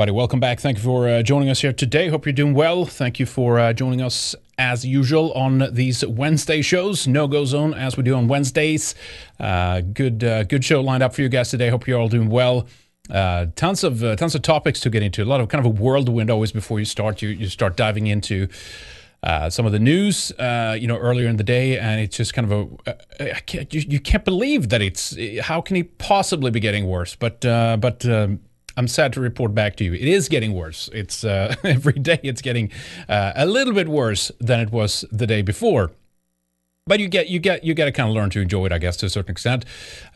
Everybody, welcome back. Thank you for uh, joining us here today. Hope you're doing well. Thank you for uh, joining us as usual on these Wednesday shows. No Go Zone as we do on Wednesdays. Uh, good, uh, good show lined up for you guys today. Hope you're all doing well. Uh, tons of uh, tons of topics to get into. A lot of kind of a whirlwind always before you start. You you start diving into. Uh, some of the news, uh, you know, earlier in the day, and it's just kind of a I can't, you, you can't believe that it's, how can he possibly be getting worse? But, uh, but, um, I'm sad to report back to you. It is getting worse. It's uh, every day it's getting uh, a little bit worse than it was the day before. But you get you get you get to kind of learn to enjoy it, I guess, to a certain extent.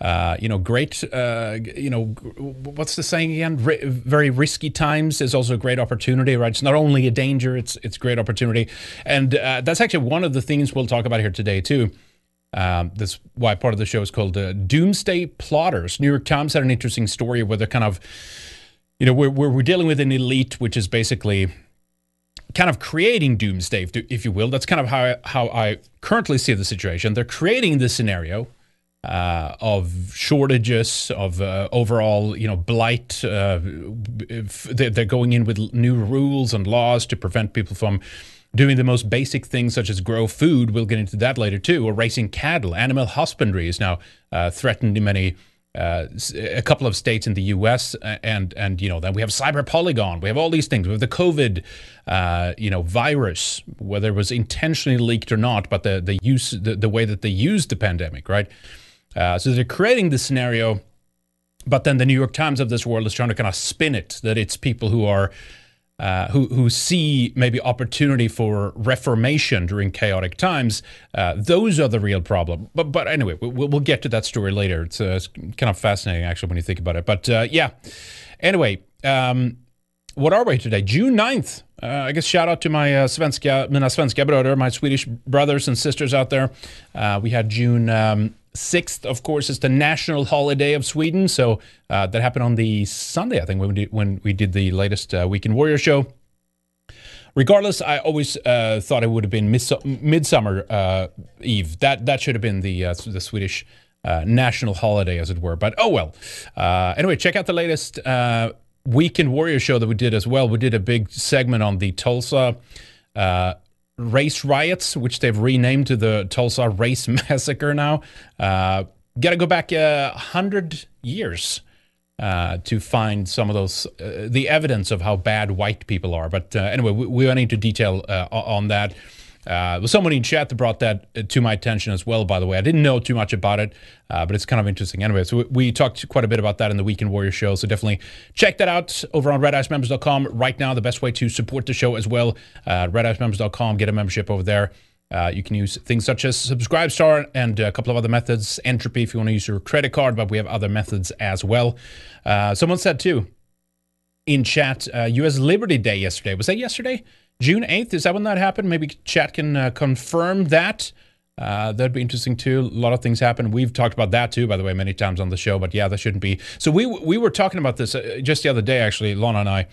Uh, you know, great. Uh, you know, what's the saying again? Very risky times is also a great opportunity, right? It's not only a danger; it's it's great opportunity, and uh, that's actually one of the things we'll talk about here today too. Um, that's why part of the show is called uh, Doomsday Plotters. New York Times had an interesting story where they're kind of you know, we're, we're, dealing with an elite, which is basically kind of creating doomsday, if you will. That's kind of how I, how I currently see the situation. They're creating this scenario uh, of shortages, of uh, overall, you know, blight. Uh, they're going in with new rules and laws to prevent people from doing the most basic things such as grow food. We'll get into that later too. Or raising cattle. Animal husbandry is now uh, threatened in many uh, a couple of states in the U.S. and and you know then we have cyber polygon. We have all these things. We have the COVID, uh, you know, virus, whether it was intentionally leaked or not, but the the use the, the way that they used the pandemic, right? Uh, so they're creating this scenario, but then the New York Times of this world is trying to kind of spin it that it's people who are uh, who who see maybe opportunity for reformation during chaotic times, uh, those are the real problem. But but anyway, we'll, we'll get to that story later. It's, uh, it's, kind of fascinating actually when you think about it. But uh, yeah, anyway, um, what are we today? June 9th. Uh, I guess shout out to my uh, svenska, svenska my Swedish brothers and sisters out there. we had June. Um, 6th, of course, is the national holiday of Sweden. So uh, that happened on the Sunday, I think, when we did, when we did the latest uh, Weekend Warrior show. Regardless, I always uh, thought it would have been Mids- Midsummer uh, Eve. That that should have been the uh, the Swedish uh, national holiday, as it were. But oh well. anyway, check out the latest Weekend Warrior show that we did as well. We did a big segment on the Tulsa race riots, which they've renamed to the Tulsa Race Massacre now. Uh, Got to go back a uh, hundred years uh, to find some of those, uh, the evidence of how bad white people are. But uh, anyway, we, we went into detail uh, on that. Uh, was someone in chat that brought that uh, to my attention as well, by the way. I didn't know too much about it, uh, but it's kind of interesting. Anyway, so we, we, talked quite a bit about that in the Weekend Warrior show. So definitely check that out over on redicemembers.com right now. The best way to support the show as well, uh, redicemembers.com, get a membership over there. Uh, you can use things such as subscribe star and a couple of other methods. Entropy if you want to use your credit card, but we have other methods as well. Uh, someone said too in chat, uh, U.S. Liberty Day yesterday. Was that yesterday? June 8th. Is that when that happened? Maybe chat can uh, confirm that. Uh, that'd be interesting too. A lot of things happen. We've talked about that too, by the way, many times on the show. But yeah, that shouldn't be. So we we were talking about this uh, just the other day, actually. Lana and I.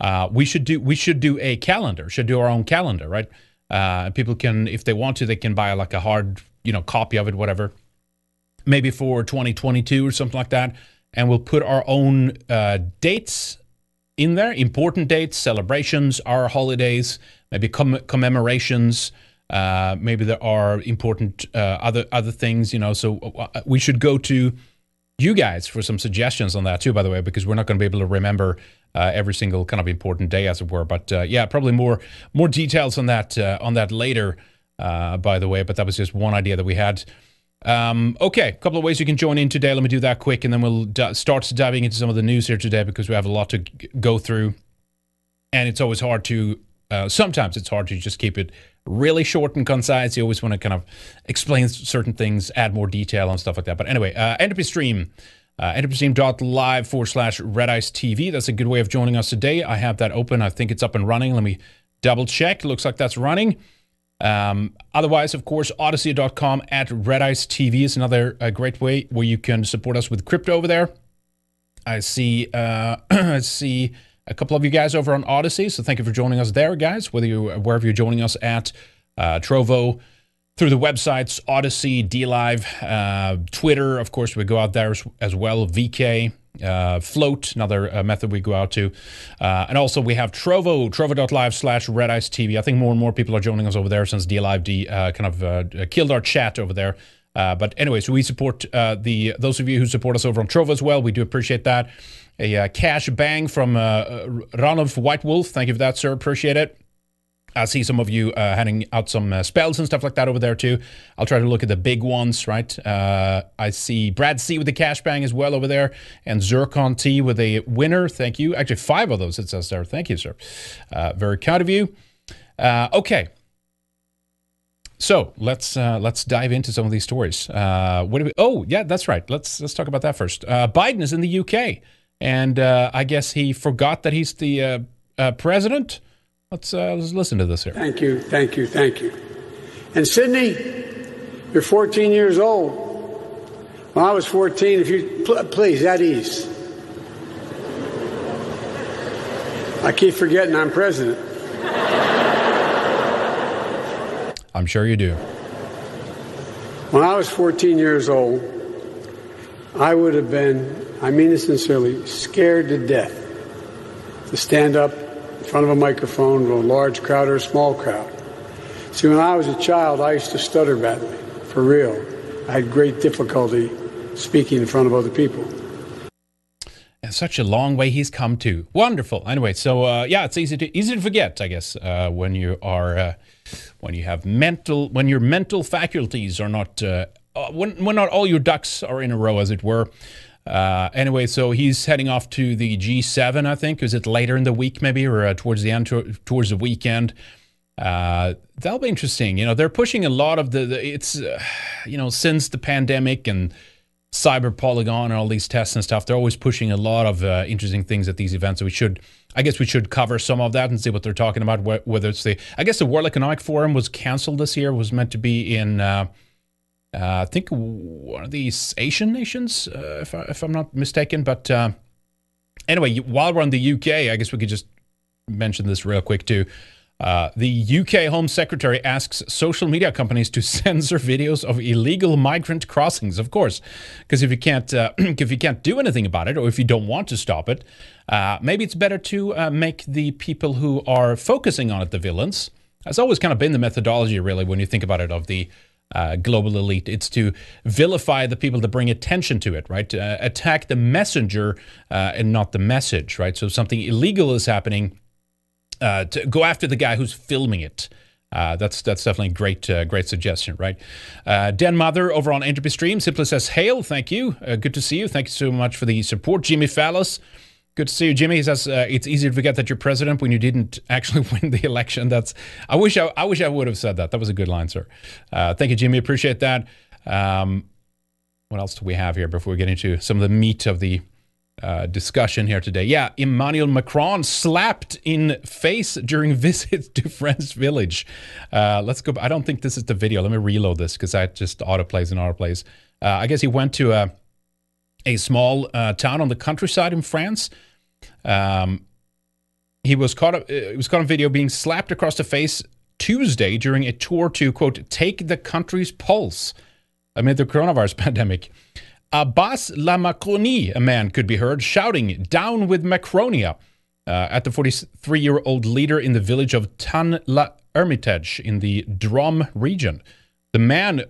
Uh, we should do we should do a calendar. Should do our own calendar, right? Uh, people can, if they want to, they can buy like a hard, you know, copy of it, whatever. Maybe for 2022 or something like that, and we'll put our own uh, dates in there important dates, celebrations, our holidays, maybe comm- commemorations. Uh, maybe there are important uh, other other things, you know. So uh, we should go to you guys for some suggestions on that too. By the way, because we're not going to be able to remember uh, every single kind of important day, as it were. But uh, yeah, probably more more details on that uh, on that later. by the way, but that was just one idea that we had. Um, okay, a couple of ways you can join in today. Let me do that quick, and then we'll d- start diving into some of the news here today because we have a lot to g- go through. And it's always hard to, uh, sometimes it's hard to just keep it really short and concise. You always want to kind of explain certain things, add more detail and stuff like that. But anyway, uh, Entropy Stream. Uh, entropystream.live forward slash red ice TV. That's a good way of joining us today. I have that open. I think it's up and running. Let me double check. Looks like that's running. Um, otherwise, of course, Odysee.com at Red Ice TV is another uh, great way where you can support us with crypto over there. I see, uh, I see a couple of you guys over on Odysee. so thank you for joining us there, guys. Whether you wherever you're joining us at uh, Trovo, through the websites Odysee, DLive, uh, Twitter, of course, we go out there as, as well. VK, uh, Float, another uh, method we go out to. Uh, and also we have Trovo, trovo.live slash Red Ice TV. I think more and more people are joining us over there since DLive uh, kind of uh, killed our chat over there. Uh, but anyways, we support uh, the those of you who support us over on Trovo as well. We do appreciate that. A uh, cash bang from uh, Ranulf White Wolf. Thank you for that, sir. Appreciate it. I see some of you uh, handing out some uh, spells and stuff like that over there too. I'll try to look at the big ones, right? Uh, I see Brad C with the cash bang as well over there, and Zircon T with a winner. Thank you. Actually, five of those it says there. Thank you, sir. Uh, very kind of you. Uh, okay, so let's uh, let's dive into some of these stories. What do we? Oh, yeah, that's right. Let's let's talk about that first. Biden is in the UK, and I guess he forgot that he's the president. Let's uh, let's listen to this here. Thank you, thank you, thank you. And Sydney, you're 14 years old. When I was 14, if you pl- please at ease. I keep forgetting I'm president. I'm sure you do. When I was 14 years old, I would have been, I mean it sincerely, scared to death to stand up in front of a microphone a large crowd or a small crowd. See, when I was a child, I used to stutter badly, for real. I had great difficulty speaking in front of other people. And such a long way he's come to. Wonderful. Anyway, so uh, yeah, it's easy to easy to forget, I guess, uh, when you are uh, when you have mental when your mental faculties are not uh, uh, when when not all your ducks are in a row, as it were. Uh, anyway, so he's heading off to the G7, I think. Is it later in the week, maybe, or uh, towards the end, to, towards the weekend? Uh, that'll be interesting. You know, they're pushing a lot of the, the it's, uh, you know, since the pandemic and cyber polygon and all these tests and stuff, they're always pushing a lot of uh, interesting things at these events. So we should I guess we should cover some of that and see what they're talking about. Whether it's the, I guess the World Economic Forum was canceled this year. Was meant to be in, uh, I think one of these Asian nations, uh, if I, I'm not mistaken. But uh, anyway, while we're on the UK, I guess we could just mention this real quick too. Uh, the UK Home Secretary asks social media companies to censor videos of illegal migrant crossings. Of course, because if you can't uh, if you can't do anything about it, or if you don't want to stop it, uh, maybe it's better to uh, make the people who are focusing on it the villains. That's always kind of been the methodology, really, when you think about it, of the uh, global elite. It's to vilify the people that bring attention to it, right? Uh, attack the messenger and not the message, right? So if something illegal is happening uh, to go after the guy who's filming it. Uh, that's that's definitely a great uh, great suggestion, right? Uh, Den Mother over on Entropy Stream simply says, "Hail, thank you, uh, good to see you. Thank you so much for the support." Jimmy Fallis, good to see you, Jimmy. He says uh, it's easy to forget that you're president when you didn't actually win the election. That's I wish I, I wish I would have said that. That was a good line, sir. Uh, thank you, Jimmy. Appreciate that. Um, what else do we have here before we get into some of the meat of the uh, discussion here today. Yeah, Emmanuel Macron slapped in face during visit to French Village. Uh, let's go. I don't think this is the video. Let me reload this because I just autoplays and autoplays. Uh, I guess he went to a, a small uh, town on the countryside in France. Um, he was caught. Up, it was caught on video being slapped across the face Tuesday during a tour to quote take the country's pulse amid the coronavirus pandemic. Abbas La Macronie, a man could be heard shouting, Down with Macronia, uh, at the 43 year old leader in the village of Tan La Hermitage in the Drôme region. The man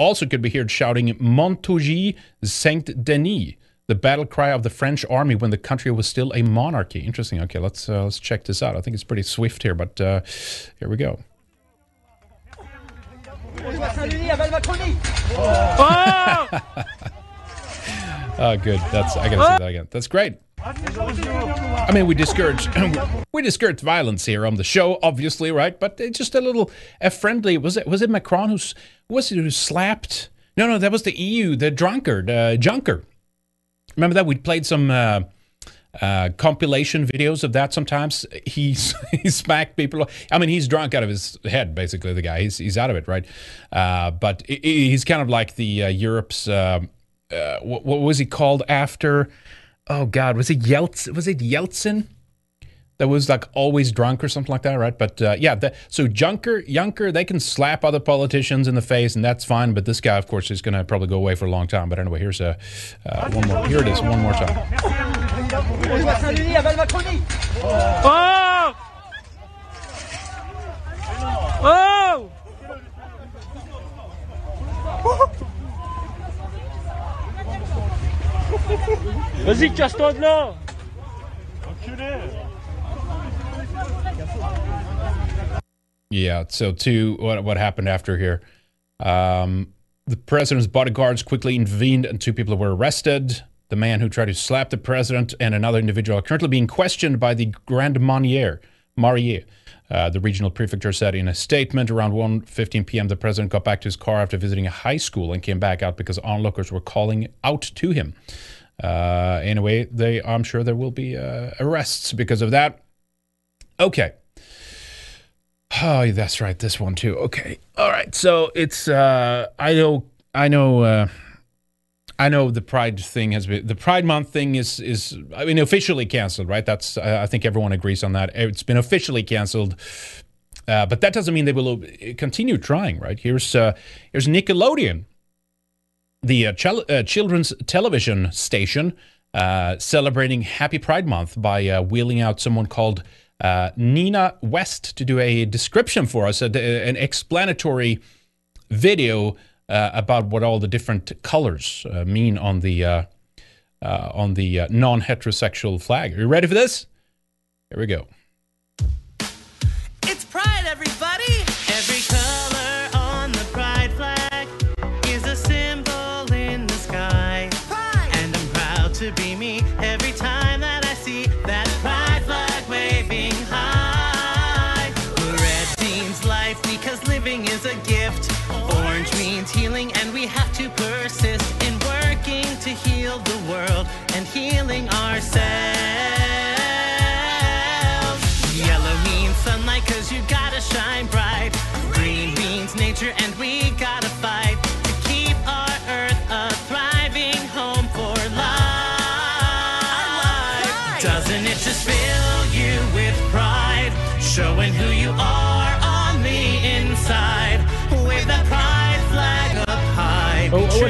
also could be heard shouting, Montjoie Saint Denis, the battle cry of the French army when the country was still a monarchy. Interesting. Okay, let's uh, let's check this out. I think it's pretty swift here, but uh, here we go. Oh! Oh, good. That's I gotta see that again. That's great. I mean, we discourage we discourage violence here on the show, obviously, right? But it's just a little a friendly. Was it was it Macron who's was it who slapped? No, no, that was the EU, the drunkard, uh, Juncker. Remember that we played some uh, uh, compilation videos of that. Sometimes he he smacked people. I mean, he's drunk out of his head, basically. The guy, he's he's out of it, right? Uh, but he's kind of like the uh, Europe's uh, what, what, was he called after? Oh God, was it Yeltsin? Was it Yeltsin? that was like always drunk or something like that, right? But uh, yeah, the, so Junker, Juncker, they can slap other politicians in the face, and that's fine. But this guy, of course, is going to probably go away for a long time. But anyway, here's a uh, one more. Here it is, one more time. Oh! Oh! Vas-y, casse-toi de là! Yeah. So, to what what happened after here? Um, the president's bodyguards quickly intervened, and two people were arrested. The man who tried to slap the president and another individual are currently being questioned by the Grand Marnier. Marier. Uh, the regional prefecture said in a statement around 1.15 p.m. the president got back to his car after visiting a high school and came back out because onlookers were calling out to him. Uh, anyway, they, I'm sure there will be uh, arrests because of that. Okay. Oh, that's right. This one too. Okay. All right. So it's uh I know I know uh I know the Pride thing has been the Pride Month thing is is I mean officially canceled, right? That's I think everyone agrees on that. It's been officially canceled. Uh, but that doesn't mean they will continue trying, right? Here's uh, here's Nickelodeon, the uh, ch- uh, children's television station, uh, celebrating Happy Pride Month by uh, wheeling out someone called uh, Nina West to do a description for us, a, an explanatory video uh, about what all the different colors uh, mean on the uh, on the non-heterosexual flag. Are you ready for this? Here we go.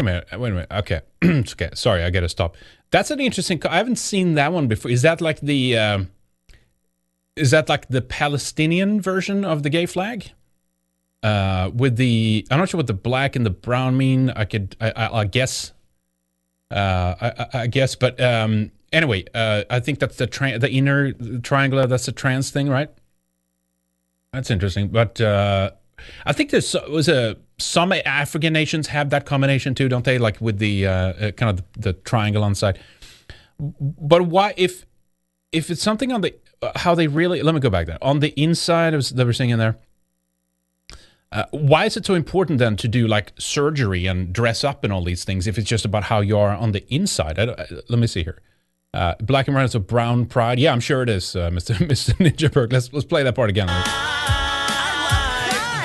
Wait a minute. Wait a minute. Okay. Okay. Sorry, I got to stop. That's an interesting. I haven't seen that one before. Is that like the? Um, is that like the Palestinian version of the gay flag? Uh, with the, I'm not sure what the black and the brown mean. I could, I, I, I guess. Uh, I, I- I guess, but um, anyway, uh, I think that's the tra- the inner triangular. That's the trans thing, right? That's interesting. But uh, I think there's was a some African nations have that combination too, don't they? Like with the uh, uh, kind of the, the triangle on the side. But why if if it's something on the uh, how they really let me go back there on the inside of that we're seeing in there. Uh, why is it so important then to do like surgery and dress up and all these things if it's just about how you are on the inside? I, I, let me see here. Uh, black and brown is a brown pride. Yeah, I'm sure it is, uh, Mr. Mr. Ninjaberg. Let's let's play that part again.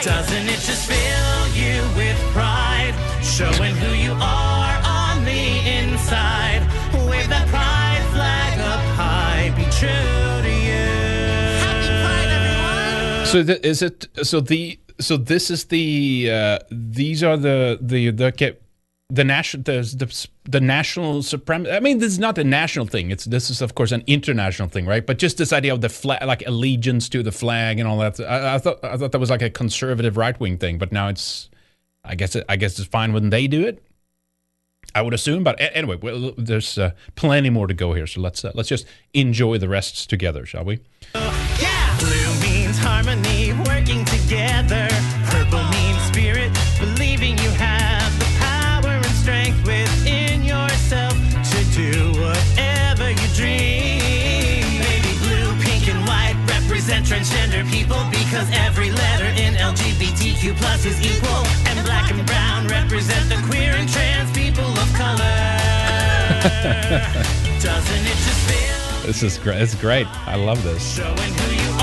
Doesn't it just fill you with pride? Showing who you are on the inside. Wave that pride flag up high. Be true to you. Happy Pride, everyone! So th- is it? So the so this is the uh, these are the the the okay, the national the, the the national supremacy. I mean, this is not a national thing. It's this is of course an international thing, right? But just this idea of the flag, like allegiance to the flag and all that. I, I thought I thought that was like a conservative right wing thing, but now it's. I guess it, I guess it's fine when they do it. I would assume, but anyway, well, there's uh, plenty more to go here. So let's uh, let's just enjoy the rest together, shall we? Yeah! Blue means harmony, working together. Because every letter in LGBTQ plus is equal. And black and brown represent the queer and trans people of color. Doesn't it just feel? This is great. It's great. I love this. Showing who you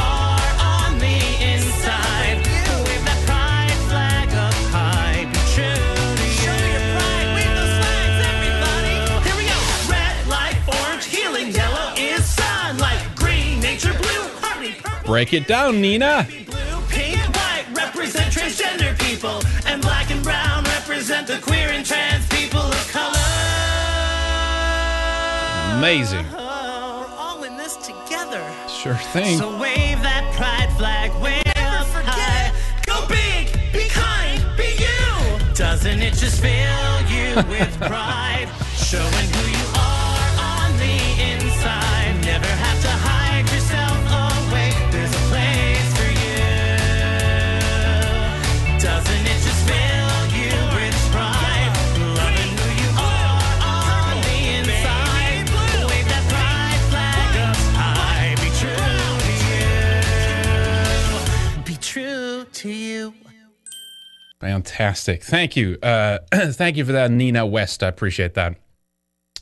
Break it down, Nina. Blue, pink, white represent transgender people, and black and brown represent the queer and trans people of color. Amazing. We're all in this together. Sure thing. So wave that pride flag, way up high. Go big, be kind, be you. Doesn't it just fill you with pride? Showing Fantastic. Thank you. Uh, thank you for that, Nina West. I appreciate that.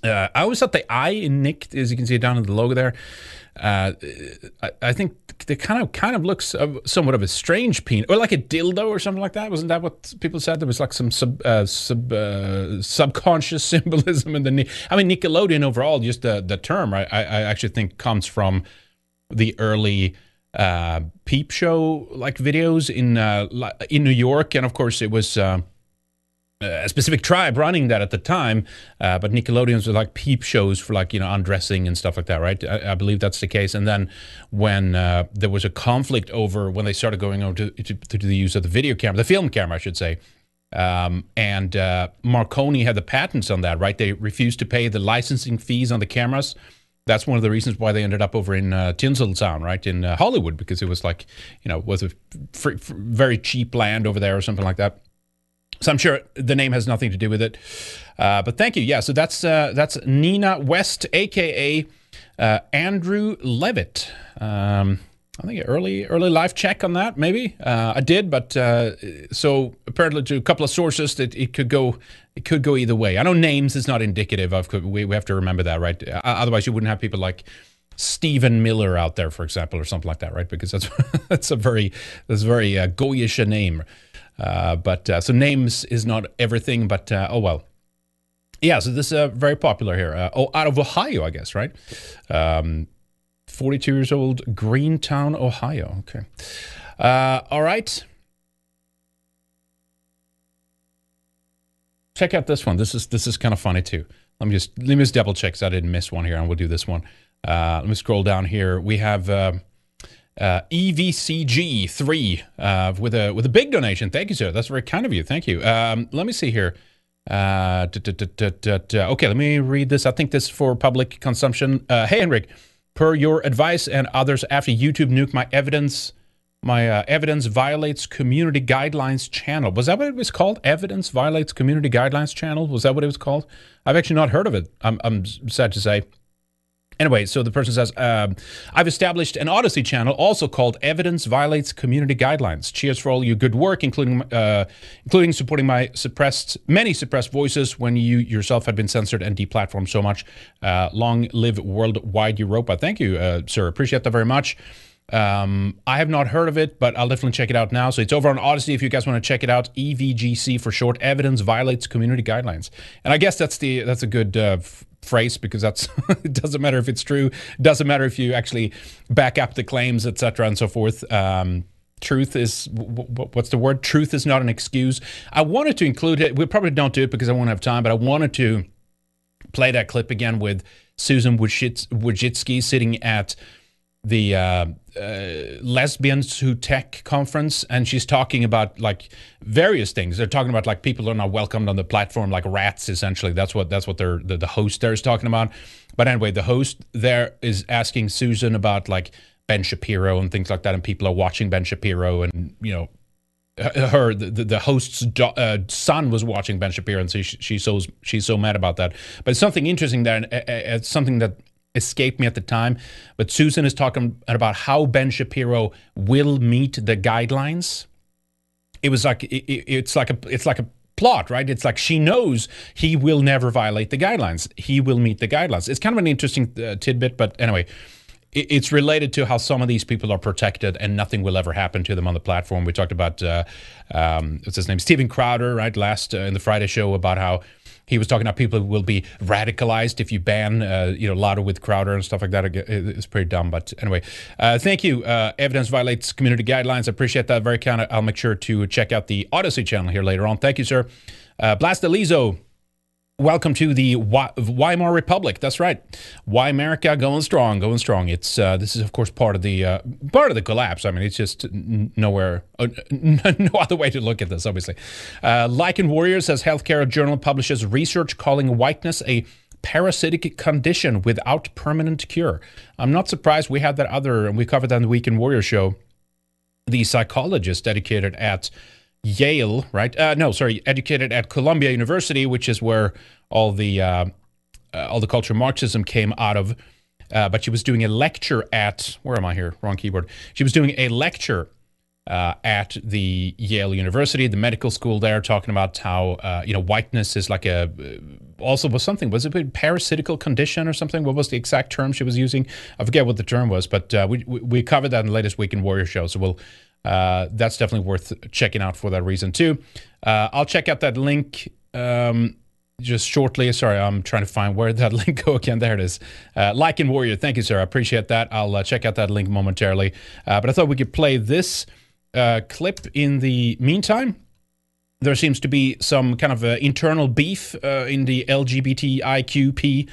Uh, I always thought the I in Nick, as you can see down in the logo there, uh, I, I think they kind of kind of looks somewhat of a strange penis, or like a dildo or something like that. Wasn't that what people said? There was like some sub, uh, sub uh, subconscious symbolism in the. I mean, Nickelodeon overall, just the the term, I, I I actually think comes from the early uh, peep show like videos in uh, in New York, and of course it was. Uh, a specific tribe running that at the time, uh, but Nickelodeons were like peep shows for like you know undressing and stuff like that, right? I, I believe that's the case. And then when uh, there was a conflict over when they started going over to, to, to the use of the video camera, the film camera, I should say, um, and uh, Marconi had the patents on that, right? They refused to pay the licensing fees on the cameras. That's one of the reasons why they ended up over in uh, Tinseltown, right in uh, Hollywood, because it was like, you know, was a very cheap land over there or something like that. So I'm sure the name has nothing to do with it. Uh, but thank you. Yeah, so that's uh, that's Nina West, aka uh, Andrew Levitt. Um, I think early early life check on that. Maybe uh, I did, but uh, so apparently to a couple of sources that it could go it could go either way. I know names is not indicative of. We, we have to remember that, right? Uh, Otherwise, you wouldn't have people like. Stephen Miller out there, for example, or something like that, right? Because that's that's a very that's a very uh, goyish a name. Uh, but uh, so names is not everything, but uh, oh well. Yeah, so this is uh, very popular here. Uh, oh, out of Ohio, I guess, right? Um, 42 years old, Greentown, Ohio. Okay. All right. Check out this one. This is this is kind of funny too. Let me just let me just double check so I didn't miss one here, and we'll do this one. Uh, let me scroll down here. We have. Uh, uh, EVCG three uh, with a with a big donation. Thank you, sir. That's very kind of you. Thank you. Um, let me see here. Uh, da, da, da. Okay, let me read this. I think this is for public consumption. Uh, hey, Henrik, per your advice and others, after YouTube nuked my evidence, my uh, evidence violates community guidelines channel. Was that what it was called? Evidence violates community guidelines channel. Was that what it was called? I've actually not heard of it. I'm, I'm sad to say. Anyway, so the person says, um, I've established an Odysee channel also called Evidence Violates Community Guidelines. Cheers for all your good work, including uh, including supporting my suppressed many suppressed voices when you yourself had been censored and deplatformed so much. Uh, long live worldwide Europa. Thank you, uh, sir. Appreciate that very much. Um, I have not heard of it, but I'll definitely check it out now. So it's over on Odysee if you guys want to check it out. EVGC for short. Evidence violates community guidelines, and I guess that's the that's a good uh, f- phrase because that's it doesn't matter if it's true. Doesn't matter if you actually back up the claims, etc., and so forth. Um, truth is what's the word? Truth is not an excuse. I wanted to include it. We probably don't do it because I won't have time, but I wanted to play that clip again with Susan Wojcicki sitting at the uh, uh, lesbians who tech conference and she's talking about like various things. They're talking about like people are not welcomed on the platform like rats essentially. That's what that's what they're the, the host there is talking about. But anyway the host there is asking susan about like ben shapiro and things like that and people are watching ben shapiro and you know her the, the host's do, uh, son was watching Ben Shapiro, and so she, she's so she's so mad about that. But something interesting there, and uh, uh, something that escaped me at the time. But Susan is talking about how Ben Shapiro will meet the guidelines. It was like it, it, it's like a it's like a plot, right? It's like she knows he will never violate the guidelines. He will meet the guidelines. It's kind of an interesting uh, tidbit, but anyway it's related to how some of these people are protected and nothing will ever happen to them on the platform. We talked about uh, um, what's his name, Steven Crowder, right? Last uh, in the Friday show about how he was talking about people will be radicalized if you ban, uh, you know, Louder with Crowder and stuff like that. It's pretty dumb, but anyway, uh, thank you. Uh, evidence violates community guidelines. I appreciate that very kind. I'll make sure to check out the Odysee channel here later on. Thank you, sir. Uh, Blast Elizo. Welcome to the Weimar Republic. That's right, Weimarica going strong, going strong. It's uh, this is of course part of the uh, part of the collapse. I mean, it's just nowhere, uh, no other way to look at this. Obviously, uh, Lycan Warrior says healthcare journal publishes research calling whiteness a parasitic condition without permanent cure. I'm not surprised. We had that other, and we covered that in the Weekend Warrior show. The psychologist dedicated at Yale, right? Uh, no, sorry, educated at Columbia University, which is where all the uh, uh, all the culture Marxism came out of. Uh, but she was doing a lecture at where am I here? Wrong keyboard. She was doing a lecture uh, at the Yale University, the medical school there, talking about how you know whiteness is like a also was something was it a parasitical condition or something? What was the exact term she was using? I forget what the term was, but we we we covered that in the latest Weekend Warrior show, so we'll. Uh, that's definitely worth checking out for that reason too. Uh, I'll check out that link um, just shortly. Sorry, I'm trying to find where that link go again. There it is. Uh, Lycan Warrior, thank you, sir. I appreciate that. I'll uh, check out that link momentarily. Uh, but I thought we could play this uh, clip in the meantime. There seems to be some kind of internal beef in the LGBTIQP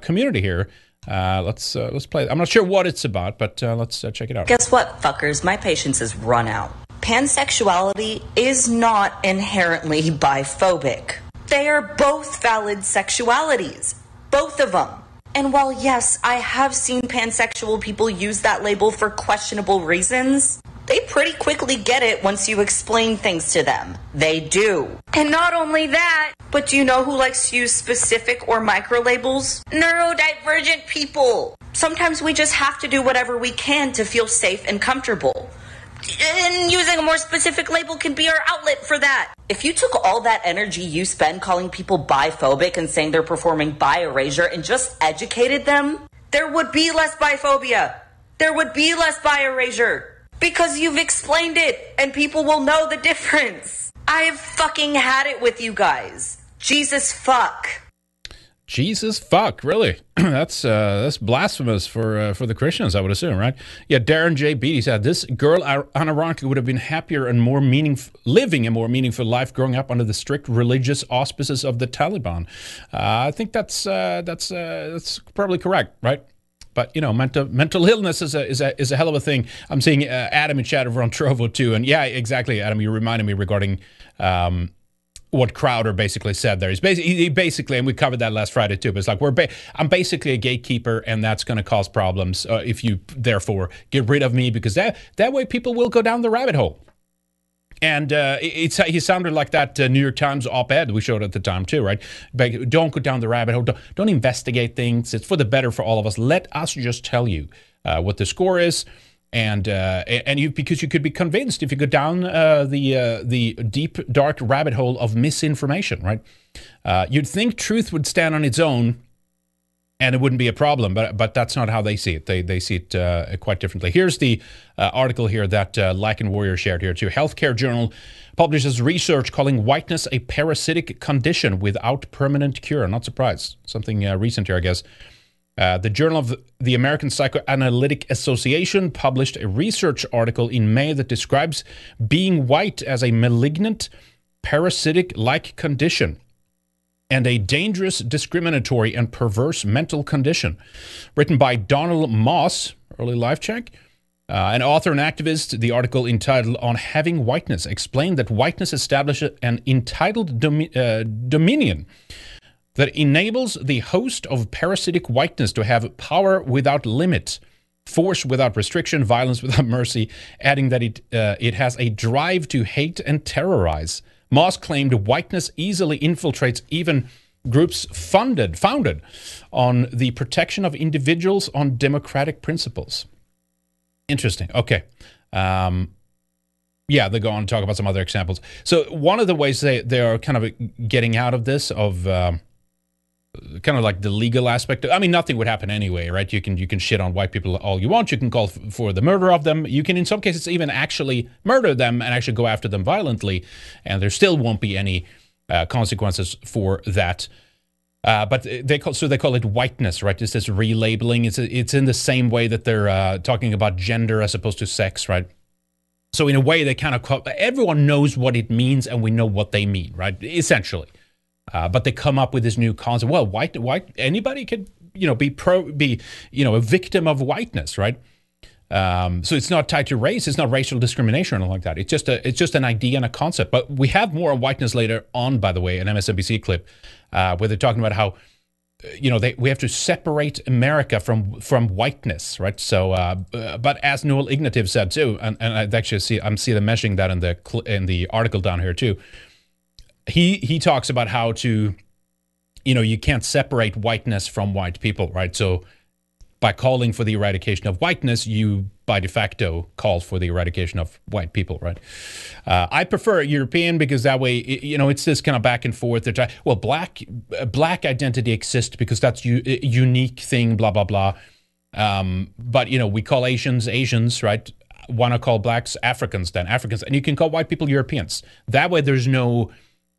community here. Uh, let's uh, let's play. I'm not sure what it's about, but uh, let's uh, check it out. Guess what, fuckers? My patience has run out. Pansexuality is not inherently biphobic. They are both valid sexualities. Both of them. And while, yes, I have seen pansexual people use that label for questionable reasons, they pretty quickly get it once you explain things to them. They do. And not only that, but do you know who likes to use specific or micro labels? Neurodivergent people. Sometimes we just have to do whatever we can to feel safe and comfortable. And using a more specific label can be our outlet for that. If you took all that energy you spend calling people biphobic and saying they're performing bi erasure and just educated them, there would be less biphobia. There would be less bi erasure. Because you've explained it and people will know the difference. I have fucking had it with you guys. Jesus fuck. Jesus fuck, really? that's uh, that's blasphemous for uh, for the Christians, I would assume, right? Yeah, Darren J. Beattie said this girl unironically would have been happier and more meaningful, living a more meaningful life growing up under the strict religious auspices of the Taliban. Uh, I think that's uh, that's uh, that's probably correct, right? But you know, mental mental illness is a is a is a hell of a thing. I'm seeing uh, Adam in chat over on Trovo too, and yeah, exactly, Adam. You reminded me regarding. Um, what Crowder basically said there. He's basically, he basically, and we covered that last Friday too. But it's like we're, ba- I'm basically a gatekeeper, and that's going to cause problems uh, if you therefore get rid of me because that that way people will go down the rabbit hole. And uh, it's he sounded like that uh, New York Times op-ed we showed at the time too, right? But don't go down the rabbit hole. Don't, don't investigate things. It's for the better for all of us. Let us just tell you uh, what the score is and uh, and you because you could be convinced if you go down uh, the uh, the deep dark rabbit hole of misinformation, right? You'd think truth would stand on its own, and it wouldn't be a problem, but but that's not how they see it. They they see it uh, quite differently. Here's the uh, article here that uh, Lycan Warrior shared here too. Healthcare Journal publishes research calling whiteness a parasitic condition without permanent cure. Not surprised. Something recent here, I guess. Uh, the Journal of the American Psychoanalytic Association published a research article in May that describes being white as a malignant, parasitic like condition and a dangerous, discriminatory, and perverse mental condition. Written by Donald Moss, early life check. Uh, an author and activist, the article entitled On Having Whiteness explained that whiteness establishes an entitled domi- uh, dominion that enables the host of parasitic whiteness to have power without limit, force without restriction, violence without mercy, adding that it, uh, it has a drive to hate and terrorize. Moss claimed whiteness easily infiltrates even groups funded, founded on the protection of individuals on democratic principles. Interesting. Okay. Um, yeah, they go on to talk about some other examples. So one of the ways they, they are kind of getting out of this, of um, kind of like the legal aspect. I mean, nothing would happen anyway, right? You can you can shit on white people all you want. You can call f- for the murder of them. You can, in some cases, even actually murder them and actually go after them violently, and there still won't be any uh, consequences for that. Uh, but they call so they call it whiteness, right? It's this relabeling. It's it's in the same way that they're uh, talking about gender as opposed to sex, right? So in a way, they kind of call, everyone knows what it means, and we know what they mean, right? Essentially, uh, but they come up with this new concept. Well, white, white, anybody could, you know, be pro, be, you know, a victim of whiteness, right? Um, so it's not tied to race. It's not racial discrimination or anything like that. It's just a, it's just an idea and a concept. But we have more on whiteness later on, by the way, an MSNBC clip uh, where they're talking about how, uh, you know, they, we have to separate America from from whiteness, right? So, uh, but as Noel Ignatiev said too, and, and I actually see I'm see them mentioning that in the in the article down here too. He he talks about how to, you know, you can't separate whiteness from white people, right? So by calling for the eradication of whiteness, you by de facto call for the eradication of white people, right? Uh, I prefer European because that way, you know, it's this kind of back and forth. Well, black black identity exists because that's a unique thing, blah blah blah. Um, but you know, we call Asians Asians, right? Want to call blacks Africans, then Africans, and you can call white people Europeans. That way, there's no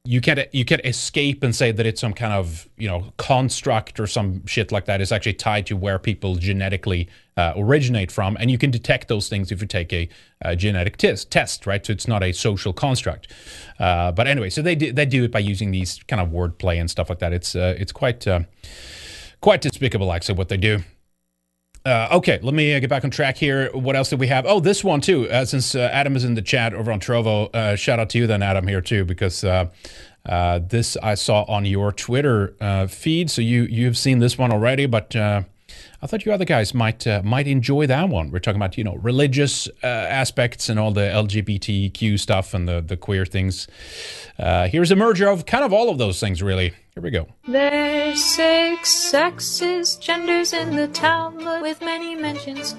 you can't you can't escape and say that it's some kind of you know construct or some shit like that. It's actually tied to where people genetically uh, originate from, and you can detect those things if you take a, a genetic test, right? So it's not a social construct. Uh, but anyway, so they do, they do it by using these kind of wordplay and stuff like that. It's uh, it's quite uh, quite despicable, actually, what they do. Uh, okay, let me uh, get back on track here. What else did we have? Oh, this one too. Uh, since uh, Adam is in the chat over on Trovo, uh, shout out to you then, Adam, here too, because this I saw on your Twitter feed. So you you've seen this one already, but I thought you other guys might might enjoy that one. We're talking about you know religious aspects and all the LGBTQ stuff and the the queer things. here's a merger of kind of all of those things, really. Here we go. There's six sexes, genders in the Talmud with many mentions.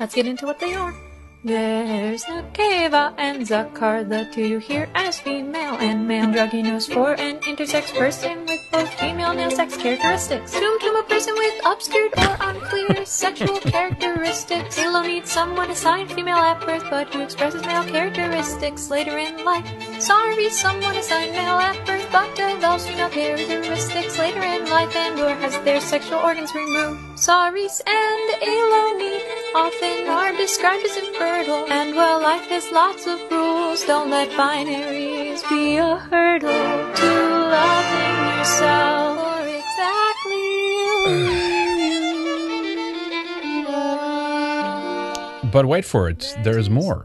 Let's get into what they are. There's Nakeva and Zakar, the two you hear as female and male. Androgynous for an intersex person with both female and male sex characteristics. Tum Tum a person with obscured or unclear sexual characteristics. Halo needs someone assigned female at birth but who expresses male characteristics later in life. Sorry, someone assigned male at birth but develops female characteristics later in life and or has their sexual organs removed. Saris and Eloni often are described as infertile. And while life has lots of rules, don't let binaries be a hurdle to loving yourself for exactly you. But wait for it, there is more.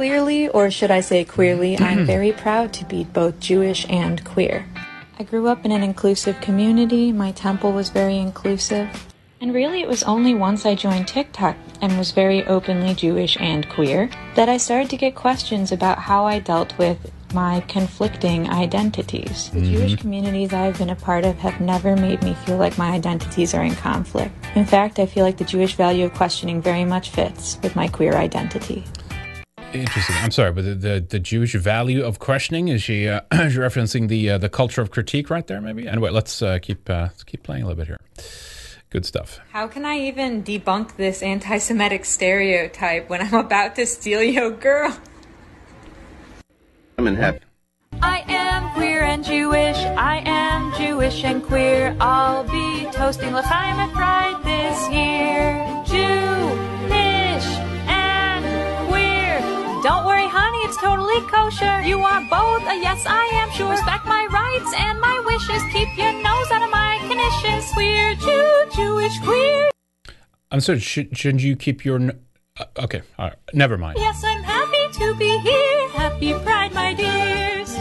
Clearly, or should I say queerly, I'm mm-hmm. very proud to be both Jewish and queer. I grew up in an inclusive community, my temple was very inclusive, and really it was only once I joined TikTok and was very openly Jewish and queer that I started to get questions about how I dealt with my conflicting identities. The mm-hmm. Jewish communities I've been a part of have never made me feel like my identities are in conflict. In fact, I feel like the Jewish value of questioning very much fits with my queer identity. Interesting. I'm sorry, but the, the, the Jewish value of questioning is she uh, is she referencing the uh, the culture of critique right there? Maybe. Anyway, let's uh, keep uh, let's keep playing a little bit here. Good stuff. How can I even debunk this anti Semitic stereotype when I'm about to steal your girl? I'm in heaven. I am queer and Jewish. I am Jewish and queer. I'll be toasting L'chaim at Pride this year. It's totally kosher. You are both a yes, I am sure. Respect my rights and my wishes. Keep your nose out of my knishes. Queer, Jew, Jewish, queer. I'm sorry. Should, shouldn't you keep your? n- uh, okay. All right. Never mind. Yes, I'm happy to be here. Happy Pride, my dears.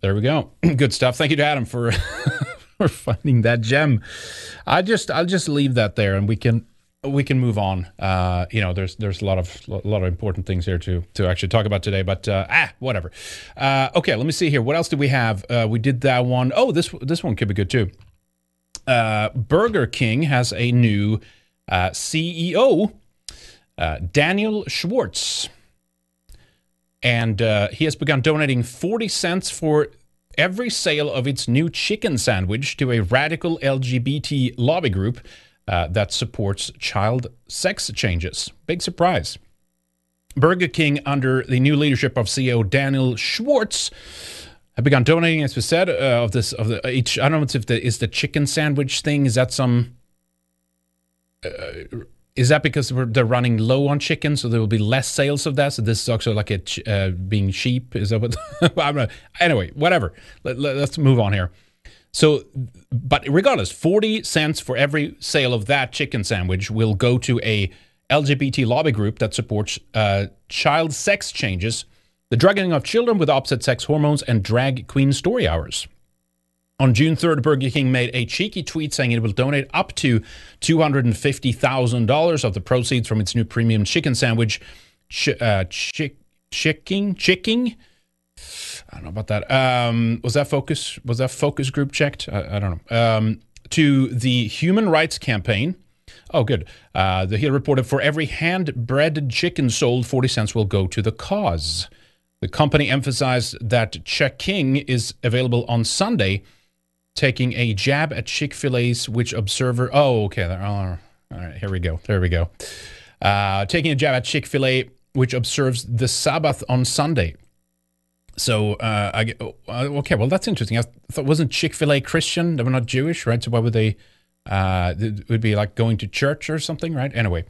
There we go. Good stuff. Thank you to Adam for for finding that gem. I just I'll just leave that there, and we can we can move on. Uh, you know, there's there's a lot of a lot of important things here to to actually talk about today. But uh, ah, whatever. Uh, okay, let me see here. What else did we have? Uh, we did that one. Oh, this this one could be good too. Uh, Burger King has a new uh, CEO, Daniel Schwartz, and he has begun donating forty cents for every sale of its new chicken sandwich to a radical LGBT lobby group uh, that supports child sex changes. Big surprise. Burger King, under the new leadership of CEO Daniel Schwartz, have begun donating, as we said, uh, of this of the each. I don't know if the is the chicken sandwich thing. Is that some? Uh, is that because they're running low on chicken, so there will be less sales of that? So this is also like it uh, being cheap. Is that what? I don't know. Anyway, whatever. Let, let, let's move on here. So, but regardless, 40 cents for every sale of that chicken sandwich will go to a LGBT lobby group that supports uh, child sex changes, the drugging of children with opposite sex hormones, and drag queen story hours. On June 3rd, Burger King made a cheeky tweet saying it will donate up to $250,000 of the proceeds from its new premium chicken sandwich, ch- uh, chick, chicking, chicking. I don't know about that. Um, was that focus? Was that focus group checked? I, I don't know. Um, to the Human Rights Campaign. Oh, good. Uh, the Hill reported for every hand breaded chicken sold, 40 cents will go to the cause. The company emphasized that Ch'King is available on Sunday, taking a jab at Chick fil A's, which Observer. Oh, okay. All right, here we go. There we go. Uh, taking a jab at Chick fil A, which observes the Sabbath on Sunday. So, uh, I, okay, well, that's interesting. I thought, wasn't Chick fil A Christian? They were not Jewish, right? So, why would they? Uh, it would be like going to church or something, right? Anyway.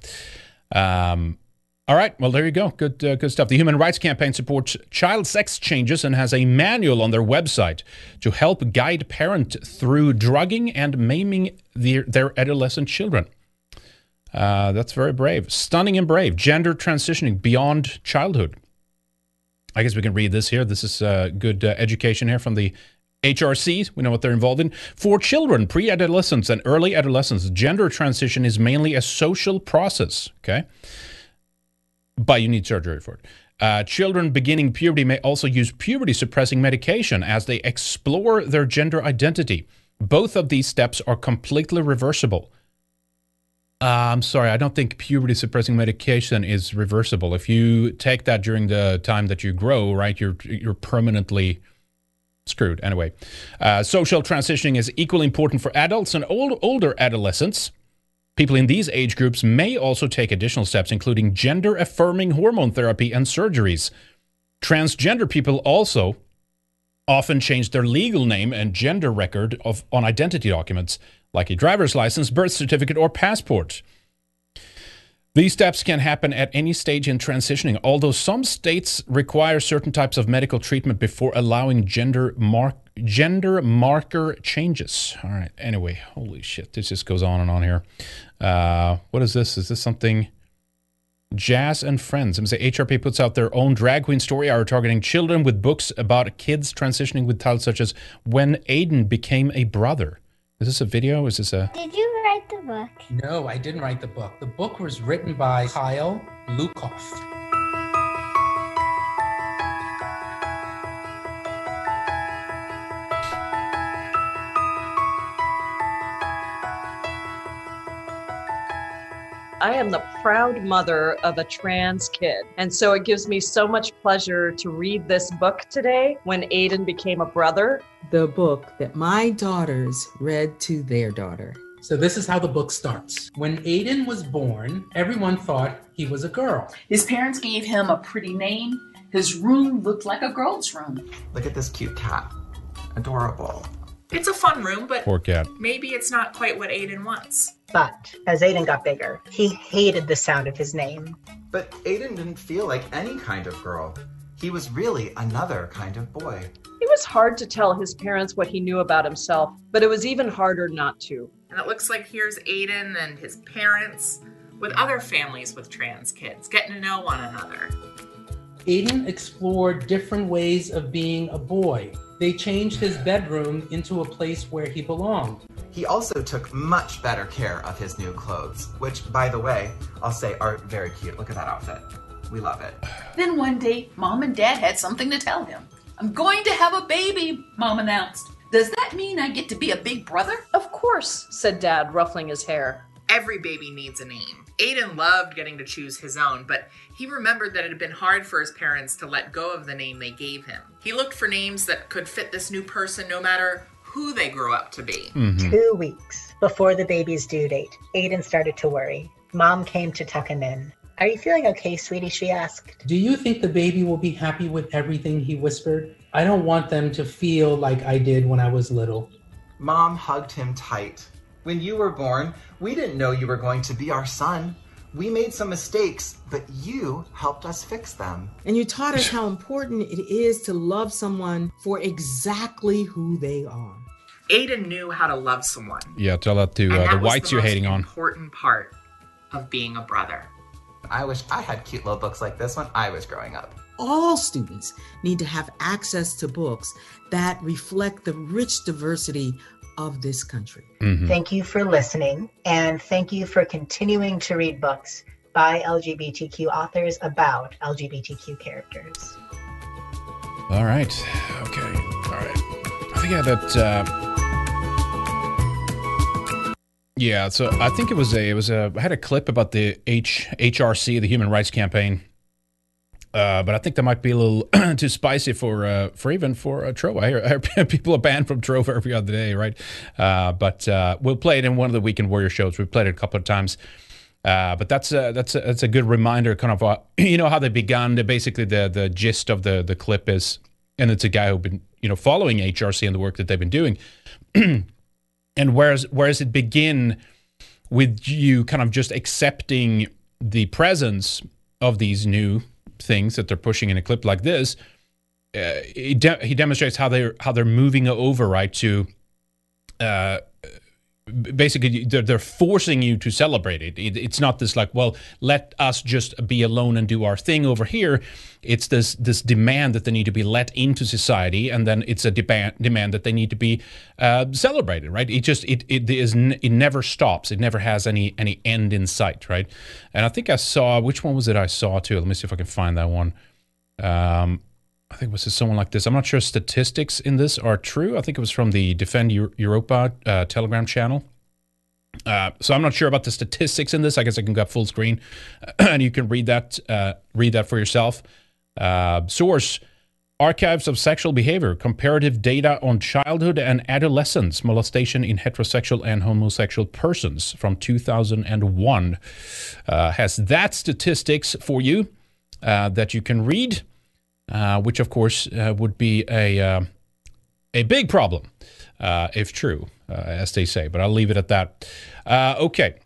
Um, all right. Well, there you go. Good, uh, good stuff. The Human Rights Campaign supports child sex changes and has a manual on their website to help guide parents through drugging and maiming their, their adolescent children. Uh, that's very brave. Stunning and brave. Gender transitioning beyond childhood. I guess we can read this here. This is uh, good uh, education here from the HRCs, We know what they're involved in. For children, pre adolescents, and early adolescents, gender transition is mainly a social process. Okay but you need surgery for it. Uh, children beginning puberty may also use puberty suppressing medication as they explore their gender identity. Both of these steps are completely reversible. Uh, I'm sorry, I don't think puberty suppressing medication is reversible. If you take that during the time that you grow, right, you're you're permanently screwed. Anyway, uh, social transitioning is equally important for adults and old, older adolescents. People in these age groups may also take additional steps, including gender affirming hormone therapy and surgeries. Transgender people also often change their legal name and gender record of, on identity documents, like a driver's license, birth certificate, or passport. These steps can happen at any stage in transitioning, although some states require certain types of medical treatment before allowing gender mark gender marker changes. All right. Anyway, holy shit, this just goes on and on here. Uh, what is this? Is this something? Jazz and Friends. I'm say HRC puts out their own drag queen story hour targeting children with books about kids transitioning with titles such as When Aiden Became a Brother. Is this a video? Is this a. Did you write the book? No, I didn't write the book. The book was written by Kyle Lukoff. I am the proud mother of a trans kid. And so it gives me so much pleasure to read this book today when Aiden became a brother. The book that my daughters read to their daughter. So this is how the book starts. When Aiden was born, everyone thought he was a girl. His parents gave him a pretty name. His room looked like a girl's room. Look at this cute cat. Adorable. It's a fun room, but Poor cat. maybe it's not quite what Aiden wants. But as Aiden got bigger, he hated the sound of his name. But Aiden didn't feel like any kind of girl. He was really another kind of boy. It was hard to tell his parents what he knew about himself, but it was even harder not to. And it looks like here's Aiden and his parents with other families with trans kids, getting to know one another. Aiden explored different ways of being a boy. They changed his bedroom into a place where he belonged. He also took much better care of his new clothes, which, by the way, I'll say are very cute. Look at that outfit. We love it. Then one day, mom and dad had something to tell him. I'm going to have a baby, mom announced. Does that mean I get to be a big brother? Of course, said dad, ruffling his hair. Every baby needs a name. Aiden loved getting to choose his own, but he remembered that it had been hard for his parents to let go of the name they gave him. He looked for names that could fit this new person no matter who they grew up to be. Mm-hmm. Two weeks before the baby's due date, Aiden started to worry. Mom came to tuck him in. Are you feeling okay, sweetie? She asked. Do you think the baby will be happy with everything he whispered? I don't want them to feel like I did when I was little. Mom hugged him tight. When you were born, we didn't know you were going to be our son. We made some mistakes, but you helped us fix them. And you taught us how important it is to love someone for exactly who they are. Aiden knew how to love someone. Yeah, tell that to uh, that the whites the you're hating on. important part of being a brother. I wish I had cute little books like this when I was growing up. All students need to have access to books that reflect the rich diversity of this country. Mm-hmm. Thank you for listening, and thank you for continuing to read books by LGBTQ authors about LGBTQ characters. All right. Okay. All right. Had that. Uh... Yeah. So I think it was a. It was a. I had a clip about the H HRC, the Human Rights Campaign. Uh, but I think that might be a little too spicy for uh, for even for uh, Trovo. I hear, I hear people are banned from Trovo every other day, right? Uh, but uh, we'll play it in one of the Weekend Warrior shows. We've played it a couple of times. Uh, but that's a, that's a, that's a good reminder, kind of uh, you know how they began. Basically, the the gist of the the clip is, and it's a guy who's been you know following HRC and the work that they've been doing, and whereas whereas it begin with you kind of just accepting the presence of these new things that they're pushing in a clip like this, uh, he, de- he demonstrates how they're how they're moving over right to. Uh, basically they're, they're forcing you to celebrate it. it. It's not this like, well, let us just be alone and do our thing over here. It's this this demand that they need to be let into society, and then it's a demand demand that they need to be uh, celebrated, right? It just it it is it never stops. It never has any any end in sight, right? And I think I saw which one was it I saw too. Let me see if I can find that one. Um, I think it was someone like this. I'm not sure statistics in this are true. I think it was from the Defend Europa uh, Telegram channel. Uh, so I'm not sure about the statistics in this. I guess I can go up full screen, and you can read that uh, read that for yourself. Uh, source: Archives of Sexual Behavior: Comparative Data on Childhood and Adolescence Molestation in Heterosexual and Homosexual Persons from 2001 uh, has that statistics for you uh, that you can read. Uh, which of course uh, would be a uh, a big problem uh, if true, as they say. But I'll leave it at that. okay,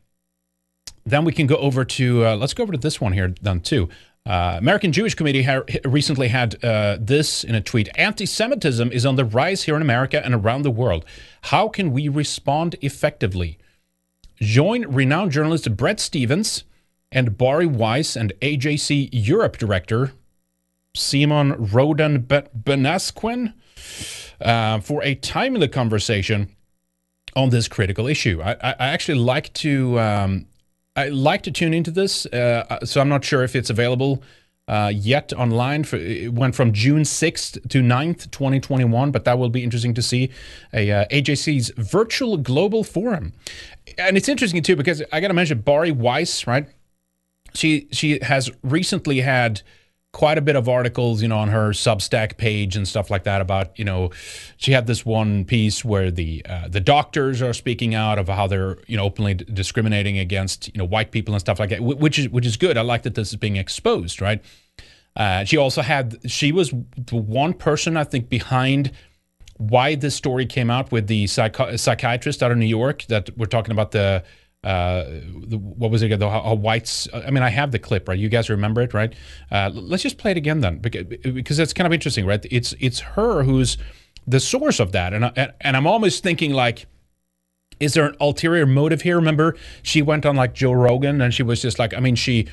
then we can go over to let's go over to this one here then too. American Jewish Committee ha- recently had this in a tweet: "Anti-Semitism is on the rise here in America and around the world. How can we respond effectively?" Join renowned journalist Bret Stephens and Bari Weiss and AJC Europe director Simon Rodan Benasquin uh, for a timely conversation on this critical issue. I, I actually like to um, I like to tune into this, uh, so I'm not sure if it's available uh, yet online. For, it went from June 6th to 9th, 2021, but that will be interesting to see a uh, AJC's virtual global forum. And it's interesting too because I got to mention Bari Weiss, right? She she has recently had quite a bit of articles, you know, on her Substack page and stuff like that about, you know, she had this one piece where the uh, the doctors are speaking out of how they're, you know, openly d- discriminating against, you know, white people and stuff like that, which is which is good. I like that this is being exposed, right? Uh, she also had she was the one person I think behind why this story came out with the psychi- psychiatrist out of New York that we're talking about the uh, the, what was it? The how whites. I mean, I have the clip, right? You guys remember it, right? Uh, let's just play it again then, because, because it's kind of interesting, right? It's it's her who's the source of that, and I, and I'm almost thinking like, is there an ulterior motive here? Remember, she went on like Joe Rogan, and she was just like, I mean, she.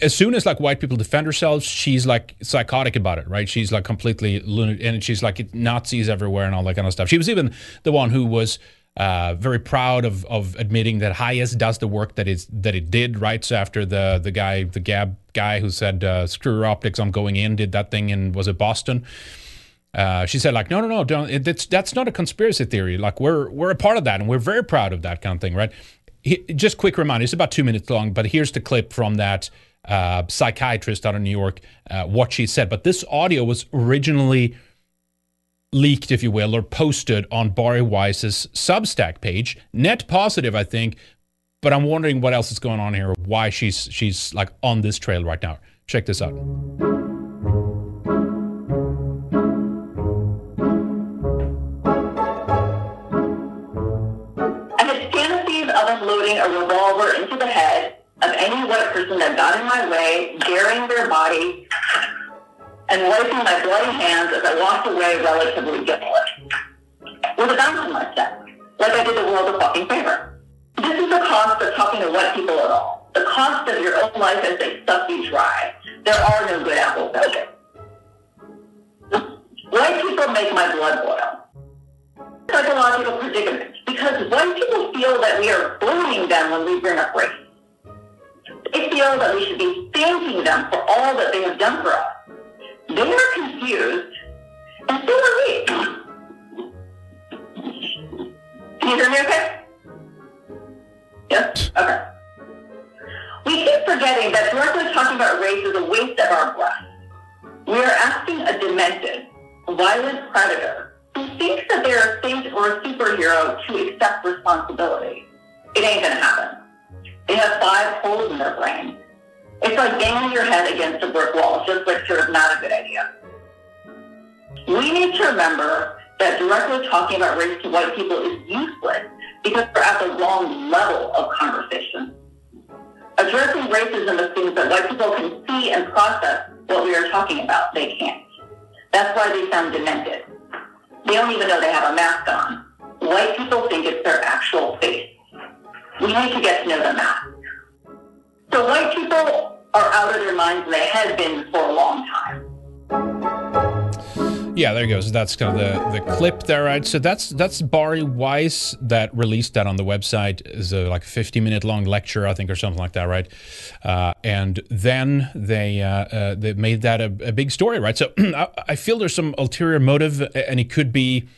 As soon as like white people defend themselves, she's like psychotic about it, right? She's like completely lunatic, and she's like Nazis everywhere and all that kind of stuff. She was even the one who was uh, very proud of, of admitting that HIAS does the work that is that it did. Right so after the the guy the Gab guy who said uh, screw optics, I'm going in, did that thing in was it Boston? Uh, she said like no no no don't it, that's that's not a conspiracy theory like we're we're a part of that and we're very proud of that kind of thing right he, just quick reminder. It's about two minutes long, but here's the clip from that uh, psychiatrist out of New York. Uh, what she said, but this audio was originally leaked, if you will, or posted on Bari Weiss's Substack page. Net positive, I think, but I'm wondering what else is going on here. Why she's she's like on this trail right now. Check this out. I had fantasies of unloading a revolver into the head of any white person that got in my way, burying their body, and wiping my bloody hands as I walked away relatively guiltless. With a bounce in my step, like I did the world a fucking favor. This is the cost of talking to white people at all. The cost of your own life as they suck you dry. There are no good apples out there. White people make my blood boil. Psychological predicament, because white people feel that we are bullying them when we bring up race. They feel that we should be thanking them for all that they have done for us. They are confused, and so are we. Can you hear me okay? Yes? Okay. We keep forgetting that directly talking about race is a waste of our breath. We are asking a demented, violent predator who thinks that they're a saint or a superhero to accept responsibility. It ain't gonna happen. They have five holes in their brain. It's like banging your head against a brick wall. It's just like sort of not a good idea. We need to remember that directly talking about race to white people is useless because we're at the wrong level of conversation. Addressing racism assumes that white people can see and process what we are talking about. They can't. That's why they sound demented. They don't even know they have a mask on. White people think it's their actual face. We need to get to know the mask. So white people are out of their minds and they have been for a long time. Yeah, there goes. That's kind of the, the clip there, right? So that's that's Bari Weiss that released that on the website is a like 50 minute long lecture, I think, or something like that, right? Uh, and then they uh, uh, they made that a, a, big story, right? So I, I feel there's some ulterior motive, and it could be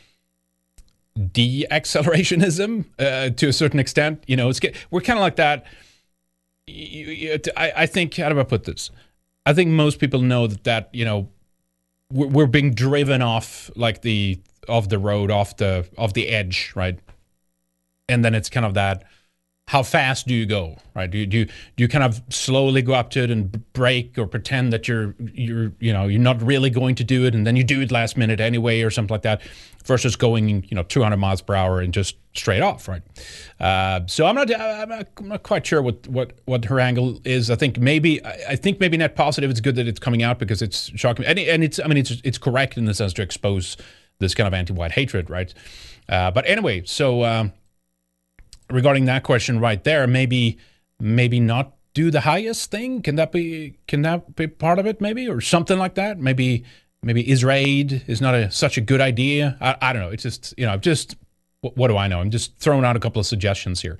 de-accelerationism uh, to a certain extent. You know, it's we're kind of like that. I, I think how do I put this? I think most people know that that you know we're being driven off like the off the road, off the off the edge, right? And then it's kind of that how fast do you go right? Do you, do you do you kind of slowly go up to it and brake or pretend that you're you're you know you're not really going to do it and then you do it last minute anyway or something like that versus going you know 200 miles per hour and just straight off right? Uh, so I'm not, I'm not I'm not quite sure what what what her angle is. I think maybe I think maybe net positive it's good that it's coming out because it's shocking. And, and it's I mean it's it's correct in the sense to expose this kind of anti-white hatred right? Uh, but anyway so um, regarding that question right there, maybe maybe not do the highest thing. Can that be can that be part of it? Maybe or something like that. Maybe maybe Israel is not a, such a good idea. I, I don't know. It's just you know just what, what, do I know? I'm just throwing out a couple of suggestions here.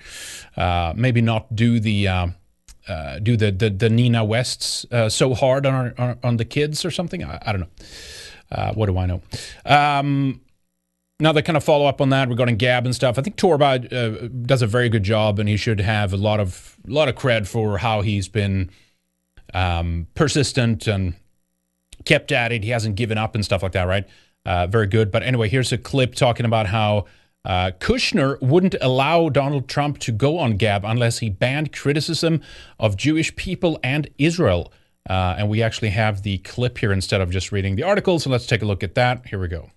Uh, maybe not do the. Uh, uh, do the, the, the Nina Wests uh, so hard on our, on the kids or something? I, I don't know. Uh, what do I know? Um, now they kind of follow up on that regarding Gab and stuff. I think Torba uh, does a very good job, and he should have a lot of a lot of cred for how he's been um, persistent and kept at it. He hasn't given up and stuff like that, right? Uh, very good. But anyway, here's a clip talking about how uh, Kushner wouldn't allow Donald Trump to go on Gab unless he banned criticism of Jewish people and Israel. Uh, and we actually have the clip here instead of just reading the article. So let's take a look at that. Here we go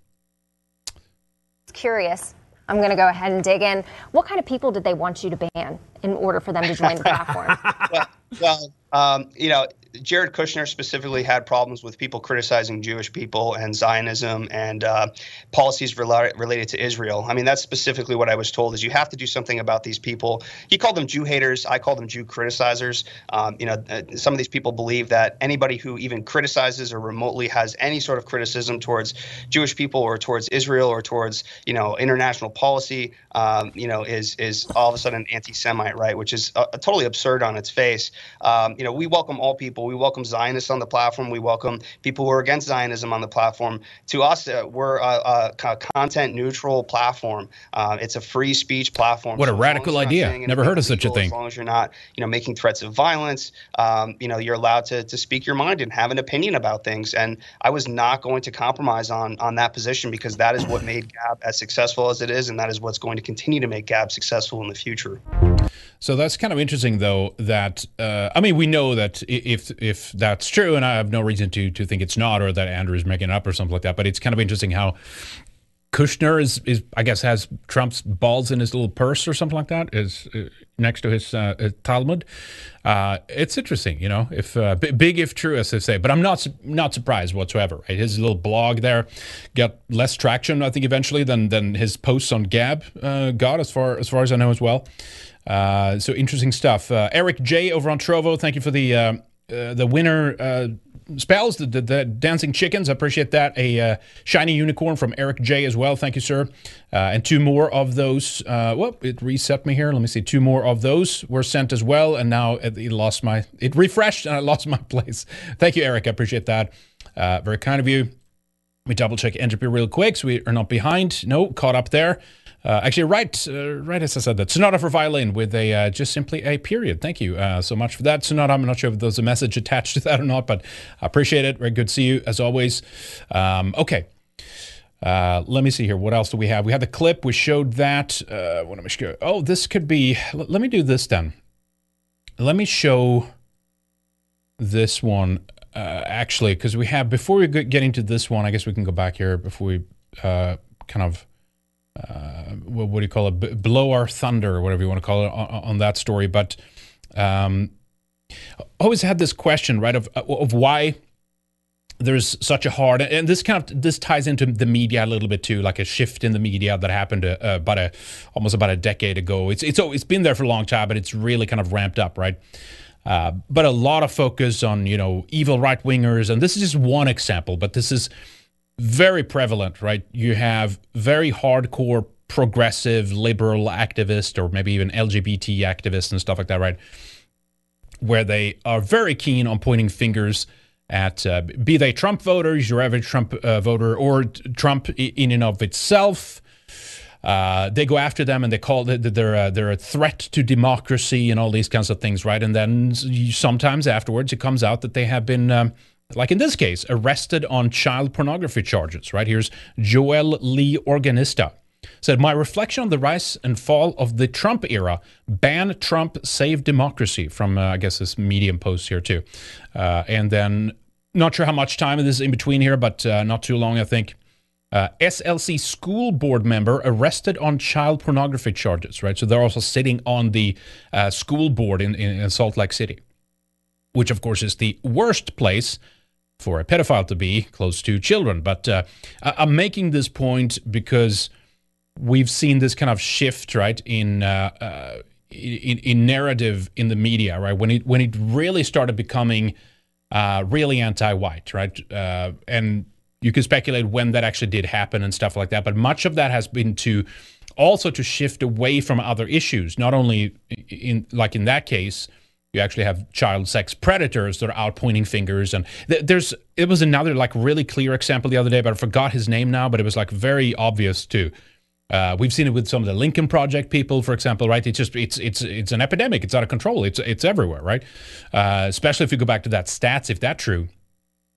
curious. I'm going to go ahead and dig in. What kind of people did they want you to ban in order for them to join the platform? well, well um, you know, Jared Kushner specifically had problems with people criticizing Jewish people and Zionism and uh, policies rela- related to Israel. I mean, that's specifically what I was told: is you have to do something about these people. He called them Jew haters. I call them Jew criticizers. Um, you know, uh, some of these people believe that anybody who even criticizes or remotely has any sort of criticism towards Jewish people or towards Israel or towards you know international policy, um, you know, is is all of a sudden anti-Semite, right? Which is uh, totally absurd on its face. Um, you know, we welcome all people people. We welcome Zionists on the platform. We welcome people who are against Zionism on the platform. To us, uh, we're a, a, content neutral platform. Uh, it's a free speech platform. What so a radical idea! Never heard of such a thing. As long as you're not, you know, making threats of violence, um, you know, you're allowed to to speak your mind and have an opinion about things. And I was not going to compromise on on that position because that is what made Gab as successful as it is, and that is what's going to continue to make Gab successful in the future. So that's kind of interesting, though. That uh, I mean, we know that if if that's true, and I have no reason to to think it's not, or that Andrew is making it up or something like that. But it's kind of interesting how Kushner is, is I guess has Trump's balls in his little purse or something like that is uh, next to his uh, Talmud. Uh, it's interesting, you know, if uh, big if true as they say, but I'm not not surprised whatsoever. Right? His little blog there got less traction, I think, eventually than than his posts on Gab uh, got, as far as far as I know as well. Uh, so interesting stuff. Uh, Eric J over on Trovo, thank you for the uh, uh the winner uh, spells, the, the, the, dancing chickens. I appreciate that. A uh, shiny unicorn from Eric J as well. Thank you, sir. and two more of those. well, it reset me here. Let me see. Two more of those were sent as well, and now it, it lost my. It refreshed and I lost my place. Thank you, Eric. I appreciate that. very kind of you. Let me double check entropy real quick so we are not behind. No, caught up there. Uh, actually, right, uh, right as I said that. Sonata for violin with a uh, just simply a period. Thank you uh, so much for that, Sonata. I'm not sure if there's a message attached to that or not, but I appreciate it. Very good to see you as always. Um, okay. Uh, let me see here. What else do we have? We had the clip. We showed that. Uh, what am I sure? Oh, this could be. L- let me do this then. Let me show this one actually, because we have before we get into this one. I guess we can go back here before we kind of uh, what, what, do you call it? B- blow our thunder, or whatever you want to call it, on, on that story. But um, always had this question, right, of of why there's such a hard and this kind of this ties into the media a little bit too like a shift in the media that happened uh, about a almost about a decade ago it's it's it's been there for a long time but it's really kind of ramped up right uh, but a lot of focus on you know evil right wingers and this is just one example but this is very prevalent, right? You have very hardcore progressive liberal activists or maybe even LGBT activists and stuff like that, right? Where they are very keen on pointing fingers at uh, be they Trump voters, your average Trump uh, voter, or Trump in and of itself. Uh, they go after them and they call it they're a, they're a threat to democracy and all these kinds of things, right? And then sometimes afterwards it comes out that they have been um, like in this case, arrested on child pornography charges, right? Here's Joel Lee Organista. Said, My reflection on the rise and fall of the Trump era, ban Trump, save democracy, from, uh, I guess, this Medium post here, too. Uh, and then, not sure how much time is in between here, but uh, not too long, I think. Uh, SLC school board member arrested on child pornography charges, right? So they're also sitting on the uh, school board in, in Salt Lake City, which, of course, is the worst place for a pedophile to be close to children. But uh, I'm making this point because we've seen this kind of shift, right, in, uh, uh, in in, narrative in the media, right, when it when it really started becoming uh, really anti-white, right, uh, and you can speculate when that actually did happen and stuff like that. But much of that has been to also to shift away from other issues, not only in like in that case you actually have child sex predators that are out pointing fingers and th- there's it was another like really clear example the other day but i forgot his name now but it was like very obvious too uh, we've seen it with some of the Lincoln Project people, for example, right? It's just it's it's it's an epidemic. It's out of control. It's it's everywhere, right? Uh, especially if you go back to that stats, if that's true,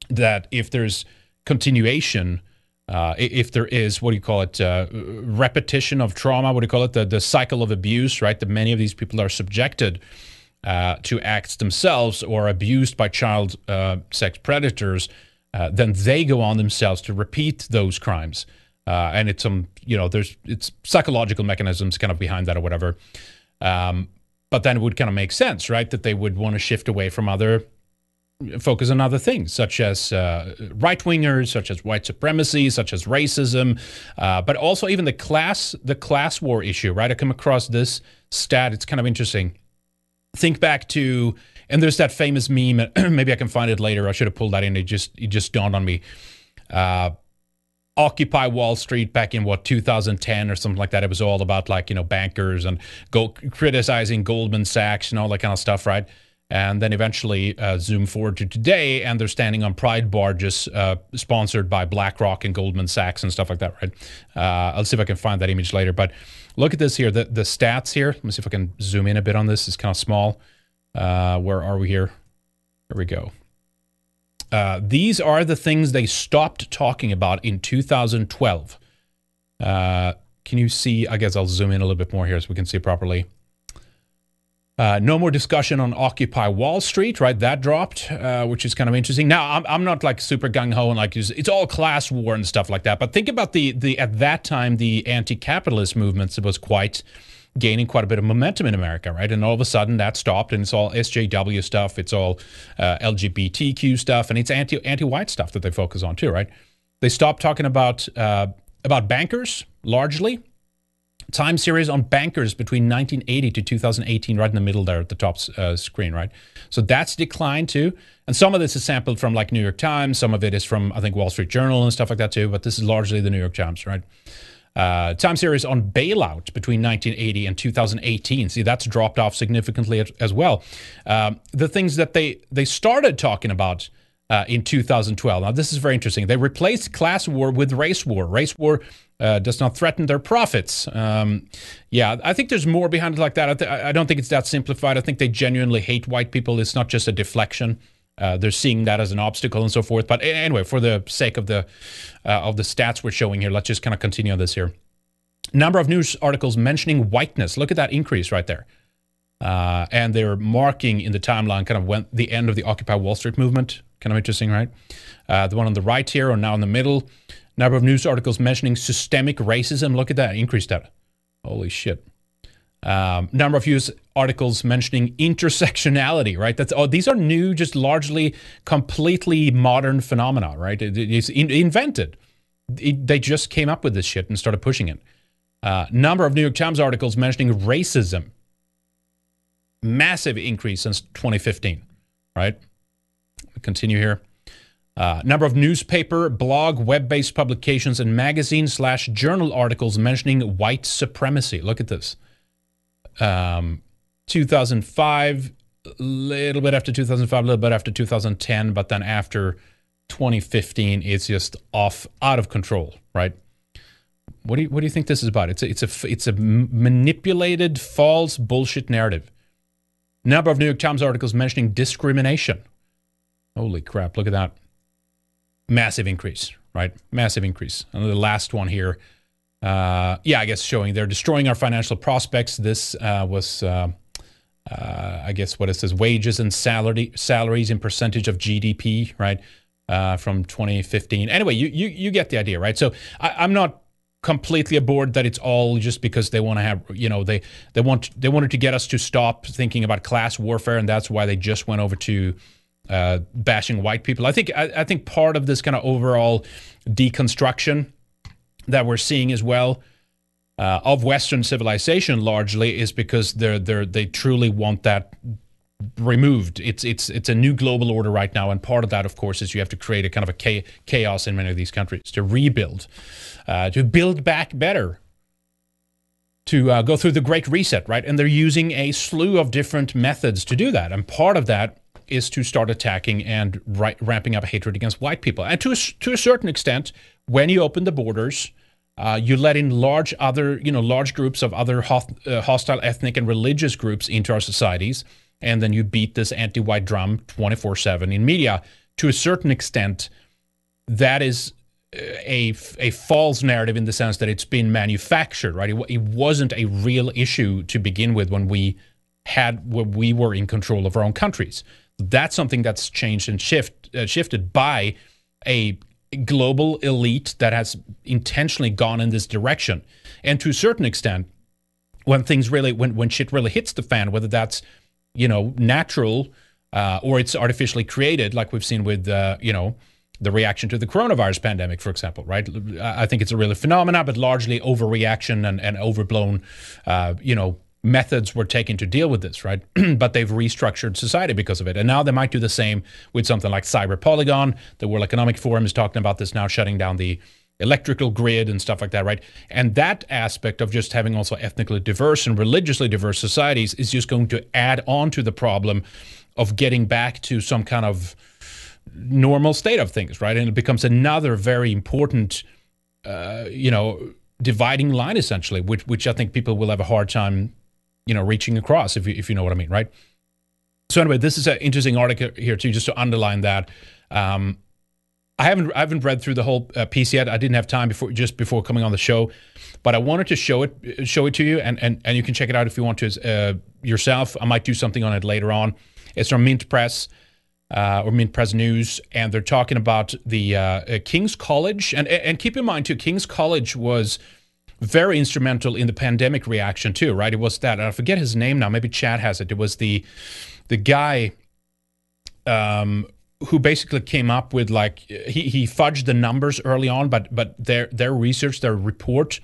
that if there's continuation, uh, if there is what do you call it, uh, repetition of trauma, what do you call it, the the cycle of abuse, right? That many of these people are subjected uh, to acts themselves or abused by child uh, sex predators, uh, then they go on themselves to repeat those crimes. Uh, and it's some, you know, there's it's psychological mechanisms kind of behind that or whatever. Um, but then it would kind of make sense, right? That they would want to shift away from other focus on other things such as uh, right wingers, such as white supremacy, such as racism, uh, but also even the class the class war issue. Right, I come across this stat. It's kind of interesting think back to and there's that famous meme maybe i can find it later i should have pulled that in it just it just dawned on me uh, occupy wall street back in what 2010 or something like that it was all about like you know bankers and go criticizing goldman sachs and all that kind of stuff right and then eventually uh, zoom forward to today, and they're standing on pride barges uh, sponsored by BlackRock and Goldman Sachs and stuff like that, right? Uh, I'll see if I can find that image later. But look at this here, the, the stats here. Let me see if I can zoom in a bit on this. It's kind of small. Uh, where are we here? Here we go. Uh, these are the things they stopped talking about in 2012. Uh, can you see? I guess I'll zoom in a little bit more here so we can see properly. Uh, no more discussion on Occupy Wall Street, right? That dropped, uh, which is kind of interesting. Now, I'm, I'm not like super gung ho and like it's, all class war and stuff like that. But think about the the at that time the anti-capitalist movements was quite gaining quite a bit of momentum in America, right? And all of a sudden that stopped, and it's all SJW stuff, it's all uh, LGBTQ stuff, and it's anti anti-white stuff that they focus on too, right? They stopped talking about uh, about bankers largely time series on bankers between 1980 to 2018, right in the middle there at the top uh, screen, right? So that's declined too. And some of this is sampled from like New York Times. Some of it is from, I think, Wall Street Journal and stuff like that too. But this is largely the New York Times, right? Uh, time series on bailout between 1980 and 2018. See, that's dropped off significantly as well. Um, the things that they they started talking about uh, in 2012. Now, this is very interesting. They replaced class war with race war. Race war uh, does not threaten their profits. Um, yeah, I think there's more behind it like that. I, th- I, don't think it's that simplified. I think they genuinely hate white people. It's not just a deflection. Uh, they're seeing that as an obstacle and so forth. But anyway, for the sake of the uh, of the stats we're showing here, let's just kind of continue on this here. Number of news articles mentioning whiteness. Look at that increase right there. Uh, and they're marking in the timeline kind of when the end of the Occupy Wall Street movement. Kind of interesting, right? Uh, the one on the right here, or now in the middle, Number of news articles mentioning systemic racism. Look at that, increased that. Holy shit. Um, number of news articles mentioning intersectionality, right? That's oh, these are new, just largely completely modern phenomena, right? It, it's in, invented. It, they just came up with this shit and started pushing it. Uh, number of New York Times articles mentioning racism. Massive increase since 2015, right? Continue here. Uh, number of newspaper, blog, web-based publications, and magazine slash journal articles mentioning white supremacy. Look at this. Um, 2005, a little bit after 2005, a little bit after 2010, but then after 2015, it's just off, out of control, right? What do you what do you think this is about? It's a, it's a it's a manipulated, false bullshit narrative. Number of New York Times articles mentioning discrimination. Holy crap! Look at that massive increase, right? Massive increase. And the last one here, uh, yeah, I guess showing they're destroying our financial prospects. This uh, was, uh, uh I guess, what it says: wages and salary salaries in percentage of GDP, right? Uh, from 2015. Anyway, you you you get the idea, right? So I, I'm not completely aboard that it's all just because they want to have you know they they want they wanted to get us to stop thinking about class warfare and that's why they just went over to uh, bashing white people. I think I, I think part of this kind of overall deconstruction that we're seeing as well uh, of Western civilization largely is because they're they they truly want that removed. It's it's it's a new global order right now, and part of that, of course, is you have to create a kind of a chaos in many of these countries to rebuild, uh, to build back better. To uh, go through the Great Reset, right? And they're using a slew of different methods to do that. And part of that is to start attacking and ramping up hatred against white people. And to a, to a certain extent, when you open the borders, uh, you let in large other, you know, large groups of other uh, hostile ethnic and religious groups into our societies, and then you beat this anti-white drum 24/7 in media. To a certain extent, that is uh, a a false narrative in the sense that it's been manufactured, right? It, it wasn't a real issue to begin with when we had when we were in control of our own countries. That's something that's changed and shift, uh, shifted by a global elite that has intentionally gone in this direction. And to a certain extent, when things really, when, when shit really hits the fan, whether that's, you know, natural uh, or it's artificially created, like we've seen with, uh, you know, the reaction to the coronavirus pandemic, for example, right? I think it's a real phenomenon, but largely overreaction and, and overblown, uh, you know, methods were taken to deal with this, right? but they've restructured society because of it. And now they might do the same with something like Cyber Polygon. The World Economic Forum is talking about this now, shutting down the electrical grid and stuff like that, right? And that aspect of just having also ethnically diverse and religiously diverse societies is just going to add on to the problem of getting back to some kind of normal state of things, right? And it becomes another very important, uh, you know, dividing line essentially, which which I think people will have a hard time, you know, reaching across if you if you know what I mean, right? So anyway, this is an interesting article here too, just to underline that. Um, I haven't I haven't read through the whole uh, piece yet. I didn't have time before just before coming on the show, but I wanted to show it show it to you, and and, and you can check it out if you want to uh, yourself. I might do something on it later on. It's from Mint Press uh, or Mint Press News, and they're talking about the uh, uh, King's College, and and keep in mind too, King's College was very instrumental in the pandemic reaction too, right? It was that I forget his name now. Maybe Chad has it. It was the the guy. Um, who basically came up with like he, he fudged the numbers early on, but but their their research, their report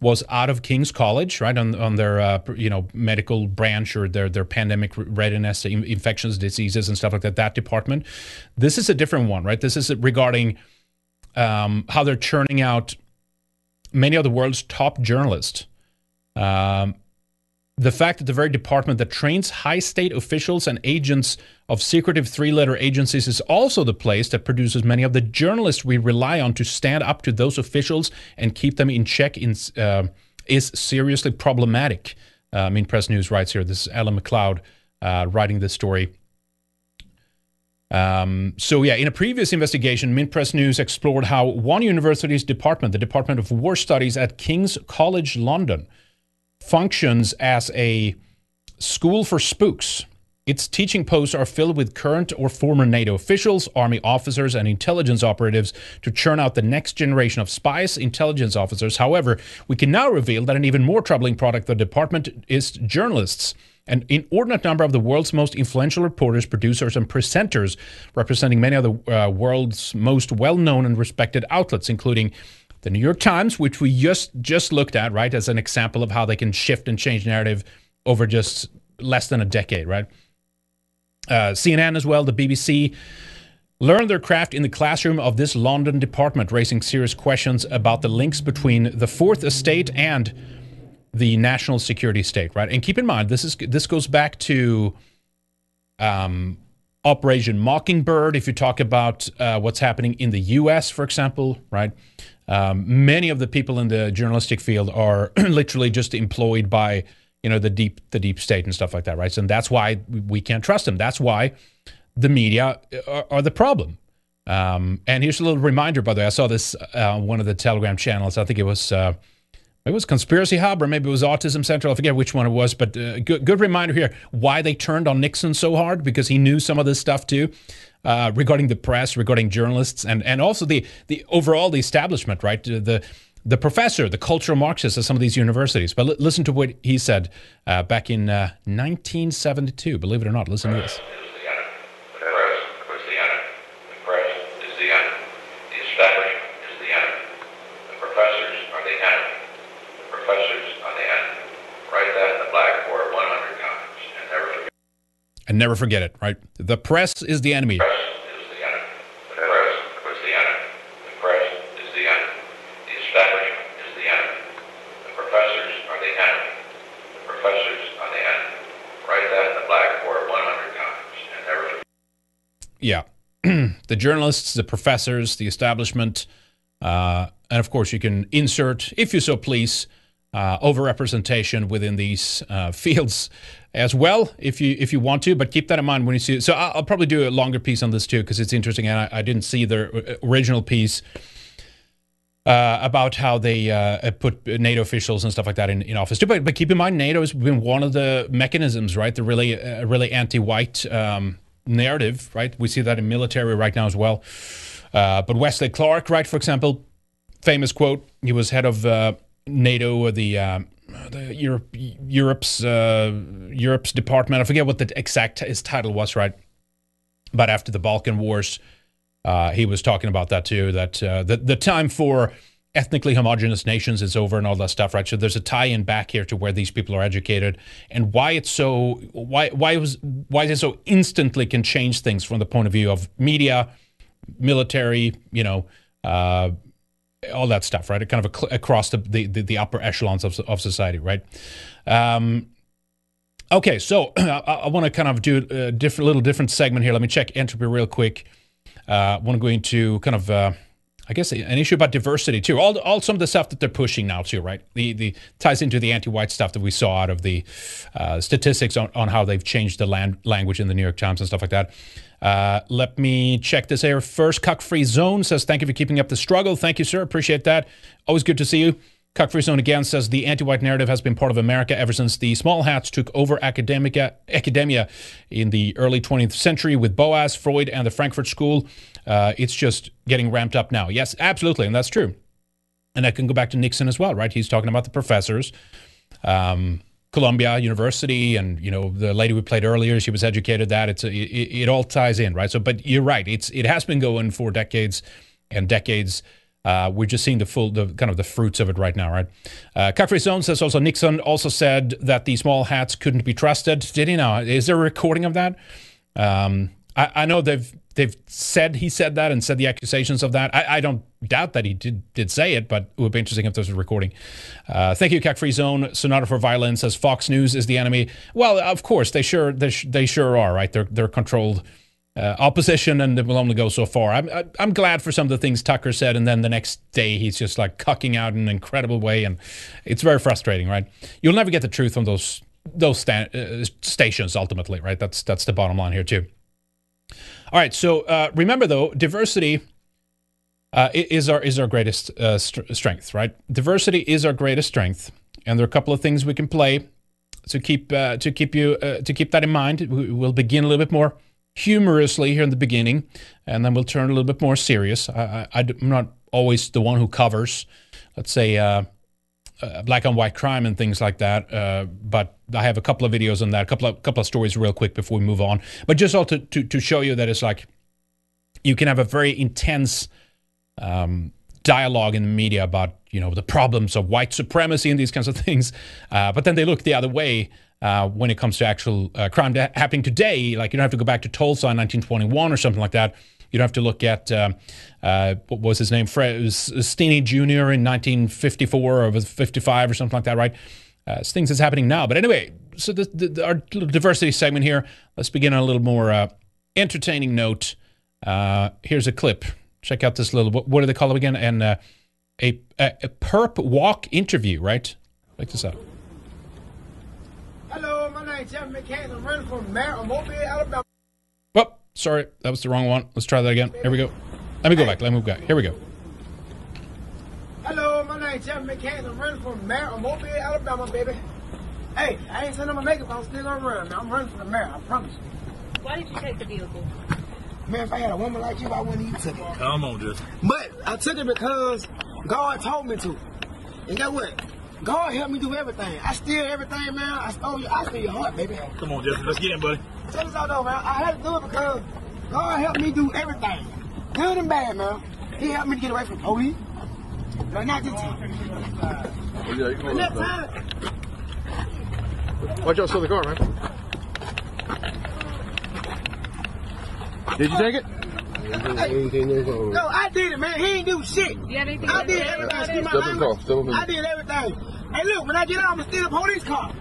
was out of King's College, right on on their uh, you know medical branch or their their pandemic readiness, infectious diseases and stuff like that. That department. This is a different one, right? This is regarding um, how they're churning out many of the world's top journalists. Um, the fact that the very department that trains high state officials and agents of secretive three letter agencies is also the place that produces many of the journalists we rely on to stand up to those officials and keep them in check in, uh, is seriously problematic. Uh, Mint Press News writes here. This is Alan McLeod uh, writing this story. Um, so, yeah, in a previous investigation, Mint Press News explored how one university's department, the Department of War Studies at King's College London, functions as a school for spooks. Its teaching posts are filled with current or former NATO officials, army officers, and intelligence operatives to churn out the next generation of spies, intelligence officers. However, we can now reveal that an even more troubling product of the department is journalists. An inordinate number of the world's most influential reporters, producers, and presenters, representing many of the uh, world's most well known and respected outlets, including the New York Times, which we just just looked at, right, as an example of how they can shift and change narrative over just less than a decade, right? Uh, CNN as well, the BBC learned their craft in the classroom of this London department, raising serious questions about the links between the Fourth Estate and the national security state, right? And keep in mind, this is this goes back to um, Operation Mockingbird. If you talk about uh, what's happening in the U.S., for example, right? Um, many of the people in the journalistic field are literally just employed by you know the deep the deep state and stuff like that, right? So, and that's why we can't trust them. That's why the media are, are the problem. Um, and here's a little reminder, by the way. I saw this uh, on one of the Telegram channels. I think it was uh, it was Conspiracy Hub or maybe it was Autism Central. I forget which one it was, but uh, good good reminder here why they turned on Nixon so hard because he knew some of this stuff too uh, regarding the press, regarding journalists, and and also the the overall the establishment, right? The the professor, the cultural Marxist at some of these universities. But l- listen to what he said uh, back in uh, 1972. Believe it or not, listen to this. And never forget it, right? The press is the enemy. Yeah. the journalists, the professors, the establishment, uh, and of course, you can insert, if you so please, uh, overrepresentation within these uh, fields as well, if you if you want to. But keep that in mind when you see it. So I'll, I'll probably do a longer piece on this too because it's interesting, and I, I, didn't see the original piece. Uh, about how they uh, put NATO officials and stuff like that in, in office too, but, but keep in mind NATO has been one of the mechanisms, right? The really uh, really anti-white um, narrative, right? We see that in military right now as well. Uh, but Wesley Clark, right, for example, famous quote: he was head of uh, NATO or the uh, the Europe Europe's uh, Europe's department. I forget what the exact his title was, right? But after the Balkan Wars, uh, he was talking about that too. That uh, the the time for ethnically homogenous nations is over and all that stuff, right? So there's a tie-in back here to where these people are educated and why it's so why why was why it so instantly can change things from the point of view of media, military, you know. Uh, all that stuff, right? Kind of across the, the, the, upper echelons of, of society, right? Um, Okay, so I, I want to kind of do a different, little different segment here. Let me check entropy real quick. Uh, I want to go into kind of, uh, I guess, an issue about diversity too. All, all some of the stuff that they're pushing now too, right? The the ties into the anti-white stuff that we saw out of the uh, statistics on, on how they've changed the land, language in the New York Times and stuff like that. Uh, let me check this here first. Cuck Free Zone says, "Thank you for keeping up the struggle. Thank you, sir. Appreciate that. Always good to see you." Cuck Free Zone again says the anti-white narrative has been part of America ever since the small hats took over academia in the early 20th century with Boas, Freud, and the Frankfurt School. Uh, it's just getting ramped up now. Yes, absolutely, and that's true. And I can go back to Nixon as well, right? He's talking about the professors, um, Columbia University, and you know the lady we played earlier. She was educated that. It's a, it, it all ties in, right? So, but you're right. It's it has been going for decades and decades. Uh, we're just seeing the full, the kind of the fruits of it right now, right? Uh, Cuckfrey Zone says also Nixon also said that the small hats couldn't be trusted. Did he now? Is there a recording of that? Um, I, I, know they've they've said he said that and said the accusations of that. I, I, don't doubt that he did did say it, but it would be interesting if there's a recording. Uh, thank you, Cuckfree Zone. Sonata for Violence says Fox News is the enemy. Well, of course they sure they, they sure are, right? They're they're controlled uh, opposition and it will only go so far. I'm I'm glad for some of the things Tucker said, and then the next day he's just like cucking out in an incredible way, and it's very frustrating, right? You'll never get the truth on those those uh, stations ultimately, right? That's that's the bottom line here too. All right, so uh, remember though, diversity. Uh, is our is our greatest uh, st- strength, right? Diversity is our greatest strength, and there are a couple of things we can play to keep uh, to keep you to keep that in mind. We'll begin a little bit more humorously here in the beginning, and then we'll turn a little bit more serious. I, am not always the one who covers, let's say, uh, black and white crime and things like that, uh, but I have a couple of videos on that, a couple of couple of stories real quick before we move on. But just all to, to, to show you that it's like you can have a very intense um, dialogue in the media about you know the problems of white supremacy and these kinds of things, uh, but then they look the other way uh, when it comes to actual uh, crime happening today. Like you don't have to go back to Tulsa in 1921 or something like that. You don't have to look at uh, uh what was his name, Fred Stinney Jr. in 1954 or 55 or something like that, right? Uh, things that's happening now. But anyway, so the, the, our diversity segment here. Let's begin on a little more uh, entertaining note. here's a clip. Check out this little. What, what do they call it again? And a, a, a perp walk interview, right? Check this out. Hello, my name's Jeff McCann. I'm running for mayor of Mobile, Alabama. Oh, sorry, that was the wrong one. Let's try that again. Here we go. Let me go back. Let me move back. Here we go. Hello, my name's Jeff McCann. I'm running for mayor of Mobile, Alabama, baby. Hey, I ain't saying I'm gonna make it, but I'm still gonna run. Man. I'm running for the mayor. I promise you. Why did you take the vehicle? Man, if I had a woman like you, I wouldn't even took it. Come on, just. But I took it because God told me to. And guess what? God helped me do everything. I steal everything, man. I stole your, I steal your heart, baby. Come on, Jesse. Let's get in, buddy. Tell us all though, man. I had to do it because God helped me do everything. Good and bad, man. He helped me to get away from police. But not this time. Oh, yeah, you can Next time. Watch out, steal the car, man. Did you take it? No, I did it, man. He ain't do shit. Yeah, they I did everything. Step in car. Step in I did everything. Hey, look, when I get out, I'm gonna steal a police car.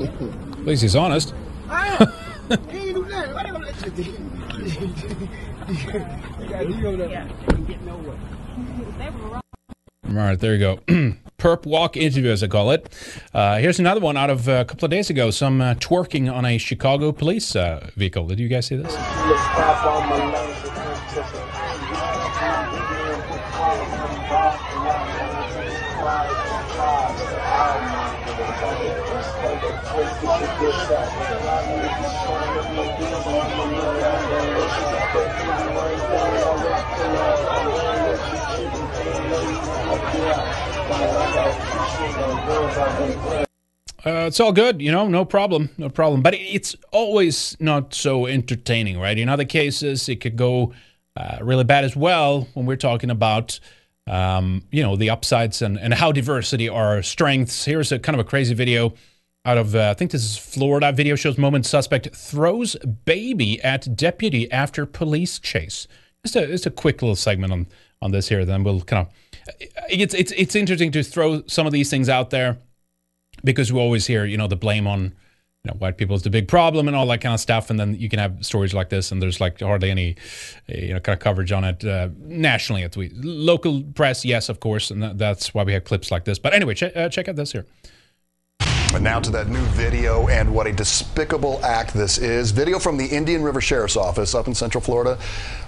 At least he's honest. I am. he ain't do nothing. Why they gonna let you do? You go there. Get nowhere. All right, there you go. Perp walk interview, as I call it. Uh, here's another one out of uh, a couple of days ago. Some uh, twerking on a Chicago police uh, vehicle. Did you guys see this? Uh, it's all good, you know, no problem, no problem. But it's always not so entertaining, right? In other cases, it could go uh, really bad as well when we're talking about, um, you know, the upsides and, and how diversity are strengths. Here's a kind of a crazy video out of, uh, I think this is Florida. Video shows moment suspect throws baby at deputy after police chase. Just a, just a quick little segment on, on this here, then we'll kind of. It's, it's, it's interesting to throw some of these things out there because we always hear, you know, the blame on you know, white people is the big problem and all that kind of stuff. And then you can have stories like this, and there's like hardly any, uh, you know, kind of coverage on it uh, nationally. At the local press, yes, of course, and that's why we have clips like this. But anyway, ch- uh, check out this here. And now to that new video and what a despicable act this is. Video from the Indian River Sheriff's Office up in Central Florida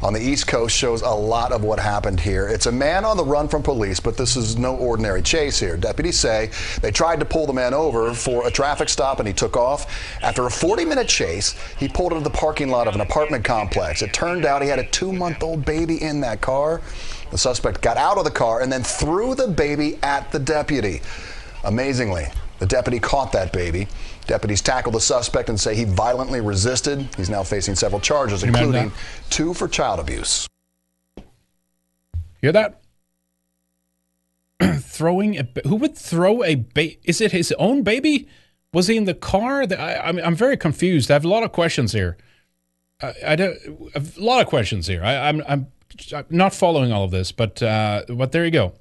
on the East Coast shows a lot of what happened here. It's a man on the run from police, but this is no ordinary chase here. Deputies say they tried to pull the man over for a traffic stop and he took off. After a 40 minute chase, he pulled into the parking lot of an apartment complex. It turned out he had a two month old baby in that car. The suspect got out of the car and then threw the baby at the deputy. Amazingly, the deputy caught that baby. Deputies tackled the suspect and say he violently resisted. He's now facing several charges, including two for child abuse. Hear that? Throwing a ba- who would throw a baby? Is it his own baby? Was he in the car? I, I'm I'm very confused. I have a lot of questions here. I, I don't a lot of questions here. I, I'm I'm I'm not following all of this, but uh, but there you go.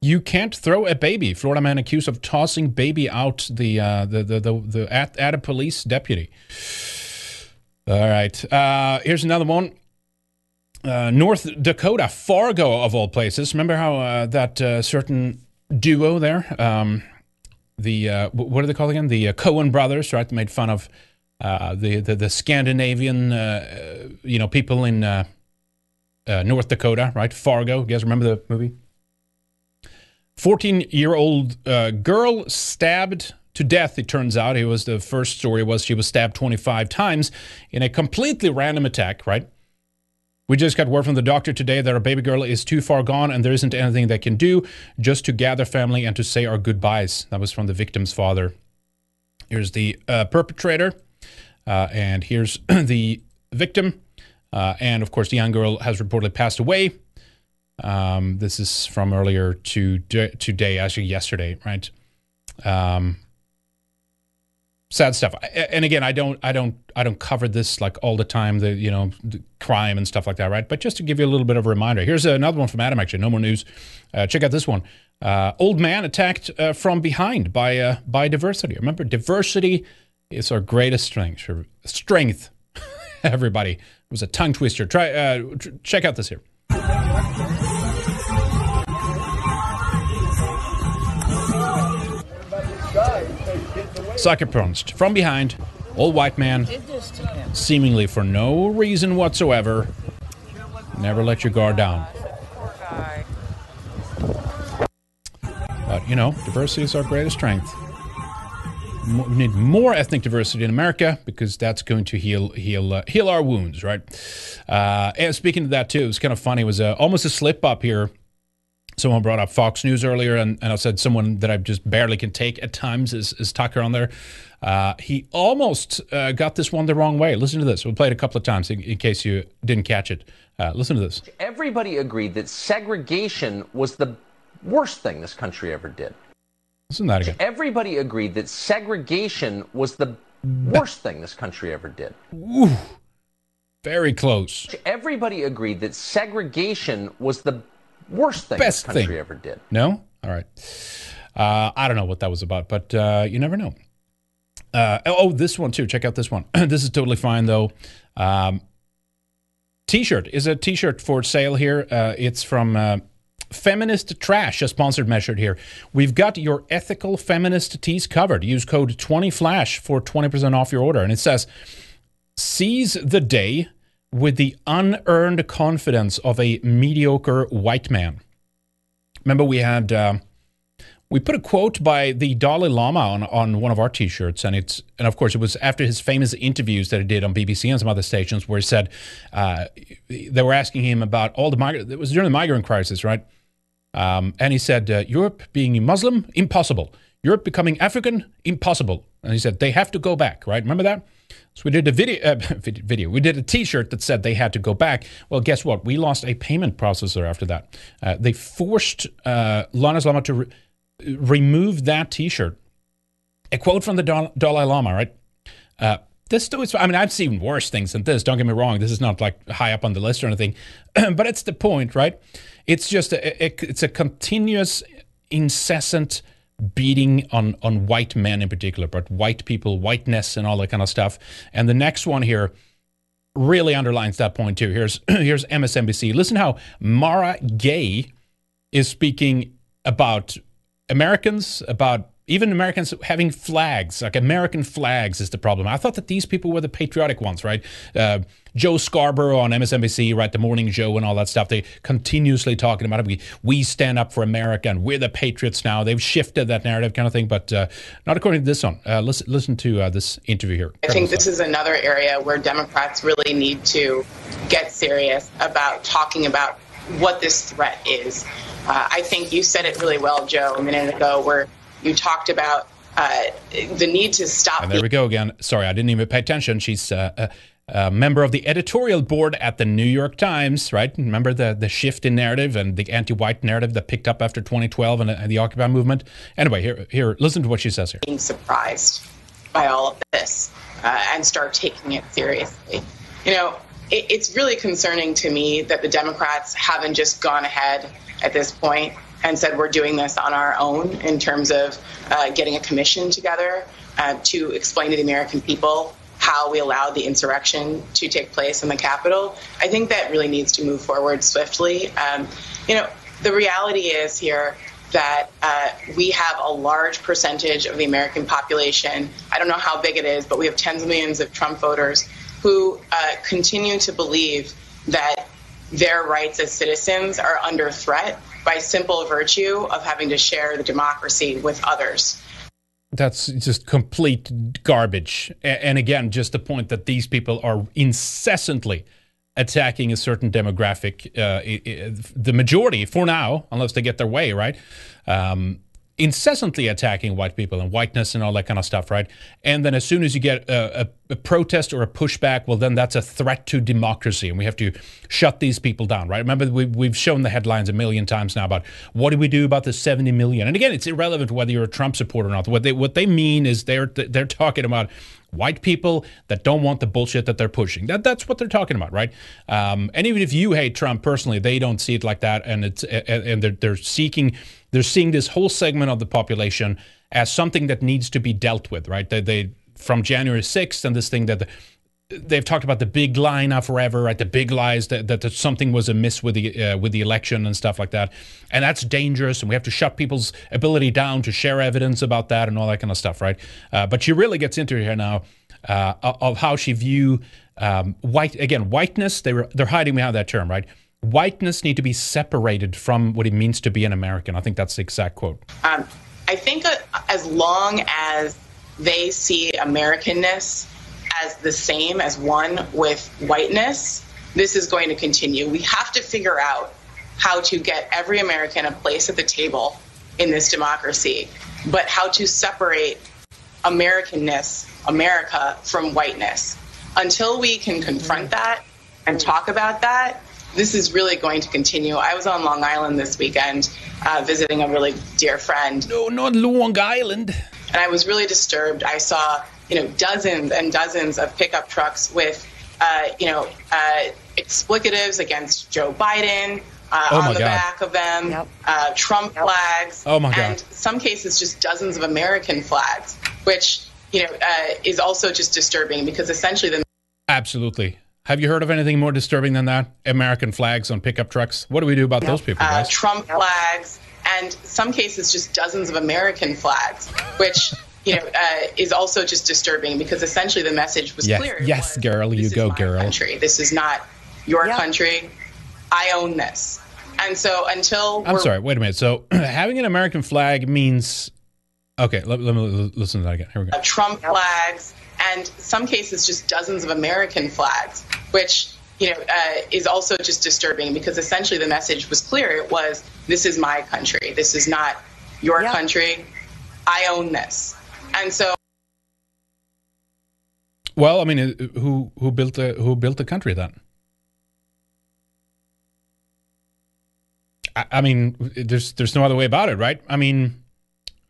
You can't throw a baby. Florida man accused of tossing baby out the uh, the the the, the at, at a police deputy. All right. Uh, here's another one. Uh, North Dakota, Fargo of all places. Remember how uh, that uh, certain duo there, um, the uh, what are they called again? The Coen brothers, right? Made fun of the, the the Scandinavian, you know, people in North Dakota, right? Fargo. You guys remember the movie? 14 year old uh, girl stabbed to death it turns out. It was the first story was. She was stabbed 25 times in a completely random attack right? We just got word from the doctor today that our baby girl is too far gone and there isn't anything they can do just to gather family and to say our goodbyes. That was from the victim's father. Here's the uh, perpetrator uh, and here's the victim uh, and of course the young girl has reportedly passed away um, this is from earlier to today, actually yesterday, right? Um, sad stuff. And again, I don't, I don't, I don't cover this like all the time. The you know, the crime and stuff like that, right? But just to give you a little bit of a reminder, here's another one from Adam. Actually, no more news. Uh, check out this one. Uh, old man attacked uh, from behind by uh, by diversity. Remember, diversity is our greatest strength. Strength. Everybody, it was a tongue twister. Try, uh, tr- check out this here. Sucker punched from behind, old white man, seemingly for no reason whatsoever. Never let your guard down. But you know, diversity is our greatest strength. We need more ethnic diversity in America because that's going to heal heal uh, heal our wounds, right? Uh, and speaking of that too, it was kind of funny. It was uh, almost a slip up here someone brought up Fox News earlier, and, and I said someone that I just barely can take at times is, is Tucker on there. Uh, he almost uh, got this one the wrong way. Listen to this. We'll play it a couple of times in, in case you didn't catch it. Uh, listen to this. Everybody agreed that segregation was the worst thing this country ever did. Listen to that again. Everybody agreed that segregation was the worst thing this country ever did. Ooh, very close. Everybody agreed that segregation was the worst thing Best country thing. ever did. No? All right. Uh, I don't know what that was about, but uh, you never know. Uh, oh, this one too. Check out this one. this is totally fine though. Um, t-shirt is a t-shirt for sale here. Uh, it's from uh, Feminist Trash, a sponsored measure here. We've got your ethical feminist tees covered. Use code 20FLASH for 20% off your order. And it says, seize the day with the unearned confidence of a mediocre white man. Remember, we had um, we put a quote by the Dalai Lama on, on one of our T-shirts, and it's and of course it was after his famous interviews that he did on BBC and some other stations, where he said uh, they were asking him about all the migrant. It was during the migrant crisis, right? Um, and he said, uh, "Europe being Muslim, impossible. Europe becoming African, impossible." And he said they have to go back, right? Remember that? So we did a video, uh, video. We did a T-shirt that said they had to go back. Well, guess what? We lost a payment processor after that. Uh, they forced uh, Lama to re- remove that T-shirt. A quote from the Dal- Dalai Lama, right? Uh, this still is. I mean, I've seen worse things than this. Don't get me wrong. This is not like high up on the list or anything, but it's the point, right? It's just a, a- it's a continuous, incessant beating on on white men in particular, but white people, whiteness, and all that kind of stuff. And the next one here really underlines that point too. Here's here's MSNBC. Listen how Mara Gay is speaking about Americans, about even Americans having flags, like American flags is the problem. I thought that these people were the patriotic ones, right? Uh, Joe Scarborough on MSNBC, right? The morning Joe and all that stuff. They continuously talking about it. We, we stand up for America and we're the patriots now. They've shifted that narrative kind of thing, but uh, not according to this one. Uh, listen, listen to uh, this interview here. I think this is another area where Democrats really need to get serious about talking about what this threat is. Uh, I think you said it really well, Joe, a minute ago, where you talked about uh, the need to stop. And there we go again. Sorry, I didn't even pay attention. She's uh, a, a member of the editorial board at the New York Times, right? Remember the, the shift in narrative and the anti-white narrative that picked up after 2012 and, and the Occupy movement. Anyway, here, here, listen to what she says here. being surprised by all of this uh, and start taking it seriously. You know, it, it's really concerning to me that the Democrats haven't just gone ahead at this point and said we're doing this on our own in terms of uh, getting a commission together uh, to explain to the American people how we allowed the insurrection to take place in the Capitol. I think that really needs to move forward swiftly. Um, you know, the reality is here that uh, we have a large percentage of the American population. I don't know how big it is, but we have tens of millions of Trump voters who uh, continue to believe that their rights as citizens are under threat by simple virtue of having to share the democracy with others. That's just complete garbage. And again, just the point that these people are incessantly attacking a certain demographic, uh, the majority for now, unless they get their way, right? Um, incessantly attacking white people and whiteness and all that kind of stuff, right? And then as soon as you get a, a, a protest or a pushback, well, then that's a threat to democracy, and we have to shut these people down, right? Remember, we, we've shown the headlines a million times now about what do we do about the 70 million? And again, it's irrelevant whether you're a Trump supporter or not. What they what they mean is they're they're talking about white people that don't want the bullshit that they're pushing. That that's what they're talking about, right? Um, and even if you hate Trump personally, they don't see it like that, and it's and they're they're seeking they're seeing this whole segment of the population as something that needs to be dealt with, right? They, they from January sixth and this thing that. The, They've talked about the big lie now forever, right? The big lies that, that, that something was amiss with the uh, with the election and stuff like that, and that's dangerous. And we have to shut people's ability down to share evidence about that and all that kind of stuff, right? Uh, but she really gets into here now uh, of how she view um, white again whiteness. They were they're hiding behind that term, right? Whiteness need to be separated from what it means to be an American. I think that's the exact quote. Um, I think uh, as long as they see Americanness as the same as one with whiteness, this is going to continue. We have to figure out how to get every American a place at the table in this democracy, but how to separate Americanness, America, from whiteness. Until we can confront that and talk about that, this is really going to continue. I was on Long Island this weekend uh, visiting a really dear friend. No, not Long Island. And I was really disturbed. I saw, you know, dozens and dozens of pickup trucks with, uh, you know, uh, explicatives against Joe Biden uh, Oh, on the God. back of them, uh, Trump flags, Oh, my God. and some cases just dozens of American flags, which you know uh, is also just disturbing because essentially the Absolutely. Have you heard of anything more disturbing than that? American flags on pickup trucks. What do we do about those people, uh, guys? Trump flags, and some cases just dozens of American flags, which you know uh, is also just disturbing because essentially the message was yes, clear. yes, girl, you go, girl. Country. This is not your country. I own this, and so until I'm sorry. Wait a minute. So having an American flag means okay. Let, let me listen to that again. Here we go. uh, Trump flags, and some cases just dozens of American flags, which you know uh, is also just disturbing because essentially the message was clear. It was this is my country. This is not your country. I own this, and so Well, I mean, uh, who who built the who built the country then? I, I mean, there's there's no other way about it, right? I mean,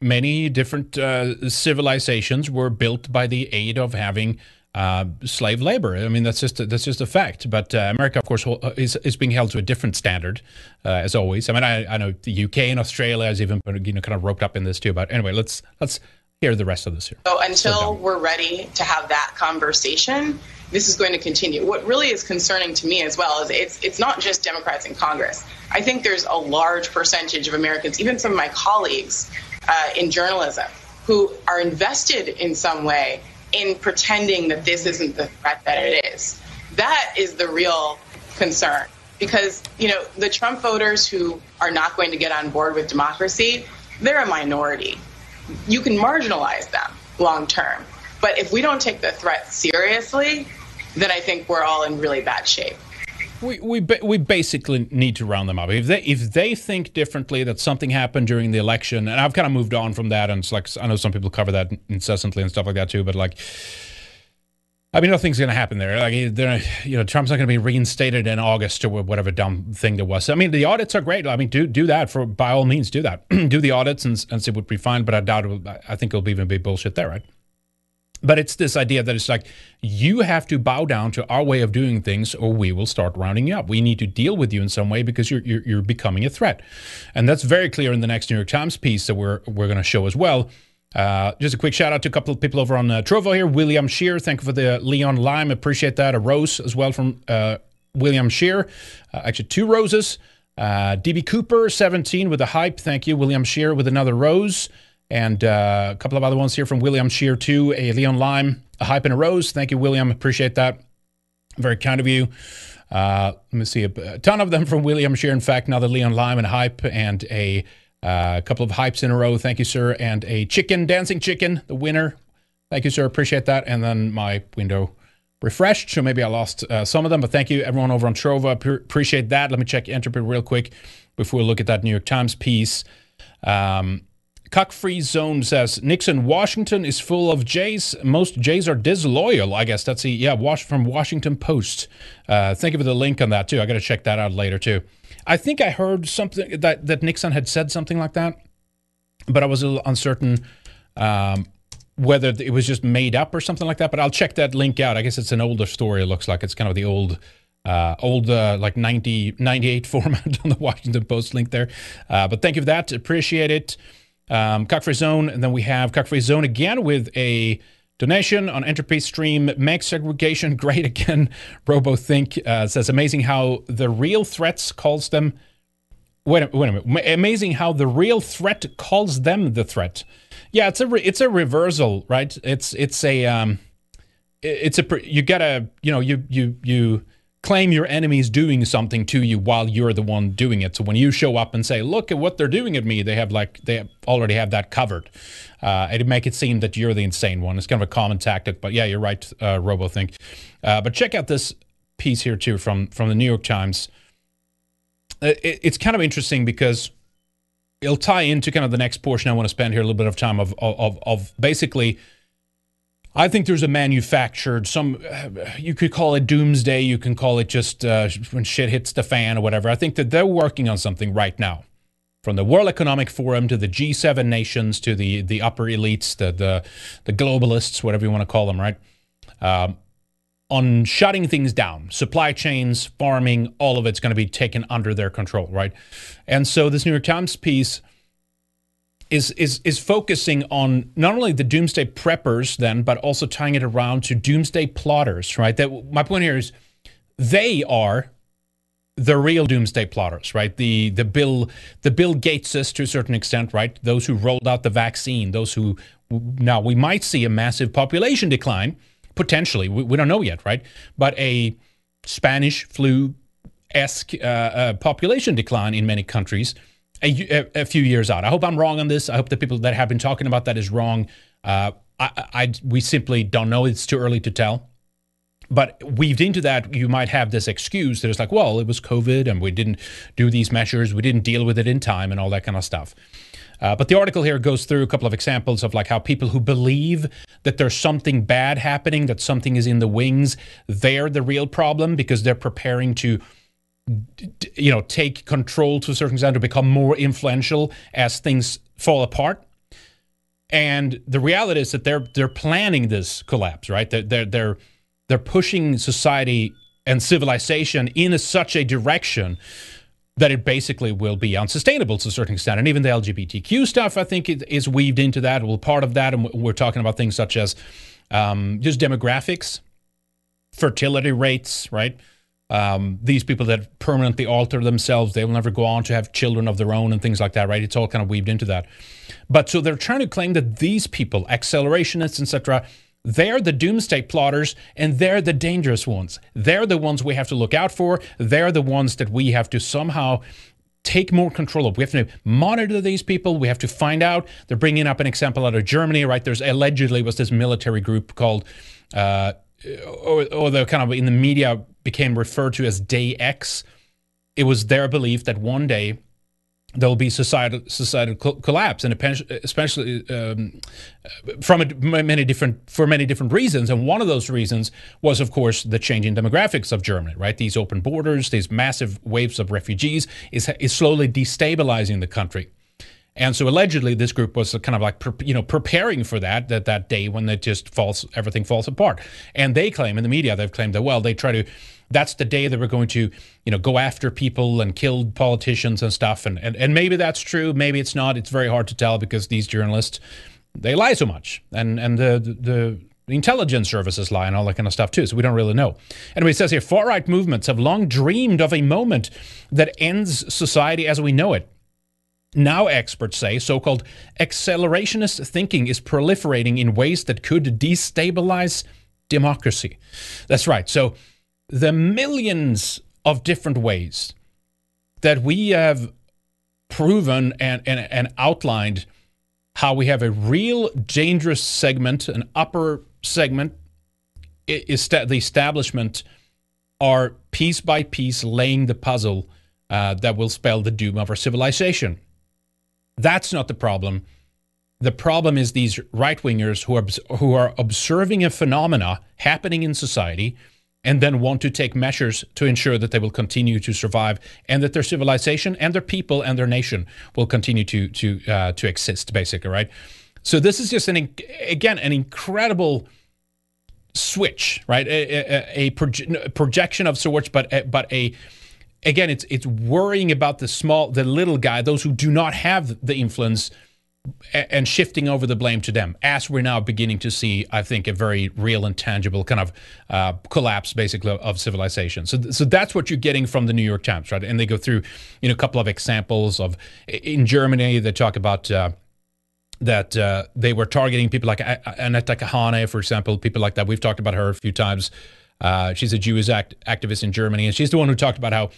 many different uh, civilizations were built by the aid of having uh, slave labor. I mean, that's just a, that's just a fact. But uh, America, of course, is is being held to a different standard, uh, as always. I mean, I, I know the UK and Australia is even you know kind of roped up in this too. But anyway, let's let's hear the rest of this here. So until we're ready to have that conversation, this is going to continue. What really is concerning to me as well is it's it's not just Democrats in Congress. I think there's a large percentage of Americans, even some of my colleagues uh, in journalism, who are invested in some way in pretending that this isn't the threat that it is. That is the real concern. Because, you know, the Trump voters who are not going to get on board with democracy, they're a minority. You can marginalize them long term. But if we don't take the threat seriously, then I think we're all in really bad shape. We we we basically need to round them up. If they if they think differently that something happened during the election, and I've kind of moved on from that, and it's like I know some people cover that incessantly and stuff like that too, but like. I mean, nothing's going to happen there. Like, they're, you know, Trump's not going to be reinstated in August or whatever dumb thing there was. I mean, the audits are great. I mean, do do that for by all means, do that. do the audits and, and see what we find. But I doubt. Will, I think it'll even be bullshit there, right? But it's this idea that it's like you have to bow down to our way of doing things, or we will start rounding you up. We need to deal with you in some way because you're you're, you're becoming a threat, and that's very clear in the next New York Times piece that we're we're going to show as well. Uh, just a quick shout out to a couple of people over on uh, Trovo here. William Shear, thank you for the Leon Lime, appreciate that. A rose as well from uh, William Shear, uh, actually two roses. Uh, DB Cooper, 17 with a hype, thank you. William Shear with another rose. And uh, a couple of other ones here from William Shear, too. A Leon Lime, a hype and a rose. Thank you, William. Appreciate that. Very kind of you. Uh, let me see a, a, ton of them from William Shear. In fact, another Leon Lime and hype, and a uh, couple of hypes in a row. Thank you, sir. And a chicken, dancing chicken, the winner. Thank you, sir. Appreciate that. And then my window refreshed, so maybe I lost uh, some of them. But thank you, everyone over on Trovo. appreciate that. Let me check Entropy real quick before we look at that New York Times piece. Um, Cuck Zone says Nixon, Washington is full of Jays. Most Jays are disloyal. I guess that's the yeah. Wash from Washington Post. Uh, thank you for the link on that too. I got to check that out later too. I think I heard something that that Nixon had said something like that, but I was a little uncertain um, whether it was just made up or something like that. But I'll check that link out. I guess it's an older story. It looks like it's kind of the old. Uh, old uh, like 90, 98 format on the Washington Post link there. Uh, but thank you for that. Appreciate it. Um, Cockfree Zone, and then we have Cockfree Zone again with a donation on Entropy Stream. Make segregation great again. RoboThink uh, says, amazing how the real threats calls them. Wait a, wait a minute. Amazing how the real threat calls them the threat. Yeah, it's a re- it's a reversal, right? It's it's a um, it's a you gotta you know you you you claim your enemy's doing something to you while you're the one doing it. So when you show up and say, "Look at what they're doing at me," they have like they already have that covered. Uh, it'd make it seem that you're the insane one. It's kind of a common tactic, but yeah, you're right, uh, RoboThink. Uh, but check out this piece here too from from the New York Times. Uh, it, it's kind of interesting because it'll tie into kind of the next portion I want to spend here a little bit of time of of, of basically I think there's a manufactured some. You could call it doomsday. You can call it just uh, when shit hits the fan or whatever. I think that they're working on something right now, from the World Economic Forum to the G7 nations to the the upper elites, the the, the globalists, whatever you want to call them, right? Um, on shutting things down, supply chains, farming, all of it's going to be taken under their control, right? And so this New York Times piece is is is focusing on not only the doomsday preppers then, but also tying it around to doomsday plotters, right? That my point here is they are the real doomsday plotters, right? The the Bill the Bill Gateses to a certain extent, right? Those who rolled out the vaccine, those who now we might see a massive population decline potentially. We, we don't know yet, right? But a Spanish flu esque uh, uh, population decline in many countries a, a, few years out. I hope I'm wrong on this. I hope the people that have been talking about that is wrong. Uh, I, I, we simply don't know. It's too early to tell. But weaved into that, you might have this excuse that it's like, well, it was COVID and we didn't do these measures, we didn't deal with it in time, and all that kind of stuff. Uh, but the article here goes through a couple of examples of like how people who believe that there's something bad happening, that something is in the wings, they're the real problem because they're preparing to you know take control to a certain extent to become more influential as things fall apart And the reality is that they're they're planning this collapse, right? They're they're they're, they're pushing society and civilization in a, such a direction that it basically will be unsustainable to a certain extent. And even the LGBTQ stuff, I think, is weaved into that. Well, part of that, and we're talking about things such as um, just demographics, fertility rates, right? Um, these people that permanently alter themselves, they will never go on to have children of their own and things like that, right? It's all kind of weaved into that. But so they're trying to claim that these people, accelerationists, etc., they're the doomsday plotters and they're the dangerous ones. They're the ones we have to look out for. They're the ones that we have to somehow take more control of. We have to monitor these people. We have to find out. They're bringing up an example out of Germany, right? There's allegedly was this military group called, uh, or, or the kind of in the media became referred to as Day X. It was their belief that one day there will be societal societal collapse, and especially um, from a, many different for many different reasons. And one of those reasons was, of course, the changing demographics of Germany. Right, these open borders, these massive waves of refugees, is is slowly destabilizing the country. And so allegedly, this group was kind of like you know preparing for that that that day when it just falls everything falls apart. And they claim in the media they've claimed that well they try to that's the day that we're going to, you know, go after people and kill politicians and stuff. And, and, and maybe that's true. Maybe it's not. It's very hard to tell because these journalists, they lie so much. And, and the, the, the intelligence services lie and all that kind of stuff too. So we don't really know. Anyway, it says here far right movements have long dreamed of a moment that ends society as we know it. Now, experts say so called accelerationist thinking is proliferating in ways that could destabilize democracy. That's right. So, the millions of different ways that we have proven and, and, and outlined how we have a real dangerous segment, an upper segment, is the establishment are piece by piece laying the puzzle uh, that will spell the doom of our civilization. That's not the problem. The problem is these right wingers who are who are observing a phenomena happening in society and then want to take measures to ensure that they will continue to survive and that their civilization and their people and their nation will continue to to uh, to exist basically right? So this is just an again an incredible switch right? A, a, a proje- projection of sorts but but a again it's it's worrying about the small the little guy those who do not have the influence and shifting over the blame to them as we're now beginning to see i think a very real and tangible kind of uh, collapse basically of civilization so, so that's what you're getting from the new york times right and they go through you know a couple of examples of in germany they talk about uh, that uh, they were targeting people like Annette Kahane, for example, people like that. We've talked about her a few times. Uh, she's a Jewish act- activist in Germany, and she's the one who talked about how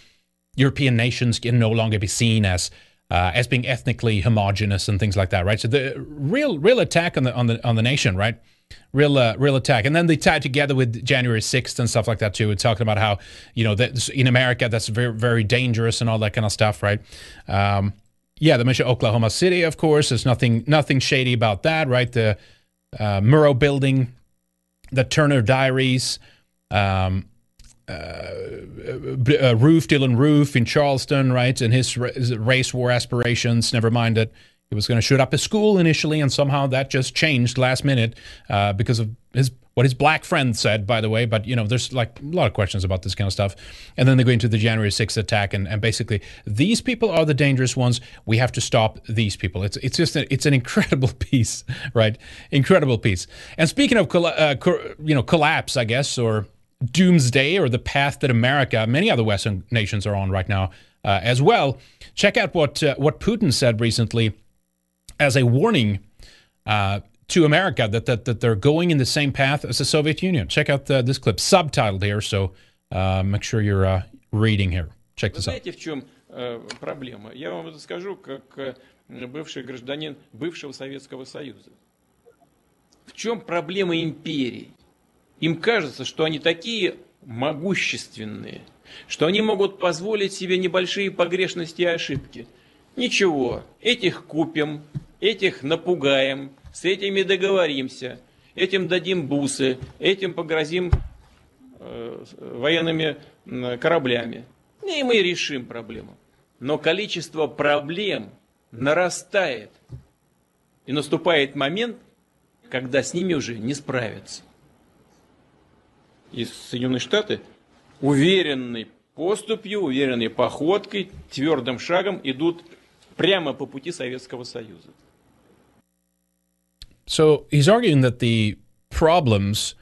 European nations can no longer be seen as uh, as being ethnically homogenous and things like that, right? So the real real attack on the on the on the nation, right? Real uh, real attack, and then they tied together with January sixth and stuff like that too. And talking about how you know that in America that's very very dangerous and all that kind of stuff, right? Um, yeah, the mentioned Oklahoma City, of course. There's nothing nothing shady about that, right? The uh, Murrah building, the Turner Diaries. Um, uh, uh, Roof, Dylan Roof in Charleston, right? And his race war aspirations. Never mind that he was going to shoot up a school initially, and somehow that just changed last minute uh, because of his what his black friend said, by the way. But you know, there's like a lot of questions about this kind of stuff. And then they go into the January 6th attack, and, and basically these people are the dangerous ones. We have to stop these people. It's it's just a, it's an incredible piece, right? Incredible piece. And speaking of uh, you know collapse, I guess, or doomsday or the path that America, many other Western nations are on right now uh, as well. Check out what uh, what Putin said recently as a warning uh, to America that, that that they're going in the same path as the Soviet Union. Check out the, this clip, subtitled here, so uh, make sure you're uh, reading here. Check this out. в чем э, проблема? Я вам это скажу как э, бывший гражданин бывшего Советского Союза. В чем проблема империи? Им кажется, что они такие могущественные, что они могут позволить себе небольшие погрешности и ошибки. Ничего, этих купим, этих напугаем, с этими договоримся, этим дадим бусы, этим погрозим э, военными кораблями. И мы решим проблему. Но количество проблем нарастает. И наступает момент, когда с ними уже не справятся. И Соединенные Штаты уверенной поступью, уверенной походкой, твердым шагом идут прямо по пути Советского Союза. So he's arguing that the problems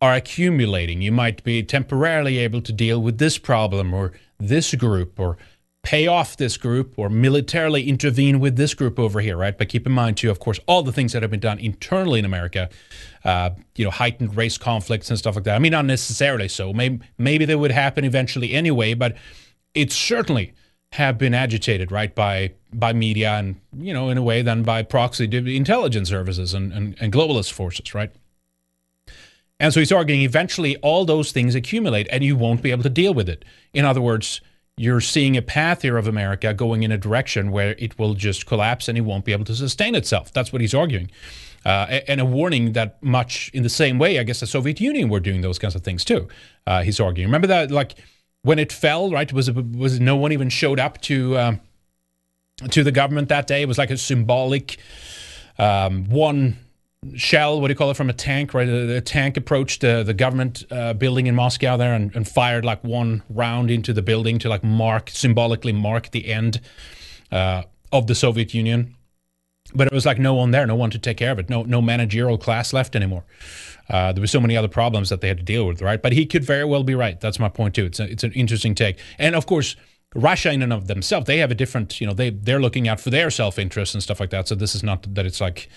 are accumulating. You might be temporarily able to deal with this problem or this group or pay off this group or militarily intervene with this group over here, right? But keep in mind, too, of course, all the things that have been done internally in America, uh, you know, heightened race conflicts and stuff like that. I mean, not necessarily so. Maybe, maybe they would happen eventually anyway, but it certainly have been agitated, right, by by media and, you know, in a way, then by proxy intelligence services and, and, and globalist forces, right? And so he's arguing eventually all those things accumulate and you won't be able to deal with it. In other words, you're seeing a path here of America going in a direction where it will just collapse and it won't be able to sustain itself. That's what he's arguing. Uh, and a warning that much in the same way, I guess the Soviet Union were doing those kinds of things too. Uh, he's arguing. Remember that, like when it fell, right? Was was no one even showed up to um, to the government that day? It was like a symbolic um, one shell, what do you call it, from a tank, right? A, a tank approached uh, the government uh, building in Moscow there and, and, fired like one round into the building to like mark, symbolically mark the end uh, of the Soviet Union. But it was like no one there, no one to take care of it, no no managerial class left anymore. Uh, there were so many other problems that they had to deal with, right? But he could very well be right. That's my point too. It's a, it's an interesting take, and of course. Russia in and of themselves, they have a different, you know, they they're looking out for their self interest and stuff like that. So this is not that it's like,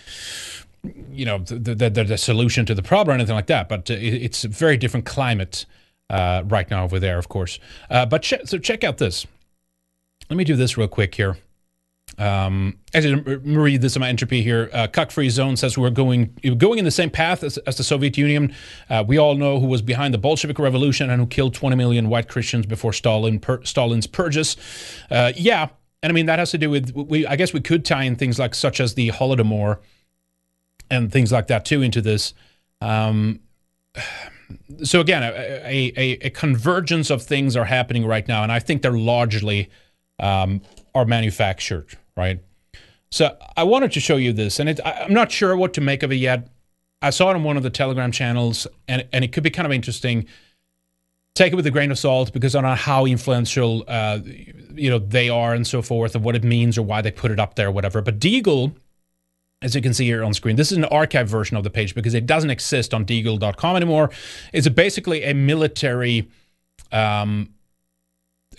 you know the, the, the, solution to the problem or anything like that. But it's a very different climate uh, right now over there, of course. Uh, but ch- so check out this. Let me do this real quick here. Um, actually, Marie, this is my entropy here. Uh, Cuck Free Zone says we're going going in the same path as, as the Soviet Union. Uh, we all know who was behind the Bolshevik Revolution and who killed 20 million white Christians before Stalin per, Stalin's purges. Uh, yeah, and I mean that has to do with we. I guess we could tie in things like such as the Holodomor and things like that too into this. Um, so again, a, a, a, convergence of things are happening right now, and I think they're largely um, are manufactured, right? So I wanted to show you this, and it, I'm not sure what to make of it yet. I saw it on one of the Telegram channels, and and it could be kind of interesting. Take it with a grain of salt because I don't know how influential uh, you know they are and so forth, and what it means or why they put it up there, whatever. But Deagle as you can see here on screen. This is an archive version of the page because it doesn't exist on deagle.com anymore. It's basically a military um,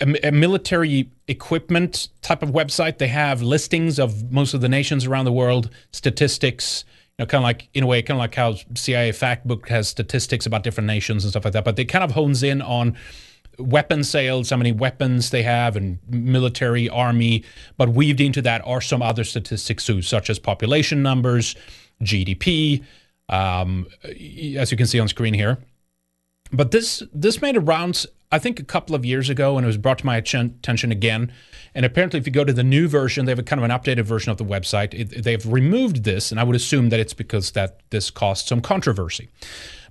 a, a, military equipment type of website. They have listings of most of the nations around the world, statistics, you know, kind of like in a way, kind of like how CIA Factbook has statistics about different nations and stuff like that. But they kind of hones in on weapon sales, how many weapons they have, and military, army. But weaved into that are some other statistics too, such as population numbers, GDP, um, as you can see on screen here. But this this made a rounds, I think, a couple of years ago, and it was brought to my attention again. And apparently, if you go to the new version, they have a kind of an updated version of the website. It, they've removed this, and I would assume that it's because that this caused some controversy.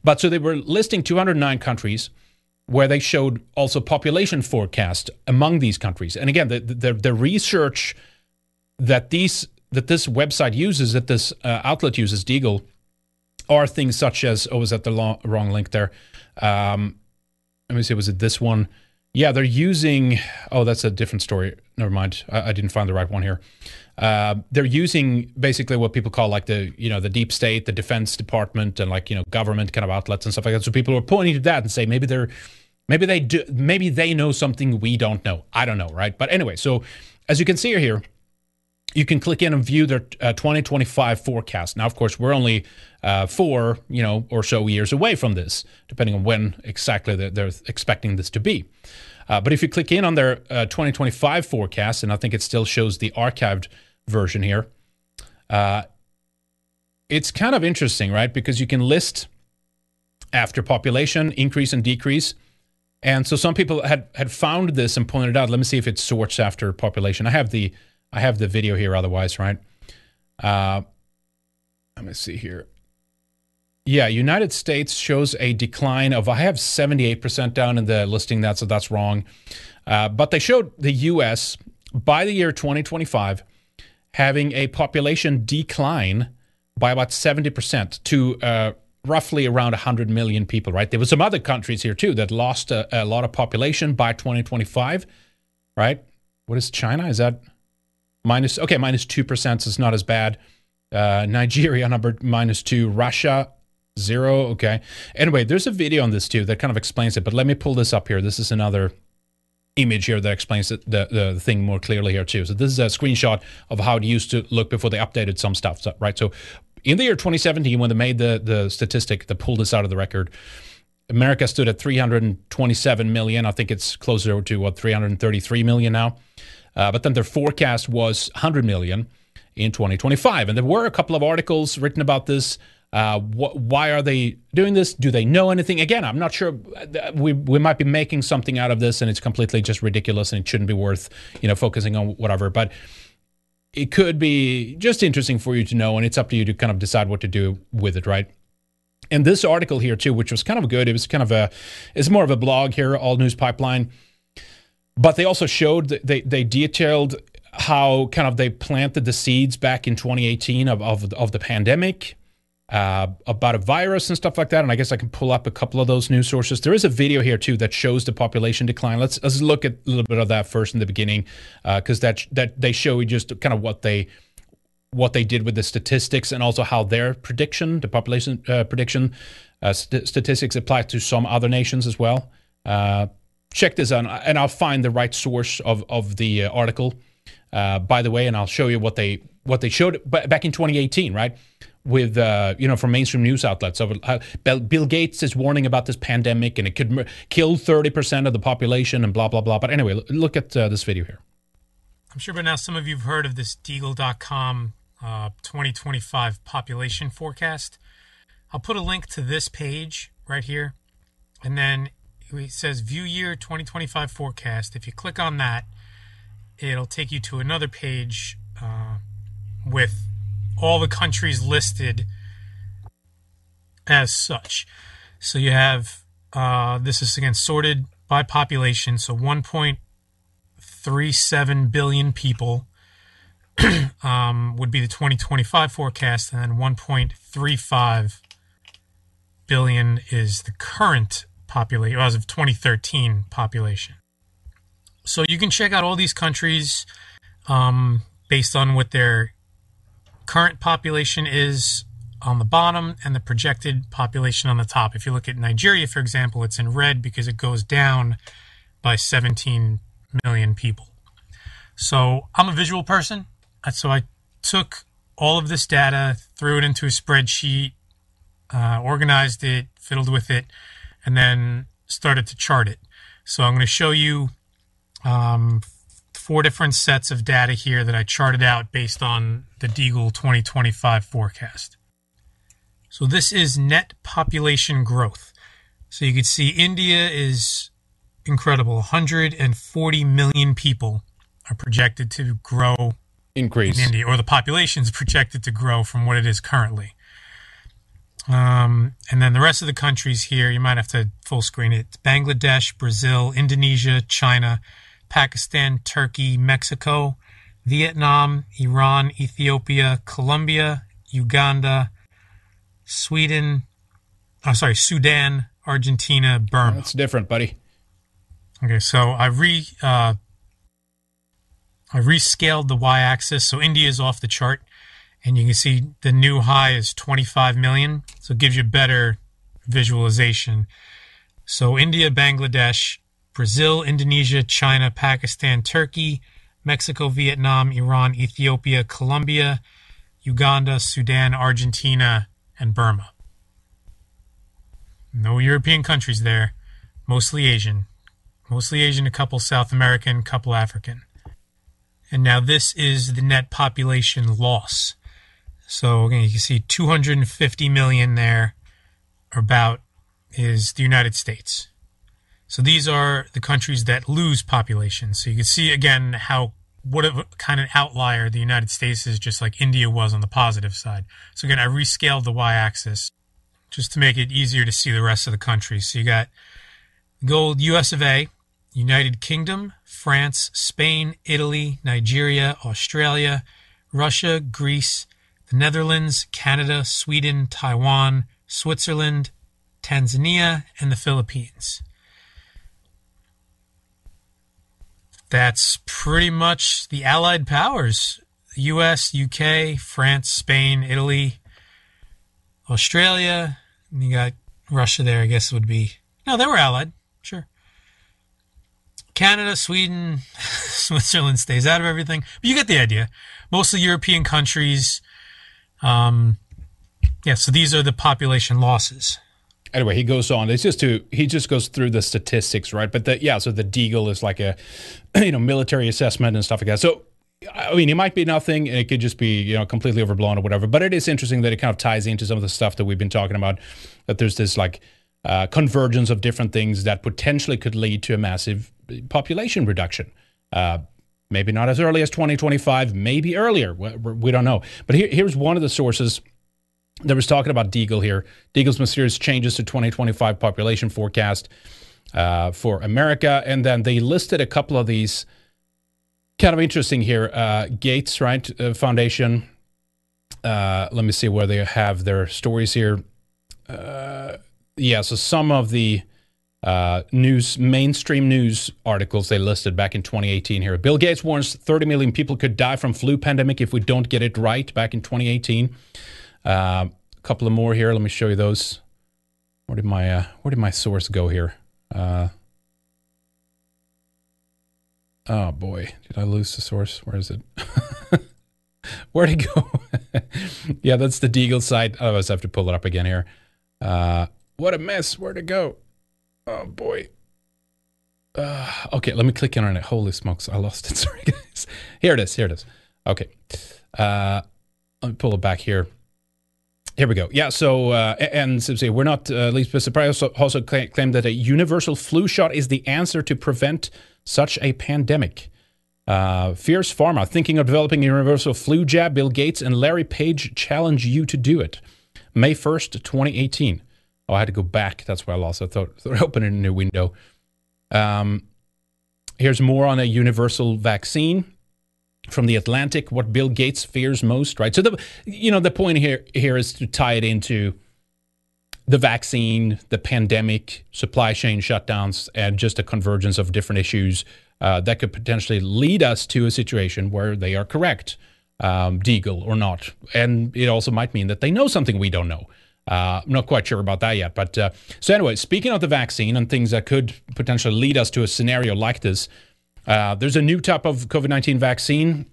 But so they were listing 209 countries where they showed also population forecast among these countries. And again, the the, the research that these that this website uses, that this uh, outlet uses, Deagle, are things such as oh, was that the long, wrong link there? Um, let me see, was it this one? Yeah, they're using. Oh, that's a different story. Never mind. I, I didn't find the right one here. Uh, they're using basically what people call like the you know the deep state, the defense department, and like you know government kind of outlets and stuff like that. So people are pointing to that and say maybe they're Maybe they do. Maybe they know something we don't know. I don't know, right? But anyway, so as you can see here, you can click in and view their uh, 2025 forecast. Now, of course, we're only uh, four, you know, or so years away from this, depending on when exactly they're, they're expecting this to be. Uh, but if you click in on their uh, 2025 forecast, and I think it still shows the archived version here, uh, it's kind of interesting, right? Because you can list after population increase and decrease and so some people had had found this and pointed out. Let me see if it sorts after population. I have the I have the video here. Otherwise, right? Uh, let me see here. Yeah, United States shows a decline of I have 78% down in the listing that so that's wrong. Uh, but they showed the US by the year 2025 having a population decline by about 70% to uh, roughly around 100 million people, right? There were some other countries here too that lost a, a lot of population by 2025, right? What is China? Is that minus, okay, minus 2%, so it's not as bad. Uh, Nigeria number minus two, Russia zero. Okay. Anyway, there's a video on this too that kind of explains it, but let me pull this up here. This is another image here that explains the, the, the thing more clearly here too. So this is a screenshot of how it used to look before they updated some stuff, right? So in the year 2017, when they made the, the statistic that pulled this out of the record, America stood at 327 million. I think it's closer to what 333 million now. Uh, but then their forecast was 100 million in 2025, and there were a couple of articles written about this. Uh, wh- why are they doing this? Do they know anything? Again, I'm not sure. We we might be making something out of this, and it's completely just ridiculous, and it shouldn't be worth you know focusing on whatever. But it could be just interesting for you to know, and it's up to you to kind of decide what to do with it, right? And this article here too, which was kind of good. It was kind of a, it's more of a blog here, All News Pipeline. But they also showed they they detailed how kind of they planted the seeds back in 2018 of of, of the pandemic. Uh, about a virus and stuff like that. And I guess I can pull up a couple of those news sources. There is a video here too that shows the population decline. Let's let's look at a little bit of that first in the beginning, because uh, that that they show you just kind of what they what they did with the statistics and also how their prediction, the population uh, prediction uh, st- statistics, apply to some other nations as well. Uh, check this out, and I'll find the right source of of the uh, article. by the way, and I'll show you what they what they showed back in 2018, right? With uh, you know from mainstream news outlets of uh, Bill Gates is warning about this pandemic and it could kill 30% of the population and blah blah blah. But anyway, look at uh, this video here. I'm sure by now some of you've heard of this Deagle.com uh, 2025 population forecast. I'll put a link to this page right here, and then it says View Year 2025 Forecast. If you click on that, it'll take you to another page uh, with all the countries listed as such. So you have uh, this is again sorted by population. So 1.37 billion people um, would be the 2025 forecast, and then 1.35 billion is the current population as of 2013 population. So you can check out all these countries um, based on what their current population is on the bottom and the projected population on the top. If you look at Nigeria, for example, it's in red because it goes down by 17 million people. So I'm a visual person. So I took all of this data, threw it into a spreadsheet, uh, organized it, fiddled with it, and then started to chart it. So I'm going to show you um, four different sets of data here that I charted out based on the Deagle 2025 forecast. So this is net population growth. So you can see India is incredible. 140 million people are projected to grow increase in India, or the population is projected to grow from what it is currently. Um, and then the rest of the countries here, you might have to full screen it. Bangladesh, Brazil, Indonesia, China, Pakistan, Turkey, Mexico, Vietnam, Iran, Ethiopia, Colombia, Uganda, Sweden, oh, sorry, Sudan, Argentina, Burma. That's different, buddy. Okay, so I re uh, I rescaled the y-axis, so India is off the chart, and you can see the new high is 25 million, so it gives you better visualization. So India, Bangladesh, Brazil, Indonesia, China, Pakistan, Turkey, Mexico, Vietnam, Iran, Ethiopia, Colombia, Uganda, Sudan, Argentina, and Burma. No European countries there, mostly Asian. Mostly Asian, a couple South American, couple African. And now this is the net population loss. So again, you can see 250 million there, about is the United States. So these are the countries that lose population. So you can see again how what a kind of outlier the United States is, just like India was on the positive side. So again, I rescaled the y-axis just to make it easier to see the rest of the countries. So you got gold US of A, United Kingdom, France, Spain, Italy, Nigeria, Australia, Russia, Greece, the Netherlands, Canada, Sweden, Taiwan, Switzerland, Tanzania, and the Philippines. That's pretty much the Allied powers US, UK, France, Spain, Italy, Australia. And you got Russia there, I guess would be. No, they were Allied, sure. Canada, Sweden, Switzerland stays out of everything. But you get the idea. Mostly European countries. Um, yeah, so these are the population losses. Anyway, he goes on. It's just to he just goes through the statistics, right? But the, yeah, so the Deagle is like a you know military assessment and stuff like that. So I mean, it might be nothing. It could just be you know completely overblown or whatever. But it is interesting that it kind of ties into some of the stuff that we've been talking about. That there's this like uh, convergence of different things that potentially could lead to a massive population reduction. Uh, maybe not as early as 2025, maybe earlier. We, we don't know. But here, here's one of the sources that was talking about Deagle here. Deagle's mysterious changes to 2025 population forecast uh, for America. And then they listed a couple of these kind of interesting here. Uh, Gates, right? Uh, Foundation. Uh, let me see where they have their stories here. Uh, yeah, so some of the uh, news, mainstream news articles they listed back in 2018 here. Bill Gates warns 30 million people could die from flu pandemic if we don't get it right back in 2018. Uh, a couple of more here. Let me show you those. Where did my uh, where did my source go here? Uh, oh boy, did I lose the source? Where is it? Where'd it go? yeah, that's the Deagle site. Oh, I always have to pull it up again here. Uh, what a mess. Where'd it go? Oh boy. Uh, okay, let me click in on it. Holy smokes, I lost it. Sorry, guys. Here it is. Here it is. Okay. Uh, let me pull it back here. Here we go. Yeah. So, uh, and so we're not uh, least surprised. Also, also claim that a universal flu shot is the answer to prevent such a pandemic. Uh, Fierce Pharma thinking of developing a universal flu jab. Bill Gates and Larry Page challenge you to do it. May first, twenty eighteen. Oh, I had to go back. That's why I lost. I thought, I opened a new window. Um, here's more on a universal vaccine from the Atlantic. What Bill Gates fears most, right? So the you know the point here here is to tie it into the vaccine, the pandemic, supply chain shutdowns, and just a convergence of different issues uh, that could potentially lead us to a situation where they are correct, um, Deagle or not, and it also might mean that they know something we don't know. Uh, I'm not quite sure about that yet. But uh, so, anyway, speaking of the vaccine and things that could potentially lead us to a scenario like this, uh, there's a new type of COVID 19 vaccine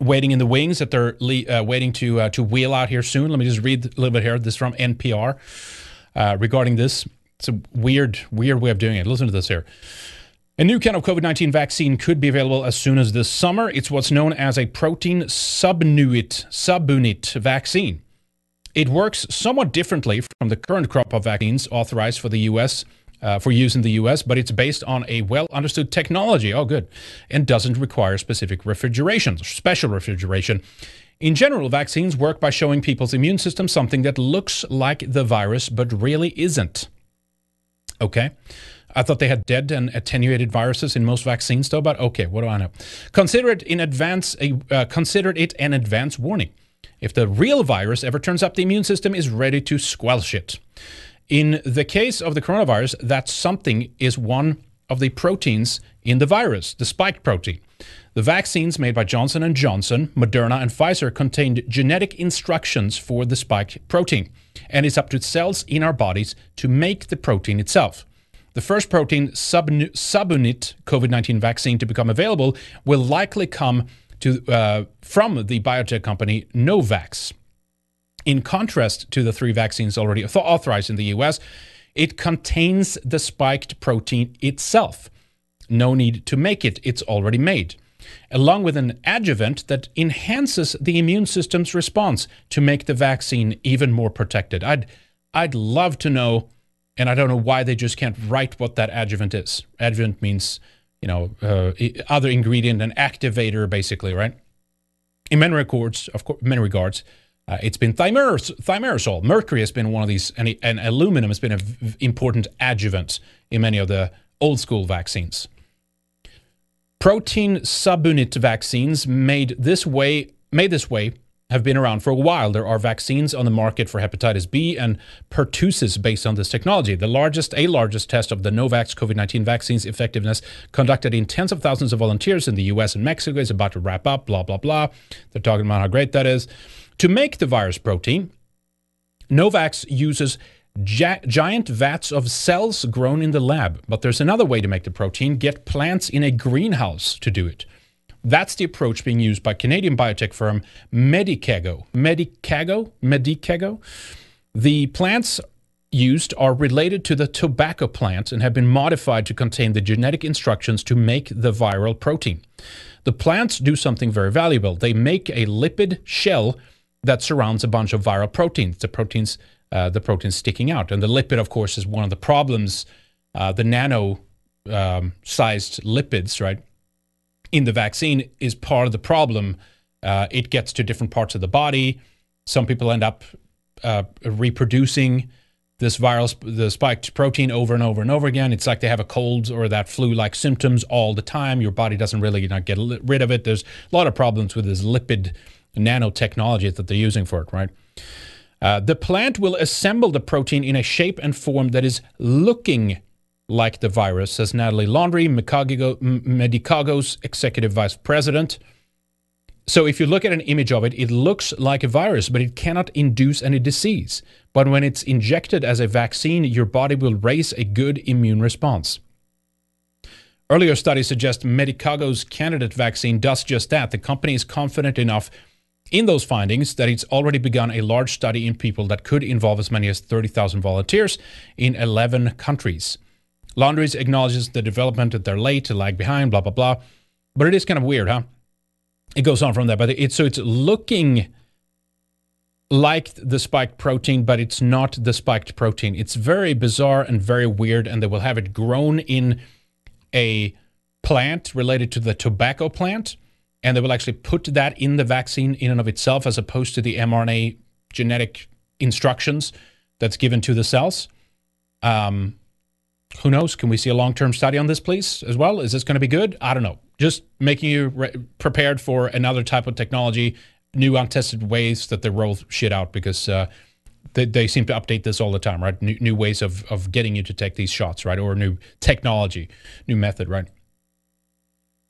waiting in the wings that they're le- uh, waiting to, uh, to wheel out here soon. Let me just read a little bit here. This from NPR uh, regarding this. It's a weird, weird way of doing it. Listen to this here. A new kind of COVID 19 vaccine could be available as soon as this summer. It's what's known as a protein subunit, subunit vaccine. It works somewhat differently from the current crop of vaccines authorized for the U.S. Uh, for use in the U.S., but it's based on a well understood technology. Oh, good, and doesn't require specific refrigeration, special refrigeration. In general, vaccines work by showing people's immune system something that looks like the virus but really isn't. Okay. I thought they had dead and attenuated viruses in most vaccines, though. But okay, what do I know? Consider it in advance. Uh, consider it an advance warning. If the real virus ever turns up, the immune system is ready to squelch it. In the case of the coronavirus, that something is one of the proteins in the virus, the spike protein. The vaccines made by Johnson & Johnson, Moderna, and Pfizer contained genetic instructions for the spike protein, and it's up to cells in our bodies to make the protein itself. The first protein subunit COVID-19 vaccine to become available will likely come to, uh, from the biotech company Novavax. In contrast to the three vaccines already authorized in the US, it contains the spiked protein itself. No need to make it, it's already made. Along with an adjuvant that enhances the immune system's response to make the vaccine even more protected. I'd, I'd love to know, and I don't know why they just can't write what that adjuvant is. Adjuvant means you know, uh, other ingredient, an activator, basically, right? In many regards, of course, many regards, uh, it's been thimerosal, thimerosal. Mercury has been one of these, and, and aluminum has been an v- important adjuvant in many of the old school vaccines. Protein subunit vaccines made this way made this way have been around for a while. There are vaccines on the market for hepatitis B and pertussis based on this technology. The largest, a largest test of the Novavax COVID-19 vaccine's effectiveness conducted in tens of thousands of volunteers in the US and Mexico is about to wrap up, blah, blah, blah. They're talking about how great that is. To make the virus protein, Novax uses gi- giant vats of cells grown in the lab. But there's another way to make the protein, get plants in a greenhouse to do it. That's the approach being used by Canadian biotech firm Medicago. Medicago? Medicago? The plants used are related to the tobacco plant and have been modified to contain the genetic instructions to make the viral protein. The plants do something very valuable. They make a lipid shell that surrounds a bunch of viral proteins. The proteins, uh, the proteins sticking out, and the lipid, of course, is one of the problems. Uh, the nano um, sized lipids, right? in the vaccine is part of the problem. Uh, it gets to different parts of the body. Some people end up uh, reproducing this viral, the spiked protein over and over and over again. It's like they have a cold or that flu-like symptoms all the time. Your body doesn't really you know, get rid of it. There's a lot of problems with this lipid nanotechnology that they're using for it, right? Uh, the plant will assemble the protein in a shape and form that is looking like the virus, says Nathalie Landry, Medicago's executive vice president. So if you look at an image of it, it looks like a virus, but it cannot induce any disease. But when it's injected as a vaccine, your body will raise a good immune response. Earlier studies suggest Medicago's candidate vaccine does just that. The company is confident enough in those findings that it's already begun a large study in people that could involve as many as 30,000 volunteers in 11 countries. Landry's acknowledges the development that they're late, to lag behind, blah, blah, blah. But it is kind of weird, huh? It goes on from there. But it's so it's looking like the spiked protein, but it's not the spiked protein. It's very bizarre and very weird, and they will have it grown in a plant related to the tobacco plant, and they will actually put that in the vaccine in and of itself, as opposed to the mRNA genetic instructions that's given to the cells. Um, who knows? Can we see a long term study on this, please, as well? Is this going to be good? I don't know. Just making you re- prepared for another type of technology, new untested ways that they roll shit out because uh, they, they seem to update this all the time, right? New, new ways of, of getting you to take these shots, right? Or new technology, new method, right?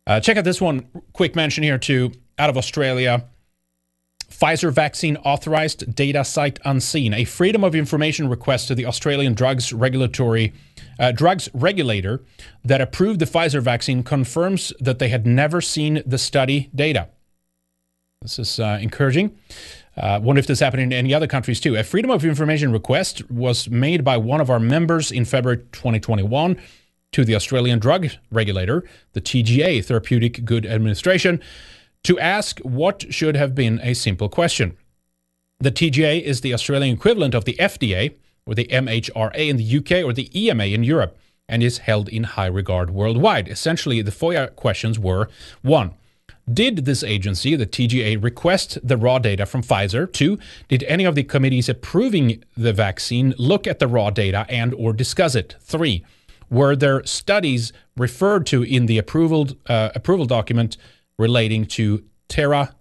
Uh, check out this one. Quick mention here, too, out of Australia. Pfizer vaccine authorized data sight unseen. A freedom of information request to the Australian Drugs Regulatory uh, Drugs Regulator that approved the Pfizer vaccine confirms that they had never seen the study data. This is uh, encouraging. Uh, wonder if this happened in any other countries too. A freedom of information request was made by one of our members in February 2021 to the Australian Drug Regulator, the TGA, Therapeutic Good Administration to ask what should have been a simple question. The TGA is the Australian equivalent of the FDA or the MHRA in the UK or the EMA in Europe and is held in high regard worldwide. Essentially, the FOIA questions were 1. Did this agency, the TGA, request the raw data from Pfizer? 2. Did any of the committees approving the vaccine look at the raw data and or discuss it? 3. Were there studies referred to in the approval uh, approval document relating to tera,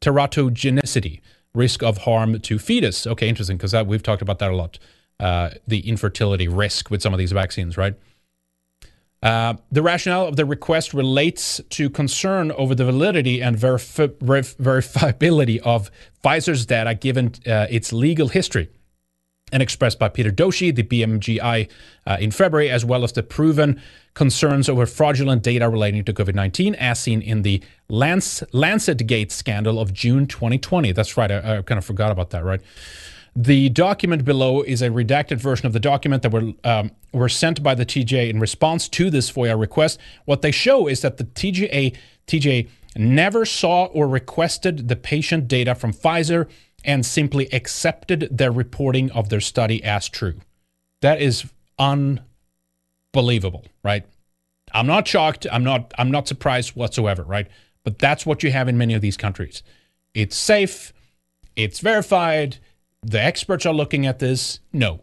teratogenicity, risk of harm to fetus. Okay, interesting, because we've talked about that a lot. Uh, the infertility risk with some of these vaccines, right? Uh, the rationale of the request relates to concern over the validity and verif- verif- verifiability of Pfizer's data given uh, its legal history and expressed by Peter Doshi, the BMJ, uh, in February, as well as the proven concerns over fraudulent data relating to COVID 19, as seen in the Lance, Lancet Gate scandal of June 2020. That's right, I, I kind of forgot about that, right? The document below is a redacted version of the document that were um, were sent by the TGA in response to this FOIA request. What they show is that the TGA TGA never saw or requested the patient data from Pfizer and simply accepted their reporting of their study as true. That is unbelievable, right? I'm not shocked. I'm not I'm not surprised whatsoever, right? But that's what you have in many of these countries. It's safe, it's verified, the experts are looking at this. No.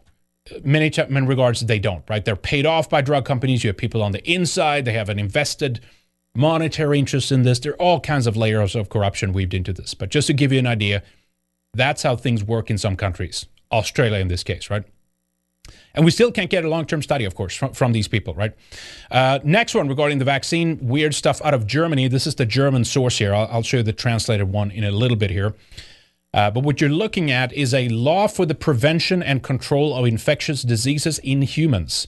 Many, many regards they don't, right? They're paid off by drug companies. You have people on the inside, they have an invested monetary interest in this. There are all kinds of layers of corruption weaved into this. But just to give you an idea, that's how things work in some countries. Australia, in this case, right? And we still can't get a long term study, of course, from, from these people, right? Uh, next one regarding the vaccine, weird stuff out of Germany. This is the German source here. I'll, I'll show you the translated one in a little bit here. Uh, but what you're looking at is a law for the prevention and control of infectious diseases in humans.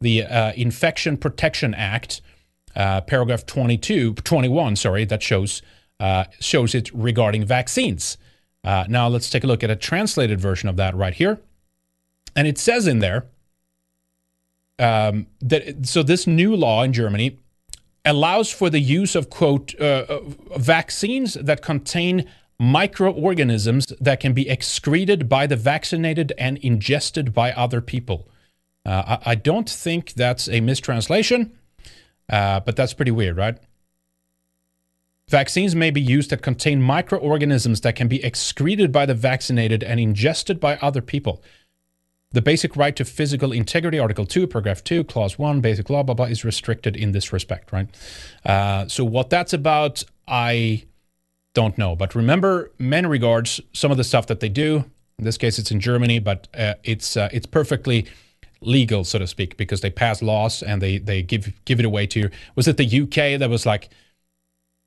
The uh, Infection Protection Act, uh, paragraph 22, 21, sorry, that shows, uh, shows it regarding vaccines. Uh, now let's take a look at a translated version of that right here. And it says in there um, that so this new law in Germany allows for the use of quote uh, vaccines that contain microorganisms that can be excreted by the vaccinated and ingested by other people. Uh, I, I, don't think that's a mistranslation, uh, but that's pretty weird, right? Vaccines may be used that contain microorganisms that can be excreted by the vaccinated and ingested by other people. The basic right to physical integrity, Article 2, Paragraph 2, Clause 1, basic law, blah, blah, is restricted in this respect, right? Uh, so, what that's about, I don't know. But remember, many regards, some of the stuff that they do, in this case, it's in Germany, but uh, it's, uh, it's perfectly legal, so to speak, because they pass laws and they, they give, give it away to, was it the UK that was like,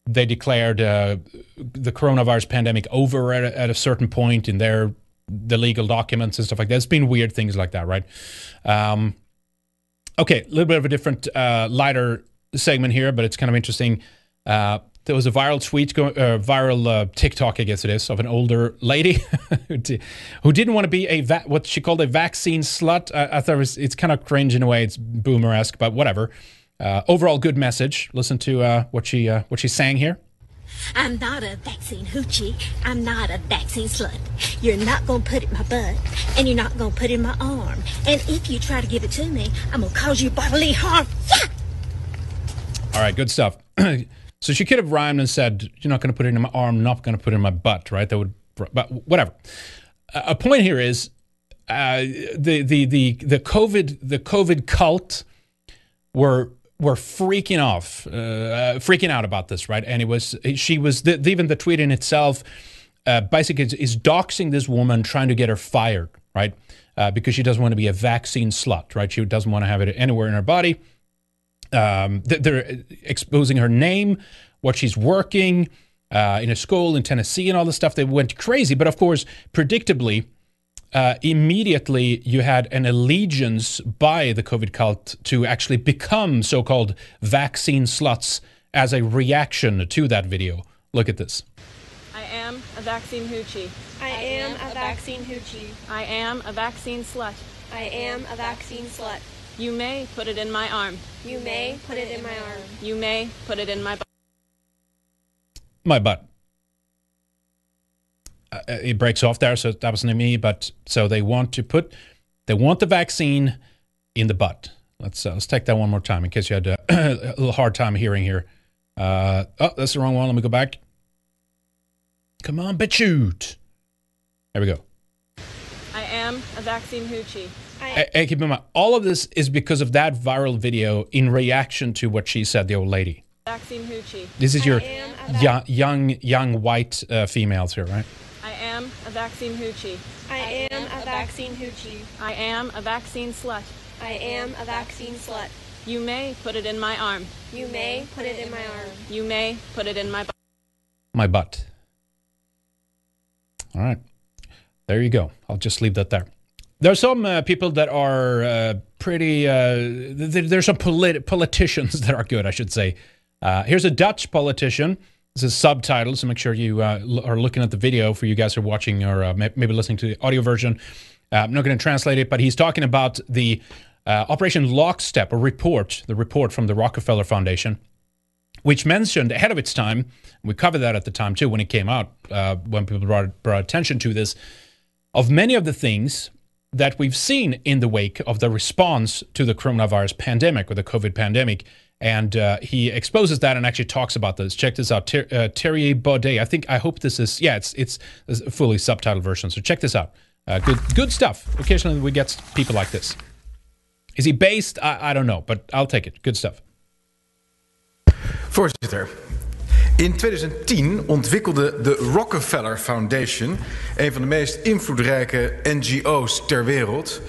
they declared uh, the coronavirus pandemic over at a, at a certain point in their the legal documents and stuff like that. It's been weird things like that, right? Um, okay, a little bit of a different, uh, lighter segment here, but it's kind of interesting. Uh, there was a viral tweet, go, uh, viral uh, TikTok, I guess it is, of an older lady who didn't want to be a va- what she called a vaccine slut. I, I thought it was, it's kind of cringe in a way. It's boomer esque, but whatever. Uh, overall, good message. Listen to uh, what she uh, what she sang here. I'm not a vaccine hoochie. I'm not a vaccine slut. You're not going to put it in my butt, and you're not going to put it in my arm. And if you try to give it to me, I'm going to cause you bodily harm. Yeah! All right, good stuff. so she could have rhymed and said, "You're not going to put it in my arm, not going to put it in my butt." Right? That would, but whatever. A point here is uh, the the the the COVID the COVID cult were were freaking off, uh, uh, freaking out about this, right? And it was she was the, even the tweet in itself uh, basically is, doxing this woman, trying to get her fired, right? Uh, because she doesn't want to be a vaccine slut, right? She doesn't want to have it anywhere in her body. Um, they're exposing her name, what she's working uh, in a school in Tennessee, and all the stuff. They went crazy, but of course, predictably uh, immediately you had an allegiance by the COVID cult to actually become so called vaccine sluts as a reaction to that video. Look at this. I am a vaccine hoochie. I am a vaccine hoochie. I am a vaccine slut. I am a vaccine slut. You may put it in my arm. You may put it in my arm. You may put it in my butt. My butt. Uh, it breaks off there, so that wasn't me. But so they want to put, they want the vaccine in the butt. Let's uh, let's take that one more time in case you had a, a little hard time hearing here. Uh, oh, that's the wrong one. Let me go back. Come on, bitch, shoot. There we go. I am a vaccine hoochie. Hey, hey, keep in mind, all of this is because of that viral video in reaction to what she said, the old lady. Vaccine hoochie. This is your young, young, young white uh, females here, right? Am a vaccine hoochie. I am a vaccine hoochie. I am a vaccine slut. I am a vaccine slut. You may put it in my arm. You may put it in my arm. You may put it in my butt. My butt. All right. There you go. I'll just leave that there. There are some uh, people that are uh, pretty. Uh, there's some polit- politicians that are good, I should say. Uh, here's a Dutch politician this is subtitles, so make sure you uh, are looking at the video for you guys who are watching or uh, maybe listening to the audio version. Uh, I'm not going to translate it, but he's talking about the uh, Operation Lockstep, a report, the report from the Rockefeller Foundation, which mentioned ahead of its time, we covered that at the time too when it came out, uh, when people brought, brought attention to this, of many of the things that we've seen in the wake of the response to the coronavirus pandemic or the COVID pandemic and uh, he exposes that and actually talks about this. Check this out, Ter- uh, Thierry Baudet. I think I hope this is yeah, it's it's a fully subtitled version. So check this out. Uh, good good stuff. Occasionally we get people like this. Is he based? I, I don't know, but I'll take it. Good stuff. Voorzitter, in 2010 ontwikkelde de Rockefeller Foundation, een van de meest invloedrijke NGO's ter wereld,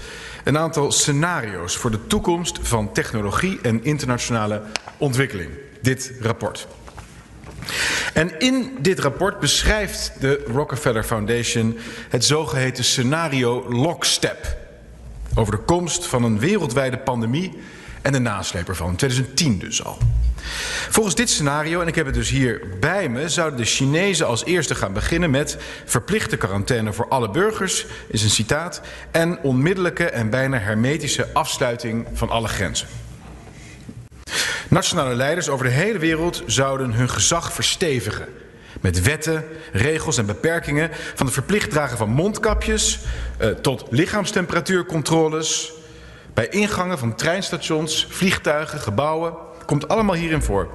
een aantal scenario's voor de toekomst van technologie en internationale ontwikkeling. Dit rapport. En in dit rapport beschrijft de Rockefeller Foundation het zogeheten scenario Lockstep. Over de komst van een wereldwijde pandemie en de nasleep ervan. 2010 dus al. Volgens dit scenario, en ik heb het dus hier bij me, zouden de Chinezen als eerste gaan beginnen met verplichte quarantaine voor alle burgers, is een citaat, en onmiddellijke en bijna hermetische afsluiting van alle grenzen. Nationale leiders over de hele wereld zouden hun gezag verstevigen. Met wetten, regels en beperkingen van het verplicht dragen van mondkapjes eh, tot lichaamstemperatuurcontroles. Bij ingangen van treinstations, vliegtuigen, gebouwen. Komt allemaal hierin voor.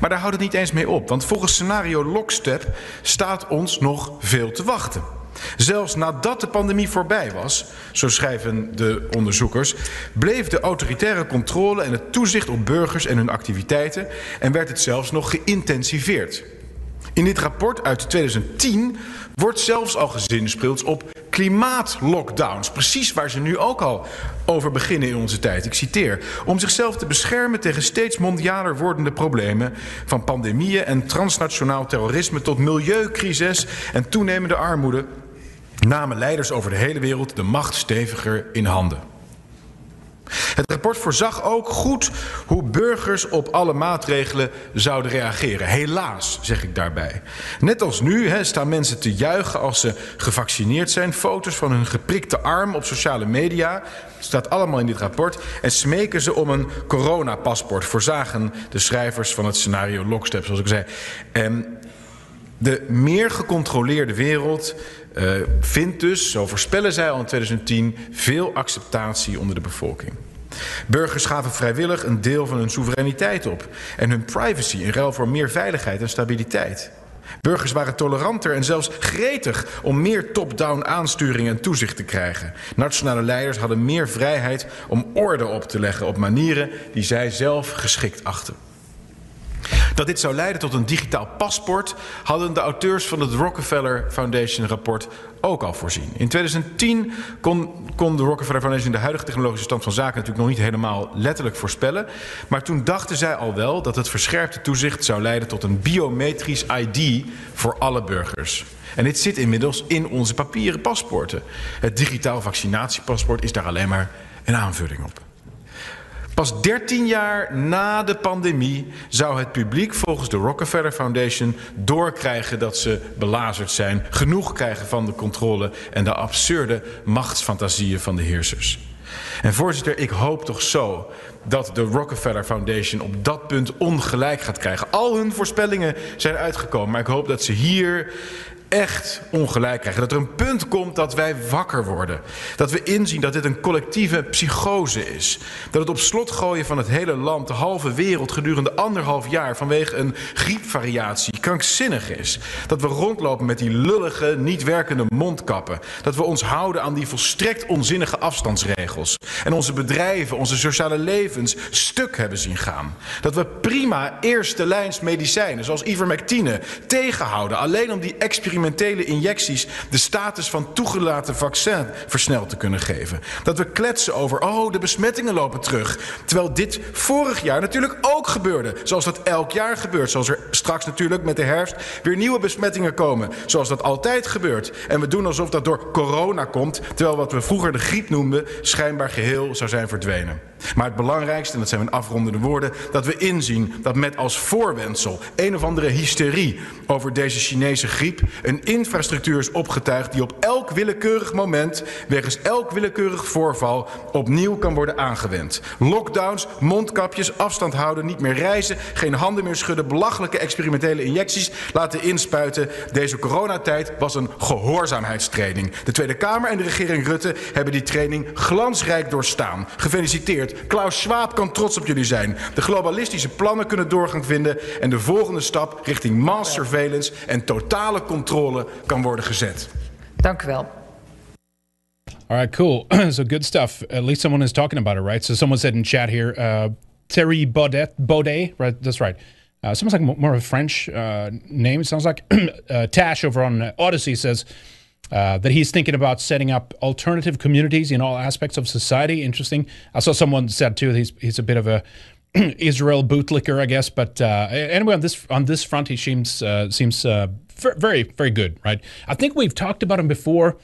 Maar daar houdt het niet eens mee op, want volgens scenario Lockstep staat ons nog veel te wachten. Zelfs nadat de pandemie voorbij was, zo schrijven de onderzoekers, bleef de autoritaire controle en het toezicht op burgers en hun activiteiten en werd het zelfs nog geïntensiveerd. In dit rapport uit 2010 wordt zelfs al gezinspeeld op klimaatlockdowns. Precies waar ze nu ook al over beginnen in onze tijd. Ik citeer. Om zichzelf te beschermen tegen steeds mondialer wordende problemen... van pandemieën en transnationaal terrorisme tot milieucrisis en toenemende armoede... namen leiders over de hele wereld de macht steviger in handen. Het rapport voorzag ook goed hoe burgers op alle maatregelen zouden reageren. Helaas, zeg ik daarbij. Net als nu hè, staan mensen te juichen als ze gevaccineerd zijn. Foto's van hun geprikte arm op sociale media. staat allemaal in dit rapport. En smeken ze om een coronapaspoort. Voorzagen de schrijvers van het scenario Lockstep, zoals ik zei. En de meer gecontroleerde wereld uh, vindt dus, zo voorspellen zij al in 2010, veel acceptatie onder de bevolking. Burgers gaven vrijwillig een deel van hun soevereiniteit op en hun privacy in ruil voor meer veiligheid en stabiliteit. Burgers waren toleranter en zelfs gretig om meer top-down aansturing en toezicht te krijgen. Nationale leiders hadden meer vrijheid om orde op te leggen op manieren die zij zelf geschikt achten. Dat dit zou leiden tot een digitaal paspoort hadden de auteurs van het Rockefeller Foundation rapport ook al voorzien. In 2010 kon, kon de Rockefeller Foundation de huidige technologische stand van zaken natuurlijk nog niet helemaal letterlijk voorspellen. Maar toen dachten zij al wel dat het verscherpte toezicht zou leiden tot een biometrisch ID voor alle burgers. En dit zit inmiddels in onze papieren paspoorten. Het digitaal vaccinatiepaspoort is daar alleen maar een aanvulling op. Pas 13 jaar na de pandemie zou het publiek volgens de Rockefeller Foundation doorkrijgen dat ze belazerd zijn, genoeg krijgen van de controle en de absurde machtsfantasieën van de heersers. En voorzitter, ik hoop toch zo dat de Rockefeller Foundation op dat punt ongelijk gaat krijgen. Al hun voorspellingen zijn uitgekomen, maar ik hoop dat ze hier echt ongelijk krijgen. Dat er een punt komt dat wij wakker worden. Dat we inzien dat dit een collectieve psychose is. Dat het op slot gooien van het hele land, de halve wereld gedurende anderhalf jaar vanwege een griepvariatie krankzinnig is. Dat we rondlopen met die lullige, niet werkende mondkappen. Dat we ons houden aan die volstrekt onzinnige afstandsregels. En onze bedrijven, onze sociale levens stuk hebben zien gaan. Dat we prima eerste lijns medicijnen, zoals ivermectine, tegenhouden. Alleen om die experimenten experimentele injecties de status van toegelaten vaccin versneld te kunnen geven. Dat we kletsen over, oh, de besmettingen lopen terug. Terwijl dit vorig jaar natuurlijk ook gebeurde. Zoals dat elk jaar gebeurt. Zoals er straks natuurlijk met de herfst weer nieuwe besmettingen komen. Zoals dat altijd gebeurt. En we doen alsof dat door corona komt. Terwijl wat we vroeger de griep noemden schijnbaar geheel zou zijn verdwenen. Maar het belangrijkste, en dat zijn mijn afrondende woorden, dat we inzien dat met als voorwendsel een of andere hysterie over deze Chinese griep een infrastructuur is opgetuigd die op elk willekeurig moment, wegens elk willekeurig voorval, opnieuw kan worden aangewend. Lockdowns, mondkapjes, afstand houden, niet meer reizen, geen handen meer schudden, belachelijke experimentele injecties laten inspuiten. Deze coronatijd was een gehoorzaamheidstraining. De Tweede Kamer en de regering Rutte hebben die training glansrijk doorstaan. Gefeliciteerd. Klaus Schwab kan trots op jullie zijn. De globalistische plannen kunnen doorgang vinden en de volgende stap richting mass surveillance en totale controle kan worden gezet. Dank u wel. All right, cool. so good stuff. At least someone is talking about it, right? So someone said in chat here, uh, Terry Baudet, Baudet, right? That's right. Uh, sounds like mo- more of a French uh, name. It sounds like uh, Tash over on uh, Odyssey says uh, that he's thinking about setting up alternative communities in all aspects of society. Interesting. I saw someone said too he's he's a bit of a Israel bootlicker, I guess. But uh, anyway, on this on this front, he seems uh, seems uh, ver- very very good, right? I think we've talked about him before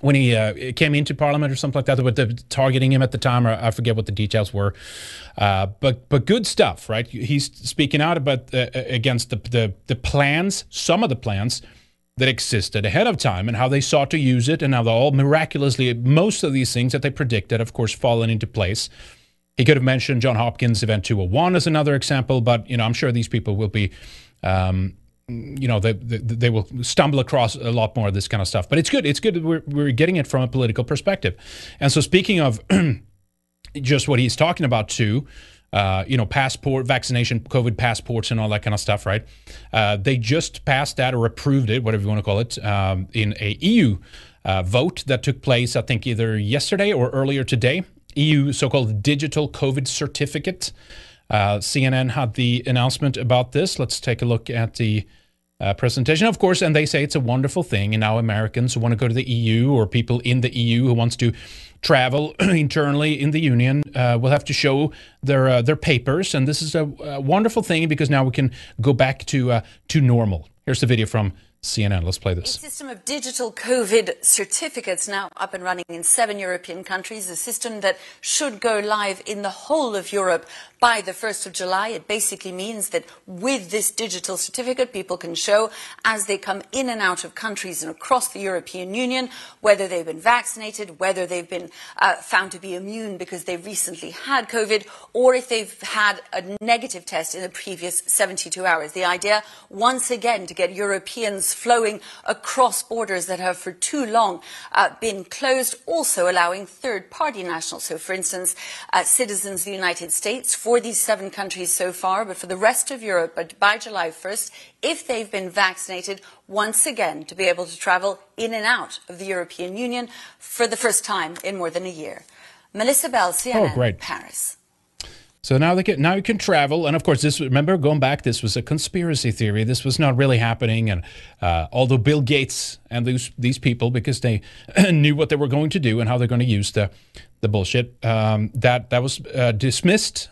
when he uh, came into parliament or something like that, with the targeting him at the time, I forget what the details were. Uh, but but good stuff, right? He's speaking out about uh, against the, the the plans, some of the plans that existed ahead of time, and how they sought to use it, and how all miraculously most of these things that they predicted, of course, fallen into place. He could have mentioned John Hopkins Event 201 as another example, but you know I'm sure these people will be. Um, you know they, they, they will stumble across a lot more of this kind of stuff but it's good it's good we're, we're getting it from a political perspective and so speaking of just what he's talking about too uh, you know passport vaccination covid passports and all that kind of stuff right uh, they just passed that or approved it whatever you want to call it um, in a eu uh, vote that took place i think either yesterday or earlier today eu so-called digital covid certificate uh, CNN had the announcement about this. Let's take a look at the uh, presentation, of course, and they say it's a wonderful thing. And now Americans who want to go to the EU or people in the EU who wants to travel internally in the union uh, will have to show their uh, their papers, and this is a, a, wonderful thing because now we can go back to uh, to normal. Here's the video from CNN. Let's play this. A system of digital COVID certificates now up and running in seven European countries, a system that should go live in the whole of Europe by the 1st of July. It basically means that with this digital certificate, people can show as they come in and out of countries and across the European Union whether they've been vaccinated, whether they've been uh, found to be immune because they recently had COVID, or if they've had a negative test in the previous 72 hours. The idea, once again, to get Europeans flowing across borders that have for too long uh, been closed, also allowing third party nationals. So, for instance, uh, citizens of the United States for these seven countries so far, but for the rest of Europe, but by July 1st, if they've been vaccinated, once again to be able to travel in and out of the European Union for the first time in more than a year. Melissa Bell, CNN, oh, great. Paris. So now they can now you can travel, and of course, this remember going back, this was a conspiracy theory. This was not really happening, and uh, although Bill Gates and these these people, because they knew what they were going to do and how they're going to use the the bullshit, um, that that was uh, dismissed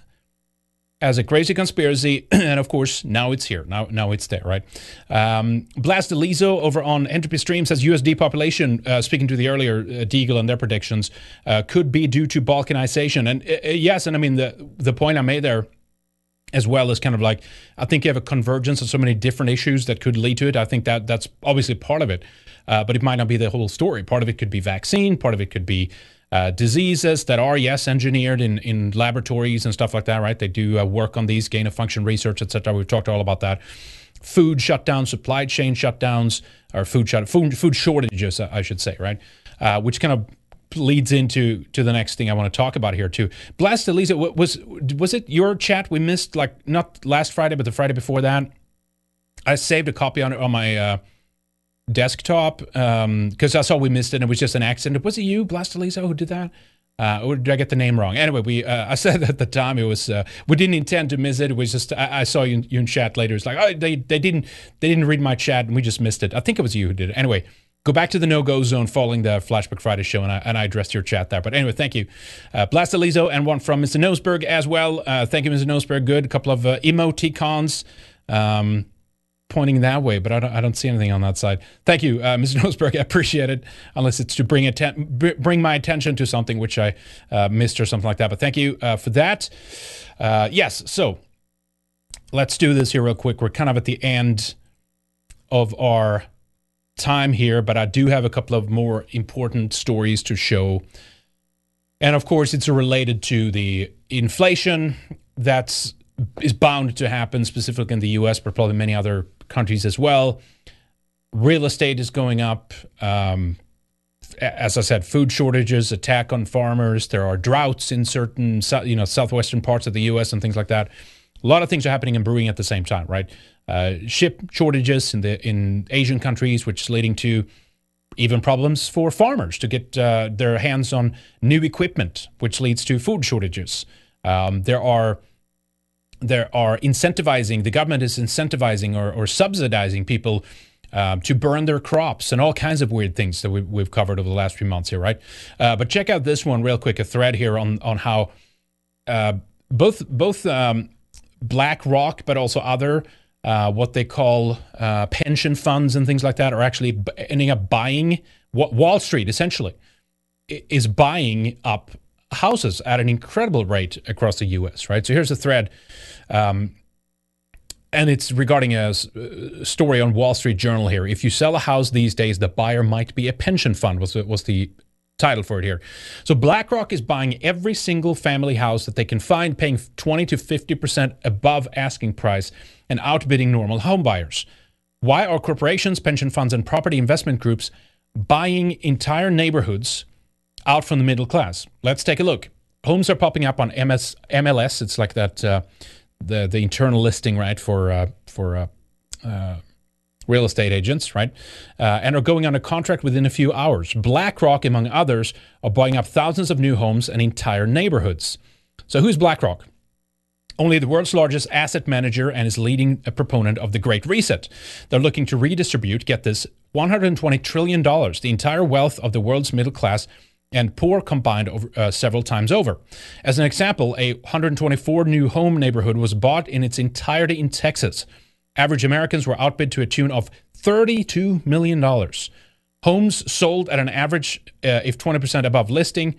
as a crazy conspiracy, and of course now it's here. Now, now it's there, right? Um, Blast Elizo over on Entropy Stream says U.S. depopulation. Uh, speaking to the earlier uh, Deagle and their predictions, uh, could be due to balkanization. And uh, yes, and I mean the the point I made there. As well as kind of like, I think you have a convergence of so many different issues that could lead to it. I think that that's obviously part of it, uh, but it might not be the whole story. Part of it could be vaccine. Part of it could be uh, diseases that are yes engineered in, in laboratories and stuff like that right they do uh, work on these gain of function research etc we've talked all about that food shutdowns supply chain shutdowns or food shut food, food shortages i should say right uh, which kind of leads into to the next thing I want to talk about here too. Blast Elisa, was was it your chat we missed like not last Friday but the Friday before that? I saved a copy on on my uh, desktop um because um, I saw we missed it and it was just an accident. Was it you, Blastalizo, who did that? Uh, or did I get the name wrong? Anyway, we uh, I said at the time it was uh, we didn't intend to miss it. It was just I, I saw you, you in chat later. It's like oh they they didn't they didn't read my chat and we just missed it. I think it was you who did it. Anyway, go back to the no go zone following the Flashback Friday show and I and I addressed your chat there. But anyway, thank you, uh, Blastalizo, and one from Mr. Noseberg as well. Uh, thank you, Mr. Noseberg. Good, a couple of uh, emoticons. Um, pointing that way, but I don't, I don't see anything on that side. Thank you, uh, Mr. Noseberg. I appreciate it, unless it's to bring atten- bring my attention to something which I uh, missed or something like that. But thank you uh, for that. Uh, yes, so let's do this here real quick. We're kind of at the end of our time here, but I do have a couple of more important stories to show. And of course, it's related to the inflation that's is bound to happen specifically in the US, but probably many other countries as well. Real estate is going up. Um, as I said, food shortages, attack on farmers. There are droughts in certain, you know, southwestern parts of the U.S. and things like that. A lot of things are happening in brewing at the same time, right? Uh, ship shortages in the in Asian countries, which is leading to even problems for farmers to get uh, their hands on new equipment, which leads to food shortages. Um, there are there are incentivizing, the government is incentivizing or, or subsidizing people um, to burn their crops and all kinds of weird things that we, we've covered over the last few months here, right? Uh, but check out this one real quick, a thread here on on how uh, both both um, BlackRock, but also other uh, what they call uh, pension funds and things like that are actually b- ending up buying Wall Street essentially is buying up houses at an incredible rate across the U.S. Right. So here's a thread. Um, and it's regarding a uh, story on Wall Street Journal here. If you sell a house these days, the buyer might be a pension fund. Was was the title for it here? So BlackRock is buying every single family house that they can find, paying 20 to 50 percent above asking price, and outbidding normal home buyers. Why are corporations, pension funds, and property investment groups buying entire neighborhoods out from the middle class? Let's take a look. Homes are popping up on MS, MLS. It's like that. Uh, the the internal listing right for uh, for uh, uh, real estate agents right uh, and are going under contract within a few hours blackrock among others are buying up thousands of new homes and entire neighborhoods so who's blackrock only the world's largest asset manager and is leading a proponent of the Great Reset. They're looking to redistribute, get this, $120 trillion, the entire wealth of the world's middle class and poor combined over, uh, several times over. As an example, a 124 new home neighborhood was bought in its entirety in Texas. Average Americans were outbid to a tune of $32 million. Homes sold at an average, uh, if 20% above listing.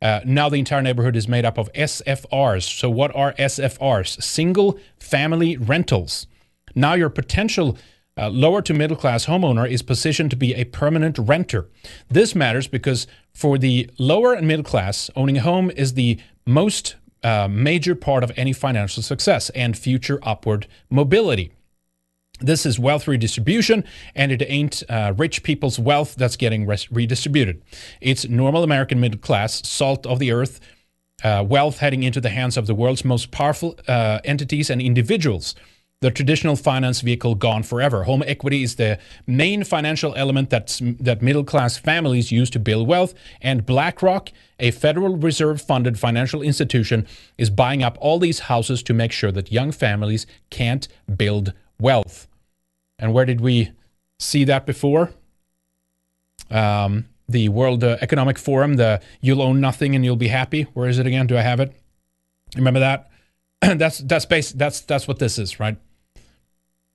Uh, now the entire neighborhood is made up of SFRs. So, what are SFRs? Single family rentals. Now, your potential uh, lower to middle class homeowner is positioned to be a permanent renter. This matters because for the lower and middle class, owning a home is the most uh, major part of any financial success and future upward mobility. This is wealth redistribution, and it ain't uh, rich people's wealth that's getting res- redistributed. It's normal American middle class, salt of the earth, uh, wealth heading into the hands of the world's most powerful uh, entities and individuals. The traditional finance vehicle gone forever. Home equity is the main financial element that's, that middle class families use to build wealth, and BlackRock, a Federal Reserve funded financial institution, is buying up all these houses to make sure that young families can't build wealth. And where did we see that before? Um, the World uh, Economic Forum, the you'll own nothing and you'll be happy. Where is it again? Do I have it? Remember that? that's that's base that's that's what this is, right?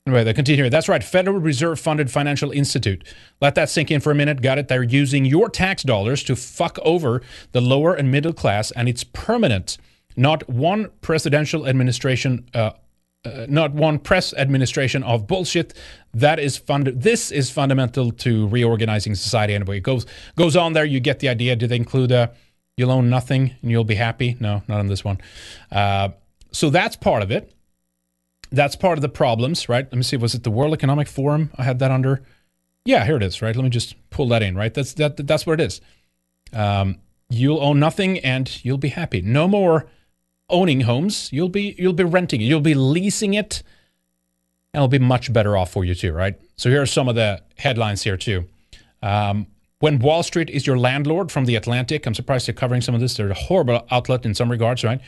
Anyway, they continue here. That's right. Federal Reserve funded financial institute. Let that sink in for a minute. Got it? They're using your tax dollars to fuck over the lower and middle class, and it's permanent. Not one presidential administration uh, uh, not one press administration of bullshit. That is fund. This is fundamental to reorganizing society. Anyway, it goes goes on there. You get the idea. Did they include a you'll own nothing and you'll be happy? No, not on this one. Uh, so that's part of it. That's part of the problems, right? Let me see. Was it the World Economic Forum? I had that under. Yeah, here it is. Right. Let me just pull that in. Right. That's that. That's what it is. Um, you'll own nothing and you'll be happy. No more owning homes. You'll be you'll be renting. You'll be leasing it, and it'll be much better off for you too, right? So here are some of the headlines here too. Um, when Wall Street is your landlord from the Atlantic, I'm surprised they're covering some of this. They're a horrible outlet in some regards, right?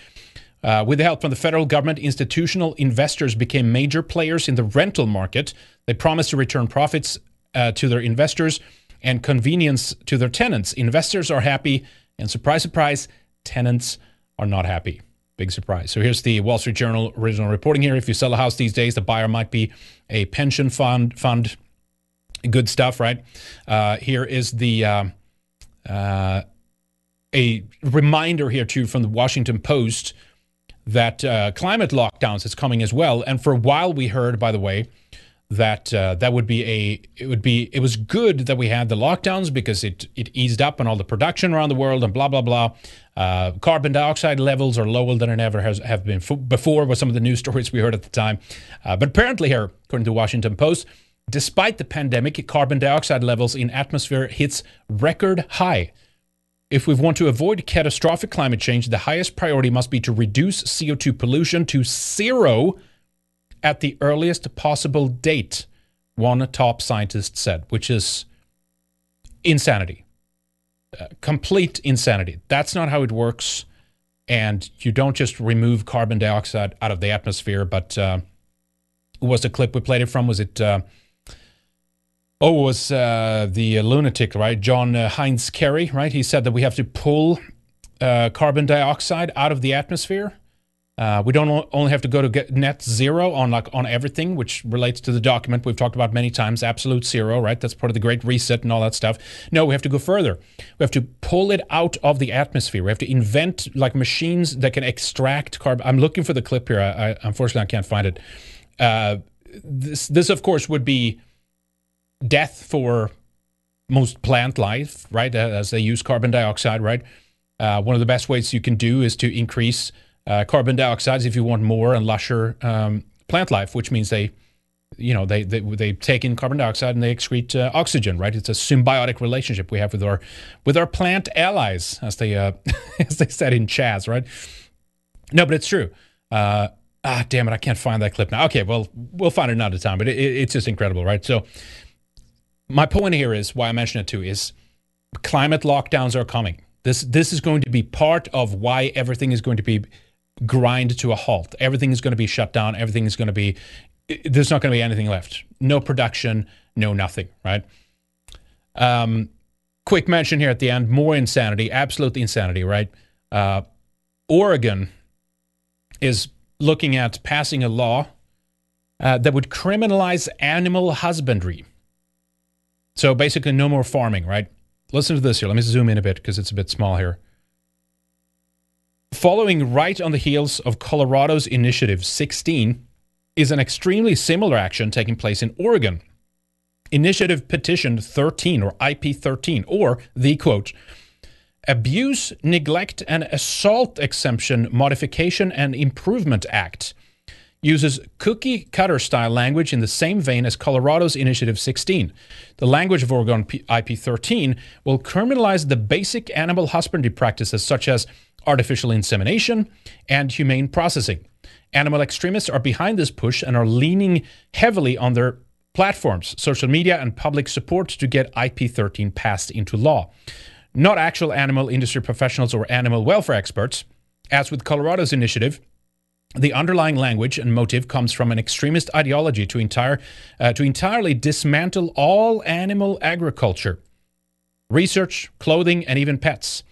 Uh, with the help from the federal government, institutional investors became major players in the rental market. They promised to return profits uh, to their investors and convenience to their tenants. Investors are happy, and surprise, surprise, tenants are not happy. Big surprise. So here's the Wall Street Journal original reporting here. If you sell a house these days, the buyer might be a pension fund. Fund, good stuff, right? Uh, here is the uh, uh, a reminder here too from the Washington Post that uh, climate lockdowns is coming as well. And for a while, we heard, by the way, that uh, that would be a it would be it was good that we had the lockdowns because it it eased up on all the production around the world and blah blah blah. Uh, carbon dioxide levels are lower than it ever has have been f- before. Was some of the news stories we heard at the time, uh, but apparently here, according to Washington Post, despite the pandemic, carbon dioxide levels in atmosphere hits record high. If we want to avoid catastrophic climate change, the highest priority must be to reduce CO2 pollution to zero at the earliest possible date, one top scientist said, which is insanity. Uh, complete insanity. That's not how it works. and you don't just remove carbon dioxide out of the atmosphere, but uh, was the clip we played it from? Was it? Uh, oh, it was uh, the lunatic, right? John uh, Heinz Kerry, right? He said that we have to pull uh, carbon dioxide out of the atmosphere. Uh, we don't only have to go to get net zero on like on everything, which relates to the document we've talked about many times, absolute zero, right? That's part of the Great Reset and all that stuff. No, we have to go further. We have to pull it out of the atmosphere. We have to invent like machines that can extract carbon. I'm looking for the clip here. I, I unfortunately I can't find it. Uh, this this of course would be death for most plant life, right? As they use carbon dioxide, right? Uh, one of the best ways you can do is to increase uh, carbon dioxide if you want more and lusher um, plant life, which means they, you know, they they, they take in carbon dioxide and they excrete uh, oxygen, right? It's a symbiotic relationship we have with our with our plant allies, as they uh, as they said in Chaz, right? No, but it's true. Uh, ah, damn it, I can't find that clip now. Okay, well, we'll find it another time. But it, it, it's just incredible, right? So my point here is why I mention it too is climate lockdowns are coming. This this is going to be part of why everything is going to be grind to a halt. Everything is going to be shut down. Everything is going to be there's not going to be anything left. No production, no nothing, right? Um, quick mention here at the end: more insanity, absolute insanity, right? Uh, Oregon is looking at passing a law uh, that would criminalize animal husbandry. So basically, no more farming, right? Listen to this here. Let me zoom in a bit because it's a bit small here. Following right on the heels of Colorado's Initiative 16 is an extremely similar action taking place in Oregon. Initiative Petition 13 or IP 13 or the quote Abuse, Neglect, and Assault Exemption Modification and Improvement Act uses cookie cutter style language in the same vein as Colorado's Initiative 16. The language of Oregon IP 13 will criminalize the basic animal husbandry practices such as artificial insemination and humane processing. Animal extremists are behind this push and are leaning heavily on their platforms, social media, and public support to get IP 13 passed into law. Not actual animal industry professionals or animal welfare experts. As with Colorado's initiative, the underlying language and motive comes from an extremist ideology to entire uh, to entirely dismantle all animal agriculture, research, clothing, and even pets.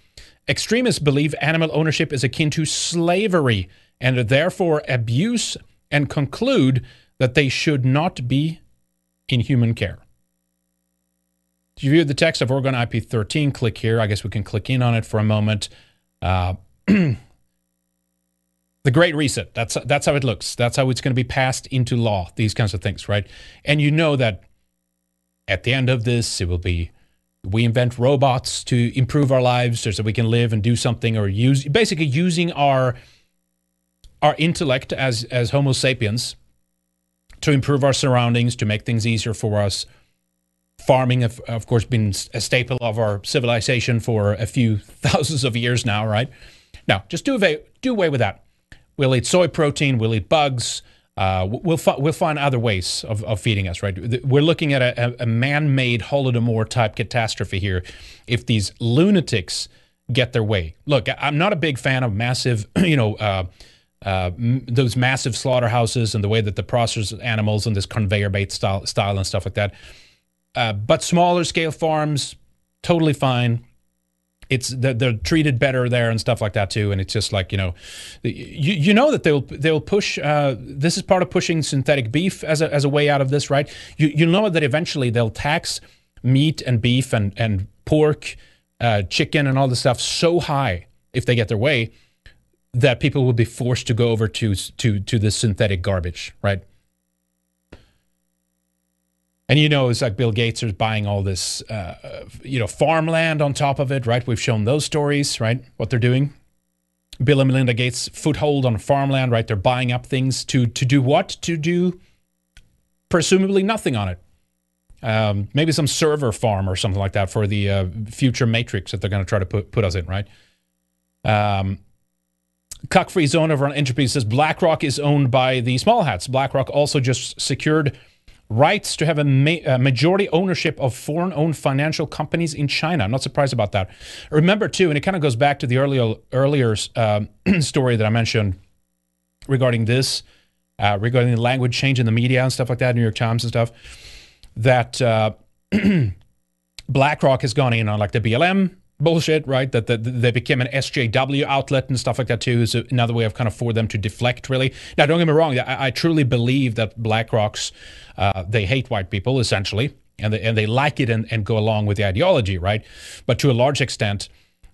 Extremists believe animal ownership is akin to slavery and therefore abuse and conclude that they should not be in human care. You view the text of Oregon IP 13, click here. I guess we can click in on it for a moment. Uh, the Great Reset. That's that's how it looks. That's how it's going to be passed into law. These kinds of things, right? And you know that at the end of this, it will be we invent robots to improve our lives so that we can live and do something, or use basically using our our intellect as as Homo sapiens to improve our surroundings, to make things easier for us. Farming, of, of course, been a staple of our civilization for a few thousands of years now, right? Now, just do away, do away with that. We'll eat soy protein. We'll eat bugs. Uh, we'll fi- we'll find other ways of, of feeding us. Right? We're looking at a, a man-made Holodomor type catastrophe here. If these lunatics get their way, look, I'm not a big fan of massive, you know. Uh, uh, m- those massive slaughterhouses and the way that the process animals and this conveyor bait style, style and stuff like that. Uh, but smaller scale farms, totally fine it's they're, they're, treated better there and stuff like that too. And it's just like you know, you you know that they'll they'll push. Uh, this is part of pushing synthetic beef as a as a way out of this, right? You you know that eventually they'll tax meat and beef and and pork, uh, chicken and all this stuff so high if they get their way that people will be forced to go over to to to this synthetic garbage, right? And you know, it's like Bill Gates is buying all this, uh, you know, farmland on top of it, right? We've shown those stories, right? What they're doing. Bill and Melinda Gates foothold on farmland, right? They're buying up things to to do what? To do presumably nothing on it. Um, maybe some server farm or something like that for the uh, future matrix that they're going to try to put put us in, right? Um, Cuck free zone over on Entropy says BlackRock is owned by the small hats. BlackRock also just secured rights to have a, ma- a majority ownership of foreign-owned financial companies in China. I'm not surprised about that. Remember too, and it kind of goes back to the earlier earlier um, story that I mentioned regarding this, uh, regarding the language change in the media and stuff like that, New York Times and stuff, that uh, BlackRock has gone in on like the BLM bullshit, right? That, that they became an SJW outlet and stuff like that too is another way of kind of for them to deflect. Really, now don't get me wrong. I, I truly believe that BlackRock's uh, they hate white people essentially, and they, and they like it and, and go along with the ideology, right? But to a large extent,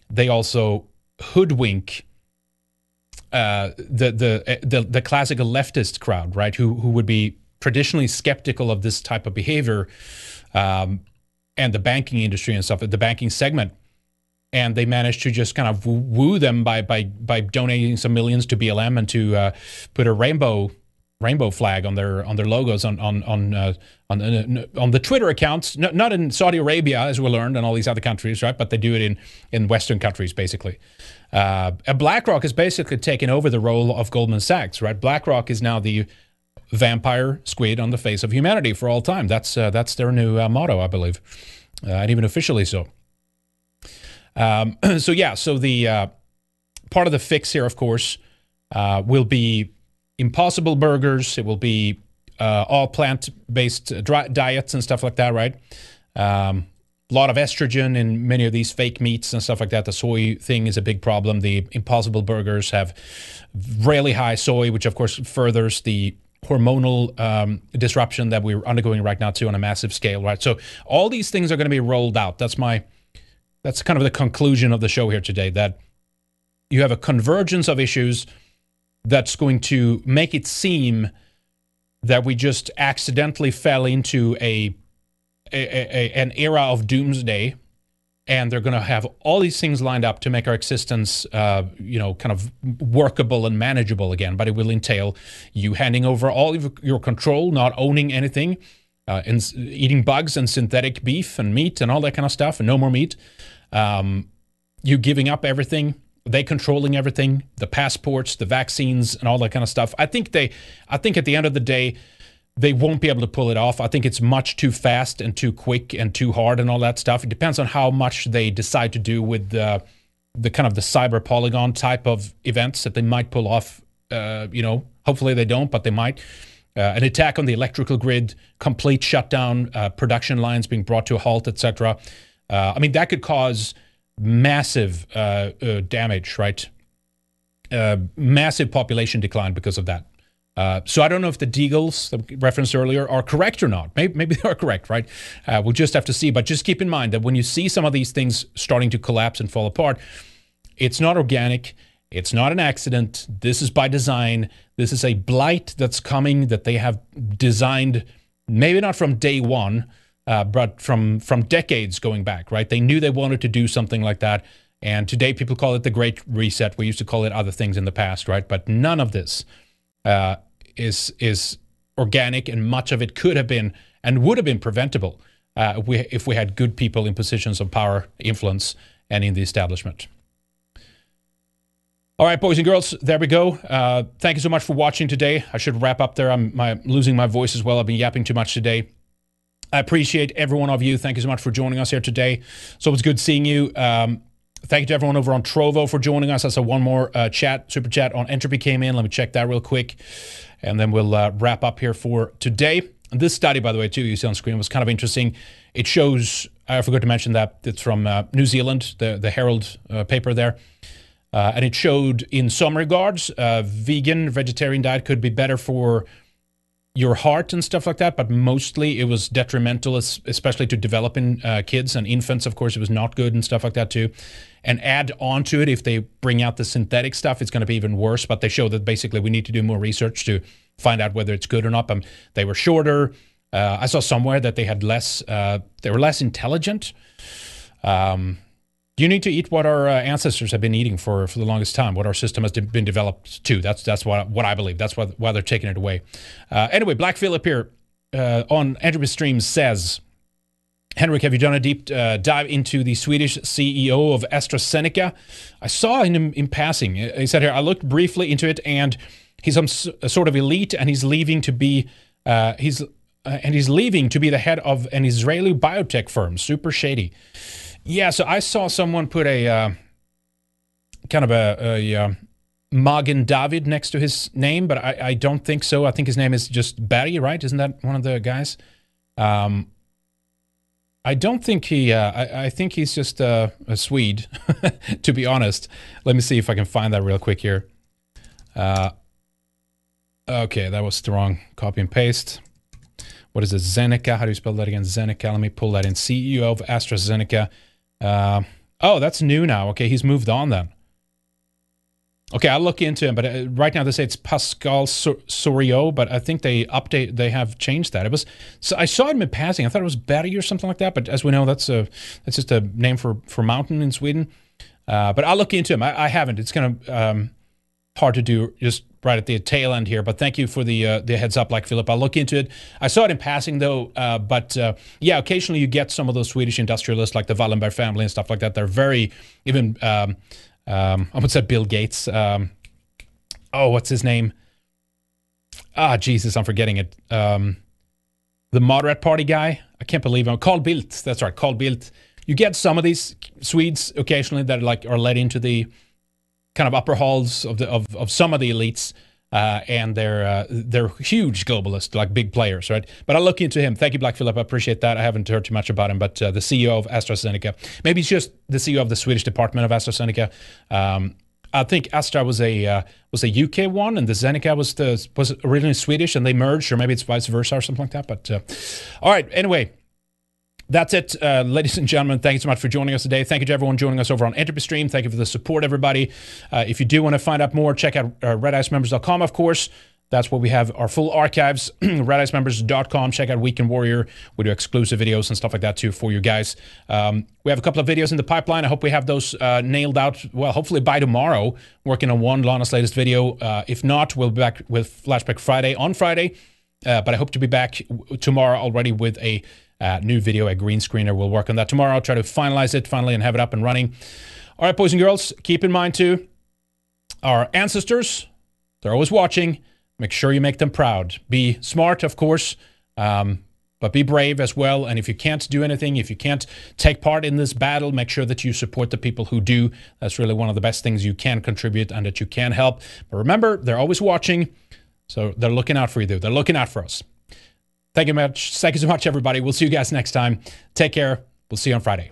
they also hoodwink. Uh, the the the the classical leftist crowd, right, who who would be traditionally skeptical of this type of behavior, um, and the banking industry and stuff, the banking segment, and they managed to just kind of woo them by by by donating some millions to BLM and to uh, put a rainbow rainbow flag on their on their logos on on on uh, on, uh, on the Twitter accounts. No, not in Saudi Arabia, as we learned, and all these other countries, right? But they do it in in Western countries, basically. Uh, BlackRock has basically taken over the role of Goldman Sachs, right? BlackRock is now the vampire squid on the face of humanity for all time. That's uh, that's their new uh, motto, I believe, and even officially so. Um, so yeah, so the uh, part of the fix here, of course, uh, will be impossible burgers. It will be uh, all plant-based diets and stuff like that, right? Um, a lot of estrogen in many of these fake meats and stuff like that. The soy thing is a big problem. The impossible burgers have really high soy, which of course furthers the hormonal um, disruption that we're undergoing right now too on a massive scale, right? So all these things are going to be rolled out. That's my that's kind of the conclusion of the show here today that you have a convergence of issues that's going to make it seem that we just accidentally fell into a, a, a an era of doomsday and they're going to have all these things lined up to make our existence, uh, you know, kind of workable and manageable again. But it will entail you handing over all of your control, not owning anything, uh, and eating bugs and synthetic beef and meat and all that kind of stuff, and no more meat um, you giving up everything, they controlling everything, the passports, the vaccines, and all that kind of stuff. I think they, I think at the end of the day, they won't be able to pull it off. I think it's much too fast and too quick and too hard and all that stuff. It depends on how much they decide to do with the, the kind of the cyber polygon type of events that they might pull off. Uh, you know, hopefully they don't, but they might. Uh, an attack on the electrical grid, complete shutdown, uh, production lines being brought to a halt, etc. Uh, I mean, that could cause massive uh, uh, damage, right? Uh, massive population decline because of that. Uh, so I don't know if the Deagels referenced earlier are correct or not. Maybe, maybe they are correct, right? Uh, we'll just have to see. But just keep in mind that when you see some of these things starting to collapse and fall apart, it's not organic. It's not an accident. This is by design. This is a blight that's coming that they have designed, maybe not from day one, uh, but from from decades going back, right? They knew they wanted to do something like that, and today people call it the Great Reset. We used to call it other things in the past, right? But none of this uh, is is organic, and much of it could have been and would have been preventable uh, if we if we had good people in positions of power, influence, and in the establishment. All right, boys and girls, there we go. Uh, thank you so much for watching today. I should wrap up there. I'm my, losing my voice as well. I've been yapping too much today. I appreciate every one of you. Thank you so much for joining us here today. So it's good seeing you. Um, thank you to everyone over on Trovo for joining us. I saw one more uh, chat, super chat on Entropy came in. Let me check that real quick. And then we'll uh, wrap up here for today. And this study, by the way, too, you see on screen, was kind of interesting. It shows, I forgot to mention that it's from uh, New Zealand, the, the Herald uh, paper there. Uh, and it showed in some regards, uh, vegan, vegetarian diet could be better for your heart and stuff like that, but mostly it was detrimental, especially to developing uh, kids and infants. Of course, it was not good and stuff like that too. And add on to it, if they bring out the synthetic stuff, it's going to be even worse. But they show that basically we need to do more research to find out whether it's good or not. Um, they were shorter. Uh, I saw somewhere that they had less. Uh, they were less intelligent. Um, you need to eat what our uh, ancestors have been eating for, for the longest time, what our system has de- been developed to. That's that's what what I believe. That's why, why they're taking it away. Uh, anyway, Black Phillip here uh, on Entropy Stream says, Henrik, have you done a deep uh, dive into the Swedish CEO of AstraZeneca? I saw him in passing. He said here, I looked briefly into it, and he's some sort of elite, and he's leaving to be uh, he's uh, and he's leaving to be the head of an Israeli biotech firm. Super shady. Yeah, so I saw someone put a uh, kind of a, a uh, Magen David next to his name, but I, I don't think so. I think his name is just Barry, right? Isn't that one of the guys? Um, I don't think he. Uh, I, I, think he's just uh, a Swede, to be honest. Let me see if I can find that real quick here. Uh, okay, that was the wrong copy and paste. What is it? Zeneca. How do you spell that again? Zeneca. Let me pull that in. CEO of AstraZeneca. Uh, oh, that's new now. Okay, he's moved on then. Okay, I'll look into him, but uh, right now they say it's Pascal Soriot, but I think they update, they have changed that. It was, so I saw him in passing. I thought it was Berry or something like that, but as we know, that's a that's just a name for for mountain in Sweden. Uh, but I'll look into him. I, I haven't. It's kind of um, hard to do just right at the tail end here. But thank you for the uh, the heads up, like Philip. I'll look into it. I saw it in passing though. Uh, but uh, yeah, occasionally you get some of those Swedish industrialists like the Wallenberg family and stuff like that. They're very even. Um, um, I would say Bill Gates. Um, oh, what's his name? Ah, Jesus, I'm forgetting it. Um, the moderate party guy. I can't believe him. Carl Bildt. That's right, Carl Bildt. You get some of these Swedes occasionally that like are led into the kind of upper halls of the of, of some of the elites uh, and they're uh, they're huge globalists, like big players, right? But I'll look into him. Thank you, Black Phillip. I appreciate that. I haven't heard too much about him, but uh, the CEO of AstraZeneca, maybe it's just the CEO of the Swedish department of AstraZeneca. Um, I think Astra was a uh, was a UK one, and the Zeneca was the was originally Swedish, and they merged, or maybe it's vice versa or something like that. But uh, all right, anyway, that's it, uh, ladies and gentlemen. Thank you so much for joining us today. Thank you to everyone joining us over on Entropy Stream. Thank you for the support, everybody. Uh, if you do want to find out more, check out uh, redicemembers.com, of course. That's where we have our full archives, redicemembers.com. Check out Weekend Warrior. We do exclusive videos and stuff like that too for you guys. Um, we have a couple of videos in the pipeline. I hope we have those uh, nailed out, well, hopefully by tomorrow, working on one Lana's latest video. Uh, if not, we'll be back with Flashback Friday on Friday. Uh, but I hope to be back tomorrow already with a uh, new video, a green screener. We'll work on that tomorrow. I'll try to finalize it finally and have it up and running. All right, boys and girls, keep in mind too, our ancestors, they're always watching. Make sure you make them proud. Be smart, of course, um, but be brave as well. And if you can't do anything, if you can't take part in this battle, make sure that you support the people who do. That's really one of the best things you can contribute and that you can help. But remember, they're always watching. So they're looking out for you. They're looking out for us. Thank you much. Thank you so much, everybody. We'll see you guys next time. Take care. We'll see you on Friday.